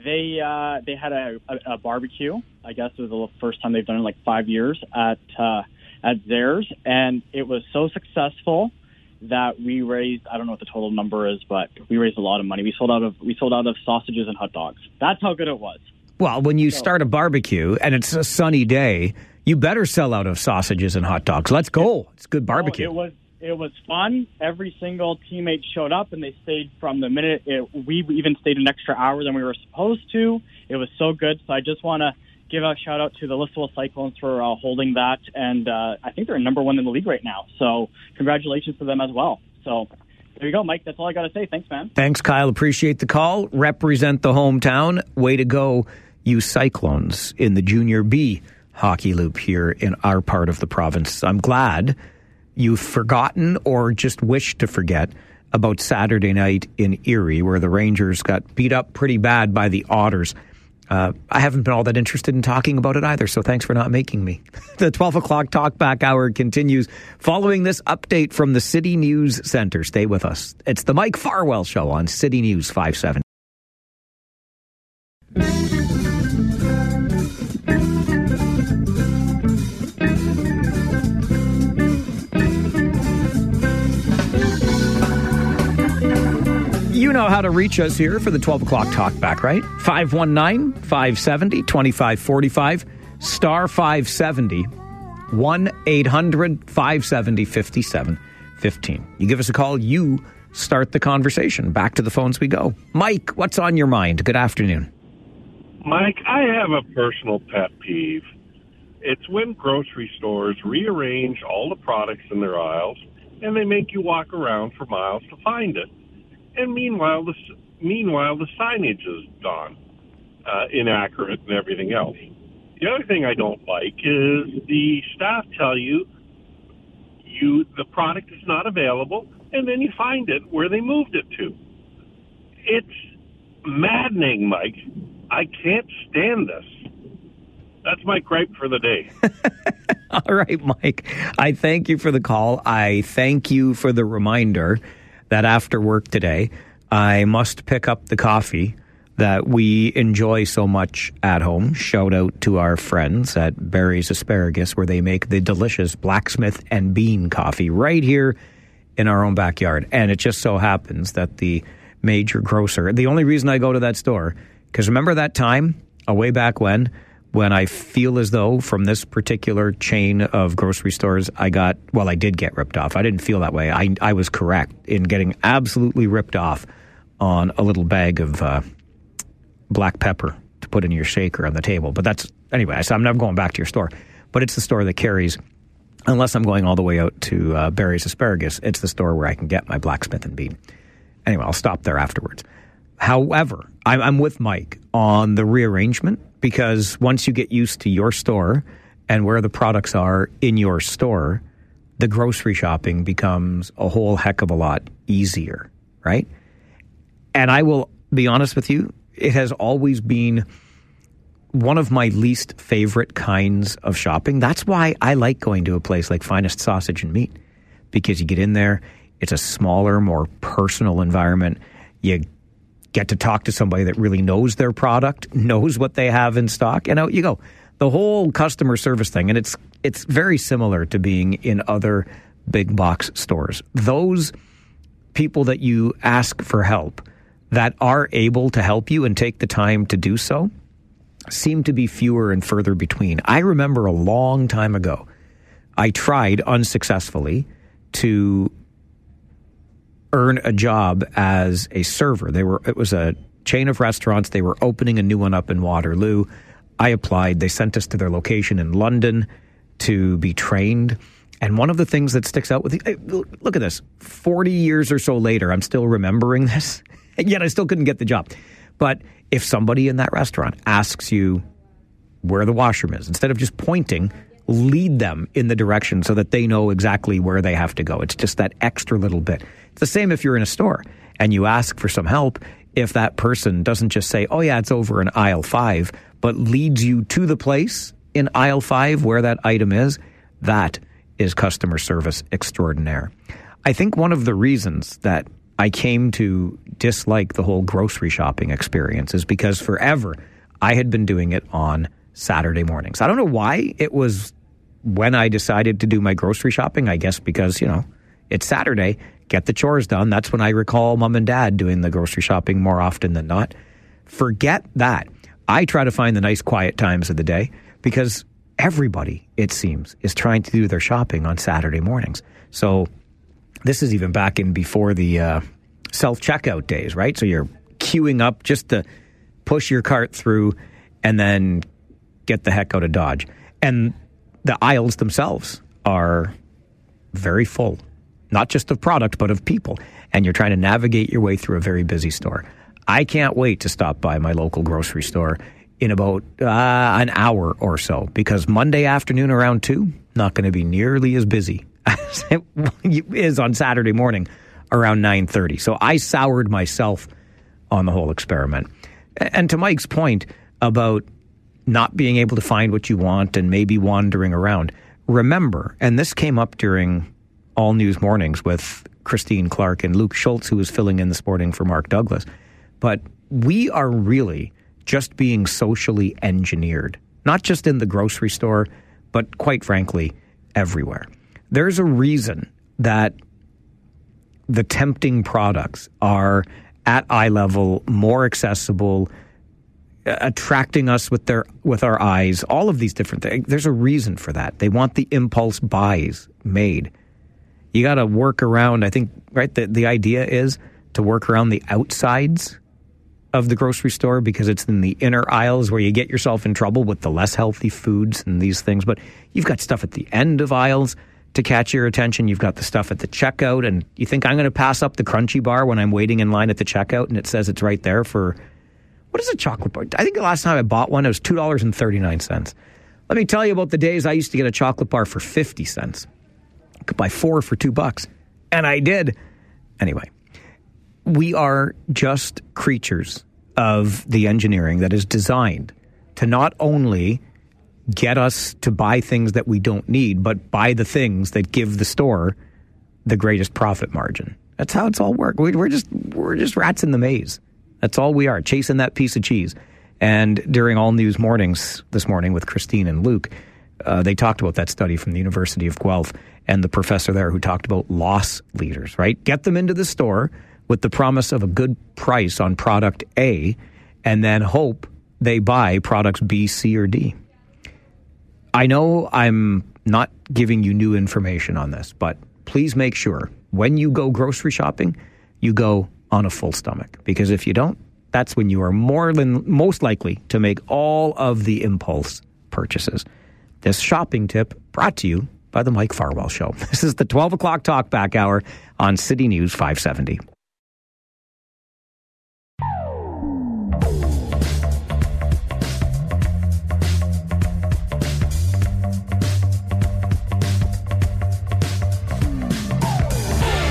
They uh, they had a, a, a barbecue. I guess it was the first time they've done it in like five years at uh, at theirs, and it was so successful that we raised I don't know what the total number is, but we raised a lot of money. We sold out of we sold out of sausages and hot dogs. That's how good it was. Well, when you start a barbecue and it's a sunny day, you better sell out of sausages and hot dogs. Let's go. It's good barbecue. Oh, it was it was fun. Every single teammate showed up, and they stayed from the minute it, we even stayed an extra hour than we were supposed to. It was so good. So I just want to give a shout out to the Listowel Cyclones for uh, holding that, and uh, I think they're number one in the league right now. So congratulations to them as well. So there you go, Mike. That's all I got to say. Thanks, man. Thanks, Kyle. Appreciate the call. Represent the hometown. Way to go, you Cyclones in the Junior B hockey loop here in our part of the province. I'm glad you've forgotten or just wish to forget about Saturday night in Erie, where the Rangers got beat up pretty bad by the Otters. Uh, I haven't been all that interested in talking about it either, so thanks for not making me. [laughs] the 12 o'clock talkback hour continues following this update from the City News Center. Stay with us. It's the Mike Farwell Show on City News 570. You know how to reach us here for the 12 o'clock talkback, right? 519 570 2545, star 570, 1 800 570 5715. You give us a call, you start the conversation. Back to the phones we go. Mike, what's on your mind? Good afternoon. Mike, I have a personal pet peeve. It's when grocery stores rearrange all the products in their aisles and they make you walk around for miles to find it. And meanwhile, the meanwhile the signage is gone, uh, inaccurate, and everything else. The other thing I don't like is the staff tell you you the product is not available and then you find it where they moved it to. It's maddening, Mike. I can't stand this. That's my gripe for the day. [laughs] All right, Mike. I thank you for the call. I thank you for the reminder that after work today, I must pick up the coffee that we enjoy so much at home. Shout out to our friends at Barrie's Asparagus, where they make the delicious blacksmith and bean coffee right here in our own backyard. And it just so happens that the major grocer, the only reason I go to that store, because remember that time, a way back when, when I feel as though from this particular chain of grocery stores, I got, well, I did get ripped off. I didn't feel that way. I, I was correct in getting absolutely ripped off on a little bag of uh, black pepper to put in your shaker on the table. But that's, anyway, so I'm never going back to your store. But it's the store that carries, unless I'm going all the way out to uh, Barrie's Asparagus, it's the store where I can get my blacksmith and bean. Anyway, I'll stop there afterwards. However, I'm, I'm with Mike on the rearrangement because once you get used to your store and where the products are in your store, the grocery shopping becomes a whole heck of a lot easier, right? And I will be honest with you, it has always been one of my least favorite kinds of shopping. That's why I like going to a place like Finest Sausage and Meat because you get in there, it's a smaller, more personal environment. You get to talk to somebody that really knows their product, knows what they have in stock, and out you go. The whole customer service thing, and it's it's very similar to being in other big box stores. Those people that you ask for help that are able to help you and take the time to do so seem to be fewer and further between. I remember a long time ago, I tried unsuccessfully to earn a job as a server. They were it was a chain of restaurants. They were opening a new one up in Waterloo. I applied. They sent us to their location in London to be trained. And one of the things that sticks out with the, look at this 40 years or so later, I'm still remembering this, [laughs] yet I still couldn't get the job. But if somebody in that restaurant asks you where the washroom is, instead of just pointing, lead them in the direction so that they know exactly where they have to go. It's just that extra little bit. It's the same if you're in a store and you ask for some help. If that person doesn't just say, oh, yeah, it's over in aisle five, but leads you to the place in aisle five where that item is, that is customer service extraordinaire. I think one of the reasons that I came to dislike the whole grocery shopping experience is because forever I had been doing it on Saturday mornings. I don't know why it was when I decided to do my grocery shopping. I guess because, you know, it's Saturday, get the chores done. That's when I recall mom and dad doing the grocery shopping more often than not. Forget that. I try to find the nice quiet times of the day because everybody, it seems, is trying to do their shopping on Saturday mornings. So this is even back in before the uh, self checkout days, right? So you're queuing up just to push your cart through and then get the heck out of Dodge. And the aisles themselves are very full, not just of product, but of people. And you're trying to navigate your way through a very busy store. I can't wait to stop by my local grocery store in about uh, an hour or so because Monday afternoon around 2, not going to be nearly as busy [laughs] as it is on Saturday morning around 9:30. So I soured myself on the whole experiment. And to Mike's point about not being able to find what you want and maybe wandering around, remember, and this came up during all news mornings with Christine Clark and Luke Schultz, who was filling in this morning for Mark Douglas. But we are really just being socially engineered, not just in the grocery store, but quite frankly, everywhere. There's a reason that the tempting products are at eye level, more accessible, Uh, attracting us with their with our eyes, all of these different things. There's a reason for that. They want the impulse buys made. You got to work around, I think, right? The the idea is to work around the outsides of the grocery store because it's in the inner aisles where you get yourself in trouble with the less healthy foods and these things. But you've got stuff at the end of aisles to catch your attention. You've got the stuff at the checkout, and you think I'm going to pass up the Crunchie bar when I'm waiting in line at the checkout, and it says it's right there for what is a chocolate bar? I think the last time I bought one, it was two dollars and thirty nine cents. Let me tell you about the days I used to get a chocolate bar for fifty cents. I could buy four for two bucks, and I did. Anyway, we are just creatures of the engineering that is designed to not only get us to buy things that we don't need, but buy the things that give the store the greatest profit margin. That's how it's all worked. We're just we're just rats in the maze. That's all we are, chasing that piece of cheese. And during all news mornings this morning with Christine and Luke, uh, they talked about that study from the University of Guelph and the professor there who talked about loss leaders, right? Get them into the store with the promise of a good price on product A and then hope they buy products B, C, or D. I know I'm not giving you new information on this, but please make sure when you go grocery shopping, you go on a full stomach. Because if you don't, that's when you are more than most likely to make all of the impulse purchases. This shopping tip brought to you by the Mike Farwell Show. [laughs] This is the 12 o'clock talkback hour on City News 570.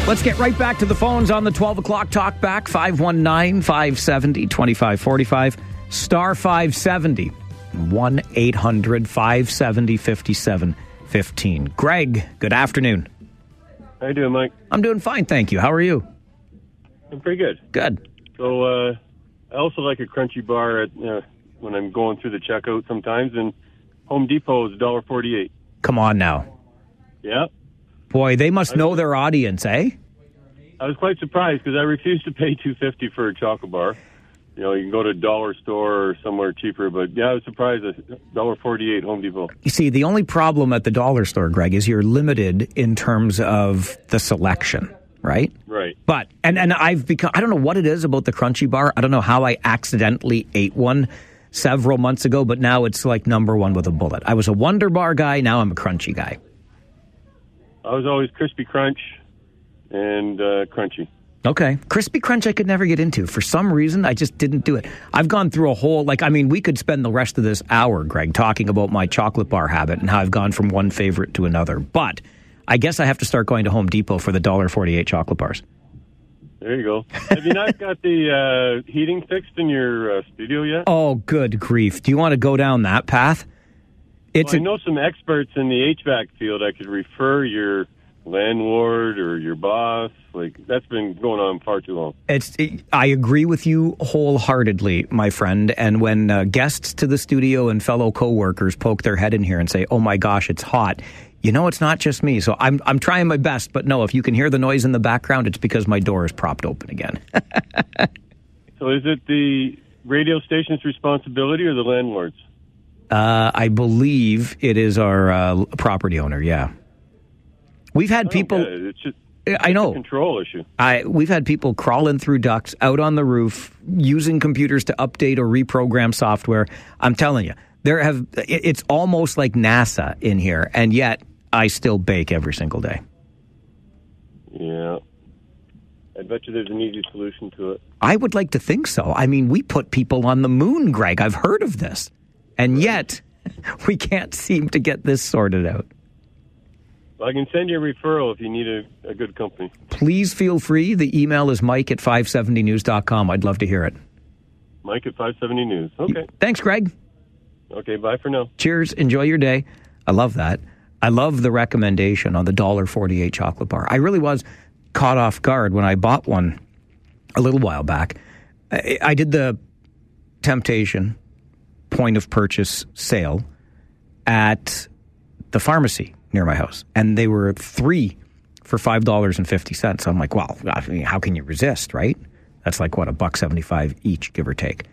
Let's get right back to the phones on the 12 o'clock talk back 519 570 2545 star 570 1 800 570 5715. Greg, good afternoon. How you doing, Mike? I'm doing fine, thank you. How are you? I'm pretty good. Good. So uh, I also like a Crunchie bar at, uh, when I'm going through the checkout sometimes, and Home Depot is $1.48. Come on now. Yeah. Boy, they must know their audience, eh? I was quite surprised because I refused to pay two fifty for a chocolate bar. You know, you can go to a dollar store or somewhere cheaper, but yeah, I was surprised at dollar forty eight Home Depot. You see, the only problem at the dollar store, Greg, is you're limited in terms of the selection, right? Right. But and and I've become I don't know what it is about the Crunchie bar. I don't know how I accidentally ate one several months ago, but now it's like number one with a bullet. I was a Wonder Bar guy, now I'm a Crunchie guy. I was always Crispy Crunch and uh, Crunchie. Okay. Crispy Crunch I could never get into. For some reason, I just didn't do it. I've gone through a whole, like, I mean, we could spend the rest of this hour, Greg, talking about my chocolate bar habit and how I've gone from one favorite to another. But I guess I have to start going to Home Depot for the $1.48 chocolate bars. There you go. Have you not got the uh, heating fixed in your uh, studio yet? Oh, good grief. Do you want to go down that path? It's well, I know some experts in the HVAC field. I could refer your landlord or your boss. Like that's been going on far too long. It's. I agree with you wholeheartedly, my friend. And when uh, guests to the studio and fellow coworkers poke their head in here and say, "Oh my gosh, it's hot," you know it's not just me. So I'm I'm trying my best. But no, if you can hear the noise in the background, it's because my door is propped open again. [laughs] so is it the radio station's responsibility or the landlord's? Uh, I believe it is our uh, property owner. Yeah. We've had people. Okay. It's just, I know control issue. I we've had people crawling through ducts out on the roof using computers to update or reprogram software. I'm telling you, there have it's almost like NASA in here, and yet I still bake every single day. Yeah. I bet you there's an easy solution to it. I would like to think so. I mean, we put people on the moon, Greg. I've heard of this. And yet, [laughs] we can't seem to get this sorted out. I can send you a referral if you need a, a good company. Please feel free. The email is mike at 570news.com. I'd love to hear it. Mike at 570 News. Okay. Thanks, Greg. Okay, bye for now. Cheers. Enjoy your day. I love that. I love the recommendation on the $1.48 chocolate bar. I really was caught off guard when I bought one a little while back. I, I did the temptation point of purchase sale at the pharmacy near my house, and they were three for five dollars and fifty cents. I'm like, well, I mean, how can you resist, right? That's like what a buck seventy five each, give or take.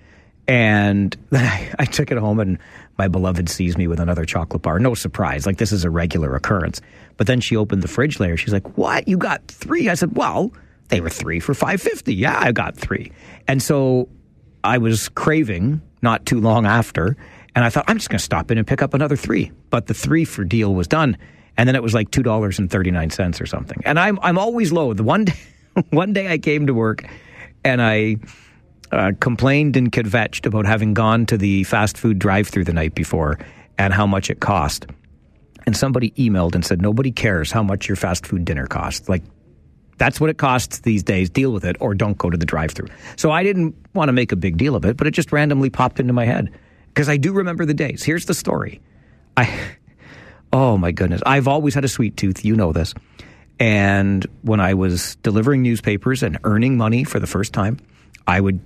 And then [laughs] I, took it home, and my beloved sees me with another chocolate bar. No surprise, like this is a regular occurrence. But then she opened the fridge layer. She's like, "What? You got three? I said, "Well, they were three for five fifty. Yeah, I got three. And so I was craving not too long after. And I thought, I'm just going to stop in and pick up another three. But the three for deal was done. And then it was like $2.39 or something. And I'm, I'm always low. The one [laughs] day, one day I came to work and I uh, complained and kvetched about having gone to the fast food drive through the night before and how much it cost. And somebody emailed and said, nobody cares how much your fast food dinner costs. Like, That's what it costs these days. Deal with it or don't go to the drive through. So I didn't want to make a big deal of it, but it just randomly popped into my head because I do remember the days. Here's the story. I, [laughs] oh my goodness. I've always had a sweet tooth. You know this. And when I was delivering newspapers and earning money for the first time, I would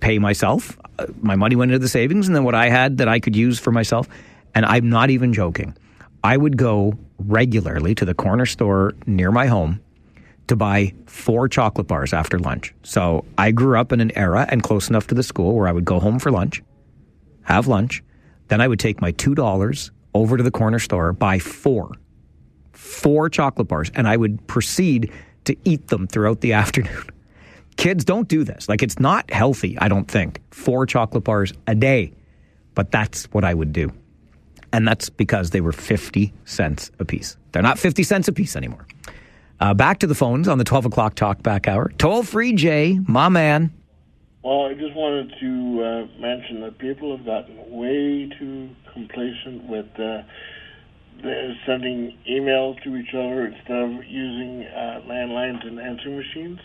pay myself. Uh, My money went into the savings, and then what I had that I could use for myself. And I'm not even joking. I would go regularly to the corner store near my home to buy four chocolate bars after lunch. So I grew up in an era and close enough to the school where I would go home for lunch, have lunch, then I would take my $2 over to the corner store, buy four, four chocolate bars, and I would proceed to eat them throughout the [laughs] afternoon. Kids don't do this. Like, it's not healthy, I don't think. Four chocolate bars a day. But that's what I would do. And that's because they were 50 cents a piece. They're not 50 cents a piece anymore. Uh, back to the phones on the 12 o'clock talk back hour. Toll free, Jay, my man. Well, I just wanted to uh, mention that people have gotten way too complacent with uh, sending emails to each other instead of using uh, landlines and answering machines.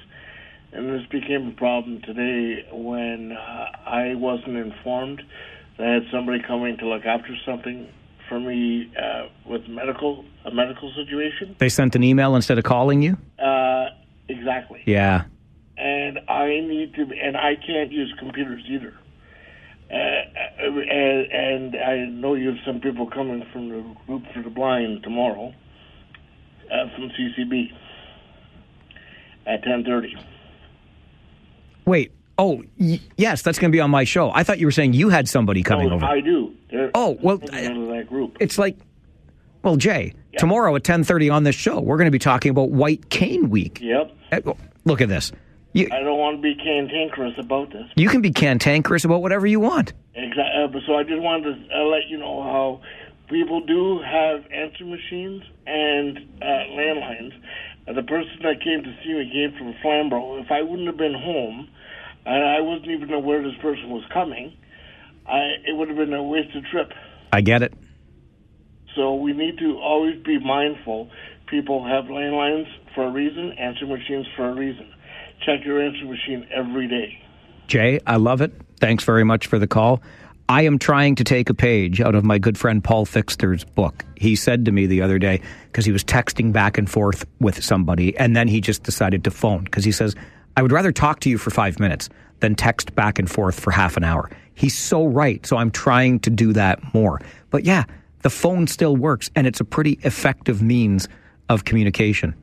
And this became a problem today when uh, I wasn't informed that I had somebody coming to look after something for me uh, with medical a medical situation. They sent an email instead of calling you? Uh, exactly. Yeah. and I need to, and I can't use computers either. Uh, and, and I know you have some people coming from the group for the blind tomorrow uh, from CCB at ten thirty. Wait. Oh, y- yes, that's going to be on my show. I thought you were saying you had somebody coming over. I do. They're Oh, well, that group. It's like, well, Jay, tomorrow at 10.30 on this show, we're going to be talking about White Cane Week. Yep. Eh, Look at this. You, I don't want to be cantankerous about this. you can be cantankerous about whatever you want. Exactly. Uh, but so I just wanted to uh, let you know how people do have answer machines and uh, landlines. Uh, the person that came to see me came from Flamborough. If I wouldn't have been home, and I wasn't even aware this person was coming, I, it would have been a wasted trip. I get it. So we need to always be mindful. People have landlines for a reason, answer machines for a reason. Check your answer machine every day. Jay, I love it. Thanks very much for the call. I am trying to take a page out of my good friend Paul Fixter's book. He said to me the other day, because he was texting back and forth with somebody, and then he just decided to phone, because he says, I would rather talk to you for five minutes than text back and forth for half an hour. He's so right. So I'm trying to do that more. But yeah, the phone still works, and it's a pretty effective means of communication.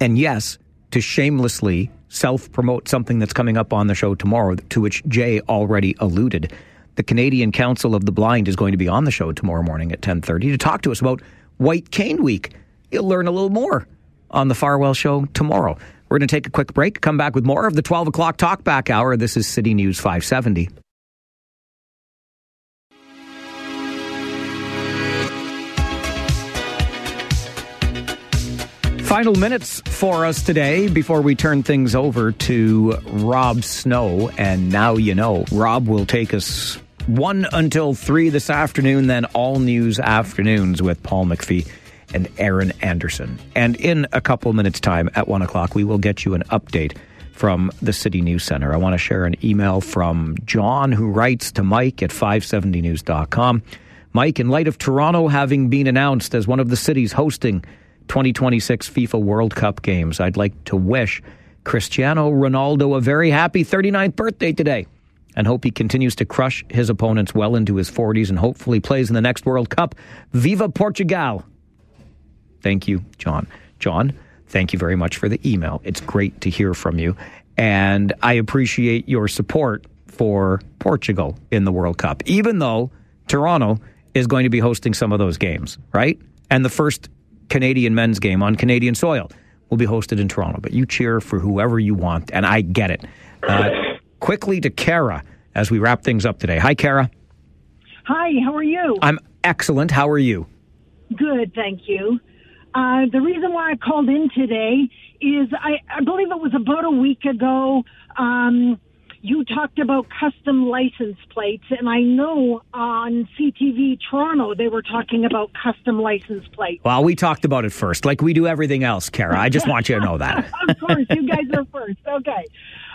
And yes, to shamelessly self promote something that's coming up on the show tomorrow, to which Jay already alluded. The Canadian Council of the Blind is going to be on the show tomorrow morning at 10:30 to talk to us about White Cane Week. You'll learn a little more on the Farwell Show tomorrow. We're going to take a quick break, come back with more of the 12 o'clock talkback hour. This is City News 570. Final minutes for us today before we turn things over to Rob Snow. And now you know, Rob will take us one until three this afternoon, then all news afternoons with Paul McPhee and Aaron Anderson. And in a couple minutes' time at one o'clock, we will get you an update from the City News Center. I want to share an email from John who writes to Mike at 570news.com. Mike, in light of Toronto having been announced as one of the cities hosting 2026 FIFA World Cup games, I'd like to wish Cristiano Ronaldo a very happy 39th birthday today and hope he continues to crush his opponents well into his 40s and hopefully plays in the next World Cup. Viva Portugal! Thank you, John. John, thank you very much for the email. It's great to hear from you. And I appreciate your support for Portugal in the World Cup, even though Toronto is going to be hosting some of those games, right? And the first Canadian men's game on Canadian soil will be hosted in Toronto. But you cheer for whoever you want, and I get it. Uh, quickly to Kara as we wrap things up today. Hi, Kara. Hi, how are you? I'm excellent. How are you? Good, thank you. Uh, the reason why I called in today is I, I believe it was about a week ago. Um, you talked about custom license plates, and I know on CTV Toronto they were talking about custom license plates. Well, we talked about it first, like we do everything else, Kara. I just want you to know that. [laughs] of course, you guys are first. Okay.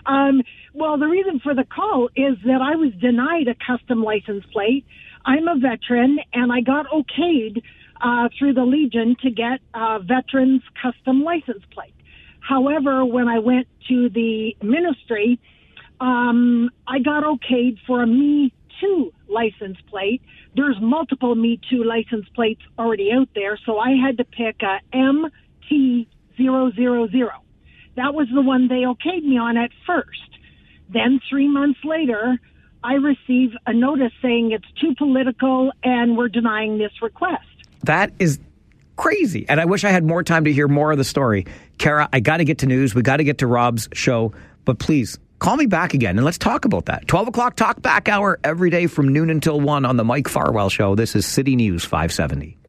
Um, well, the reason for the call is that I was denied a custom license plate. I'm a veteran, and I got okayed uh, through the Legion to get a veterans custom license plate. However, when I went to the ministry, um, I got okayed for a Me Too license plate. There's multiple Me Too license plates already out there, so I had to pick a MT000. That was the one they okayed me on at first. Then three months later, I receive a notice saying it's too political and we're denying this request. That is crazy. And I wish I had more time to hear more of the story. Kara, I got to get to news. We got to get to Rob's show. But please, call me back again and let's talk about that. 12 o'clock talk back hour every day from noon until 1 on the Mike Farwell Show. This is City News 570.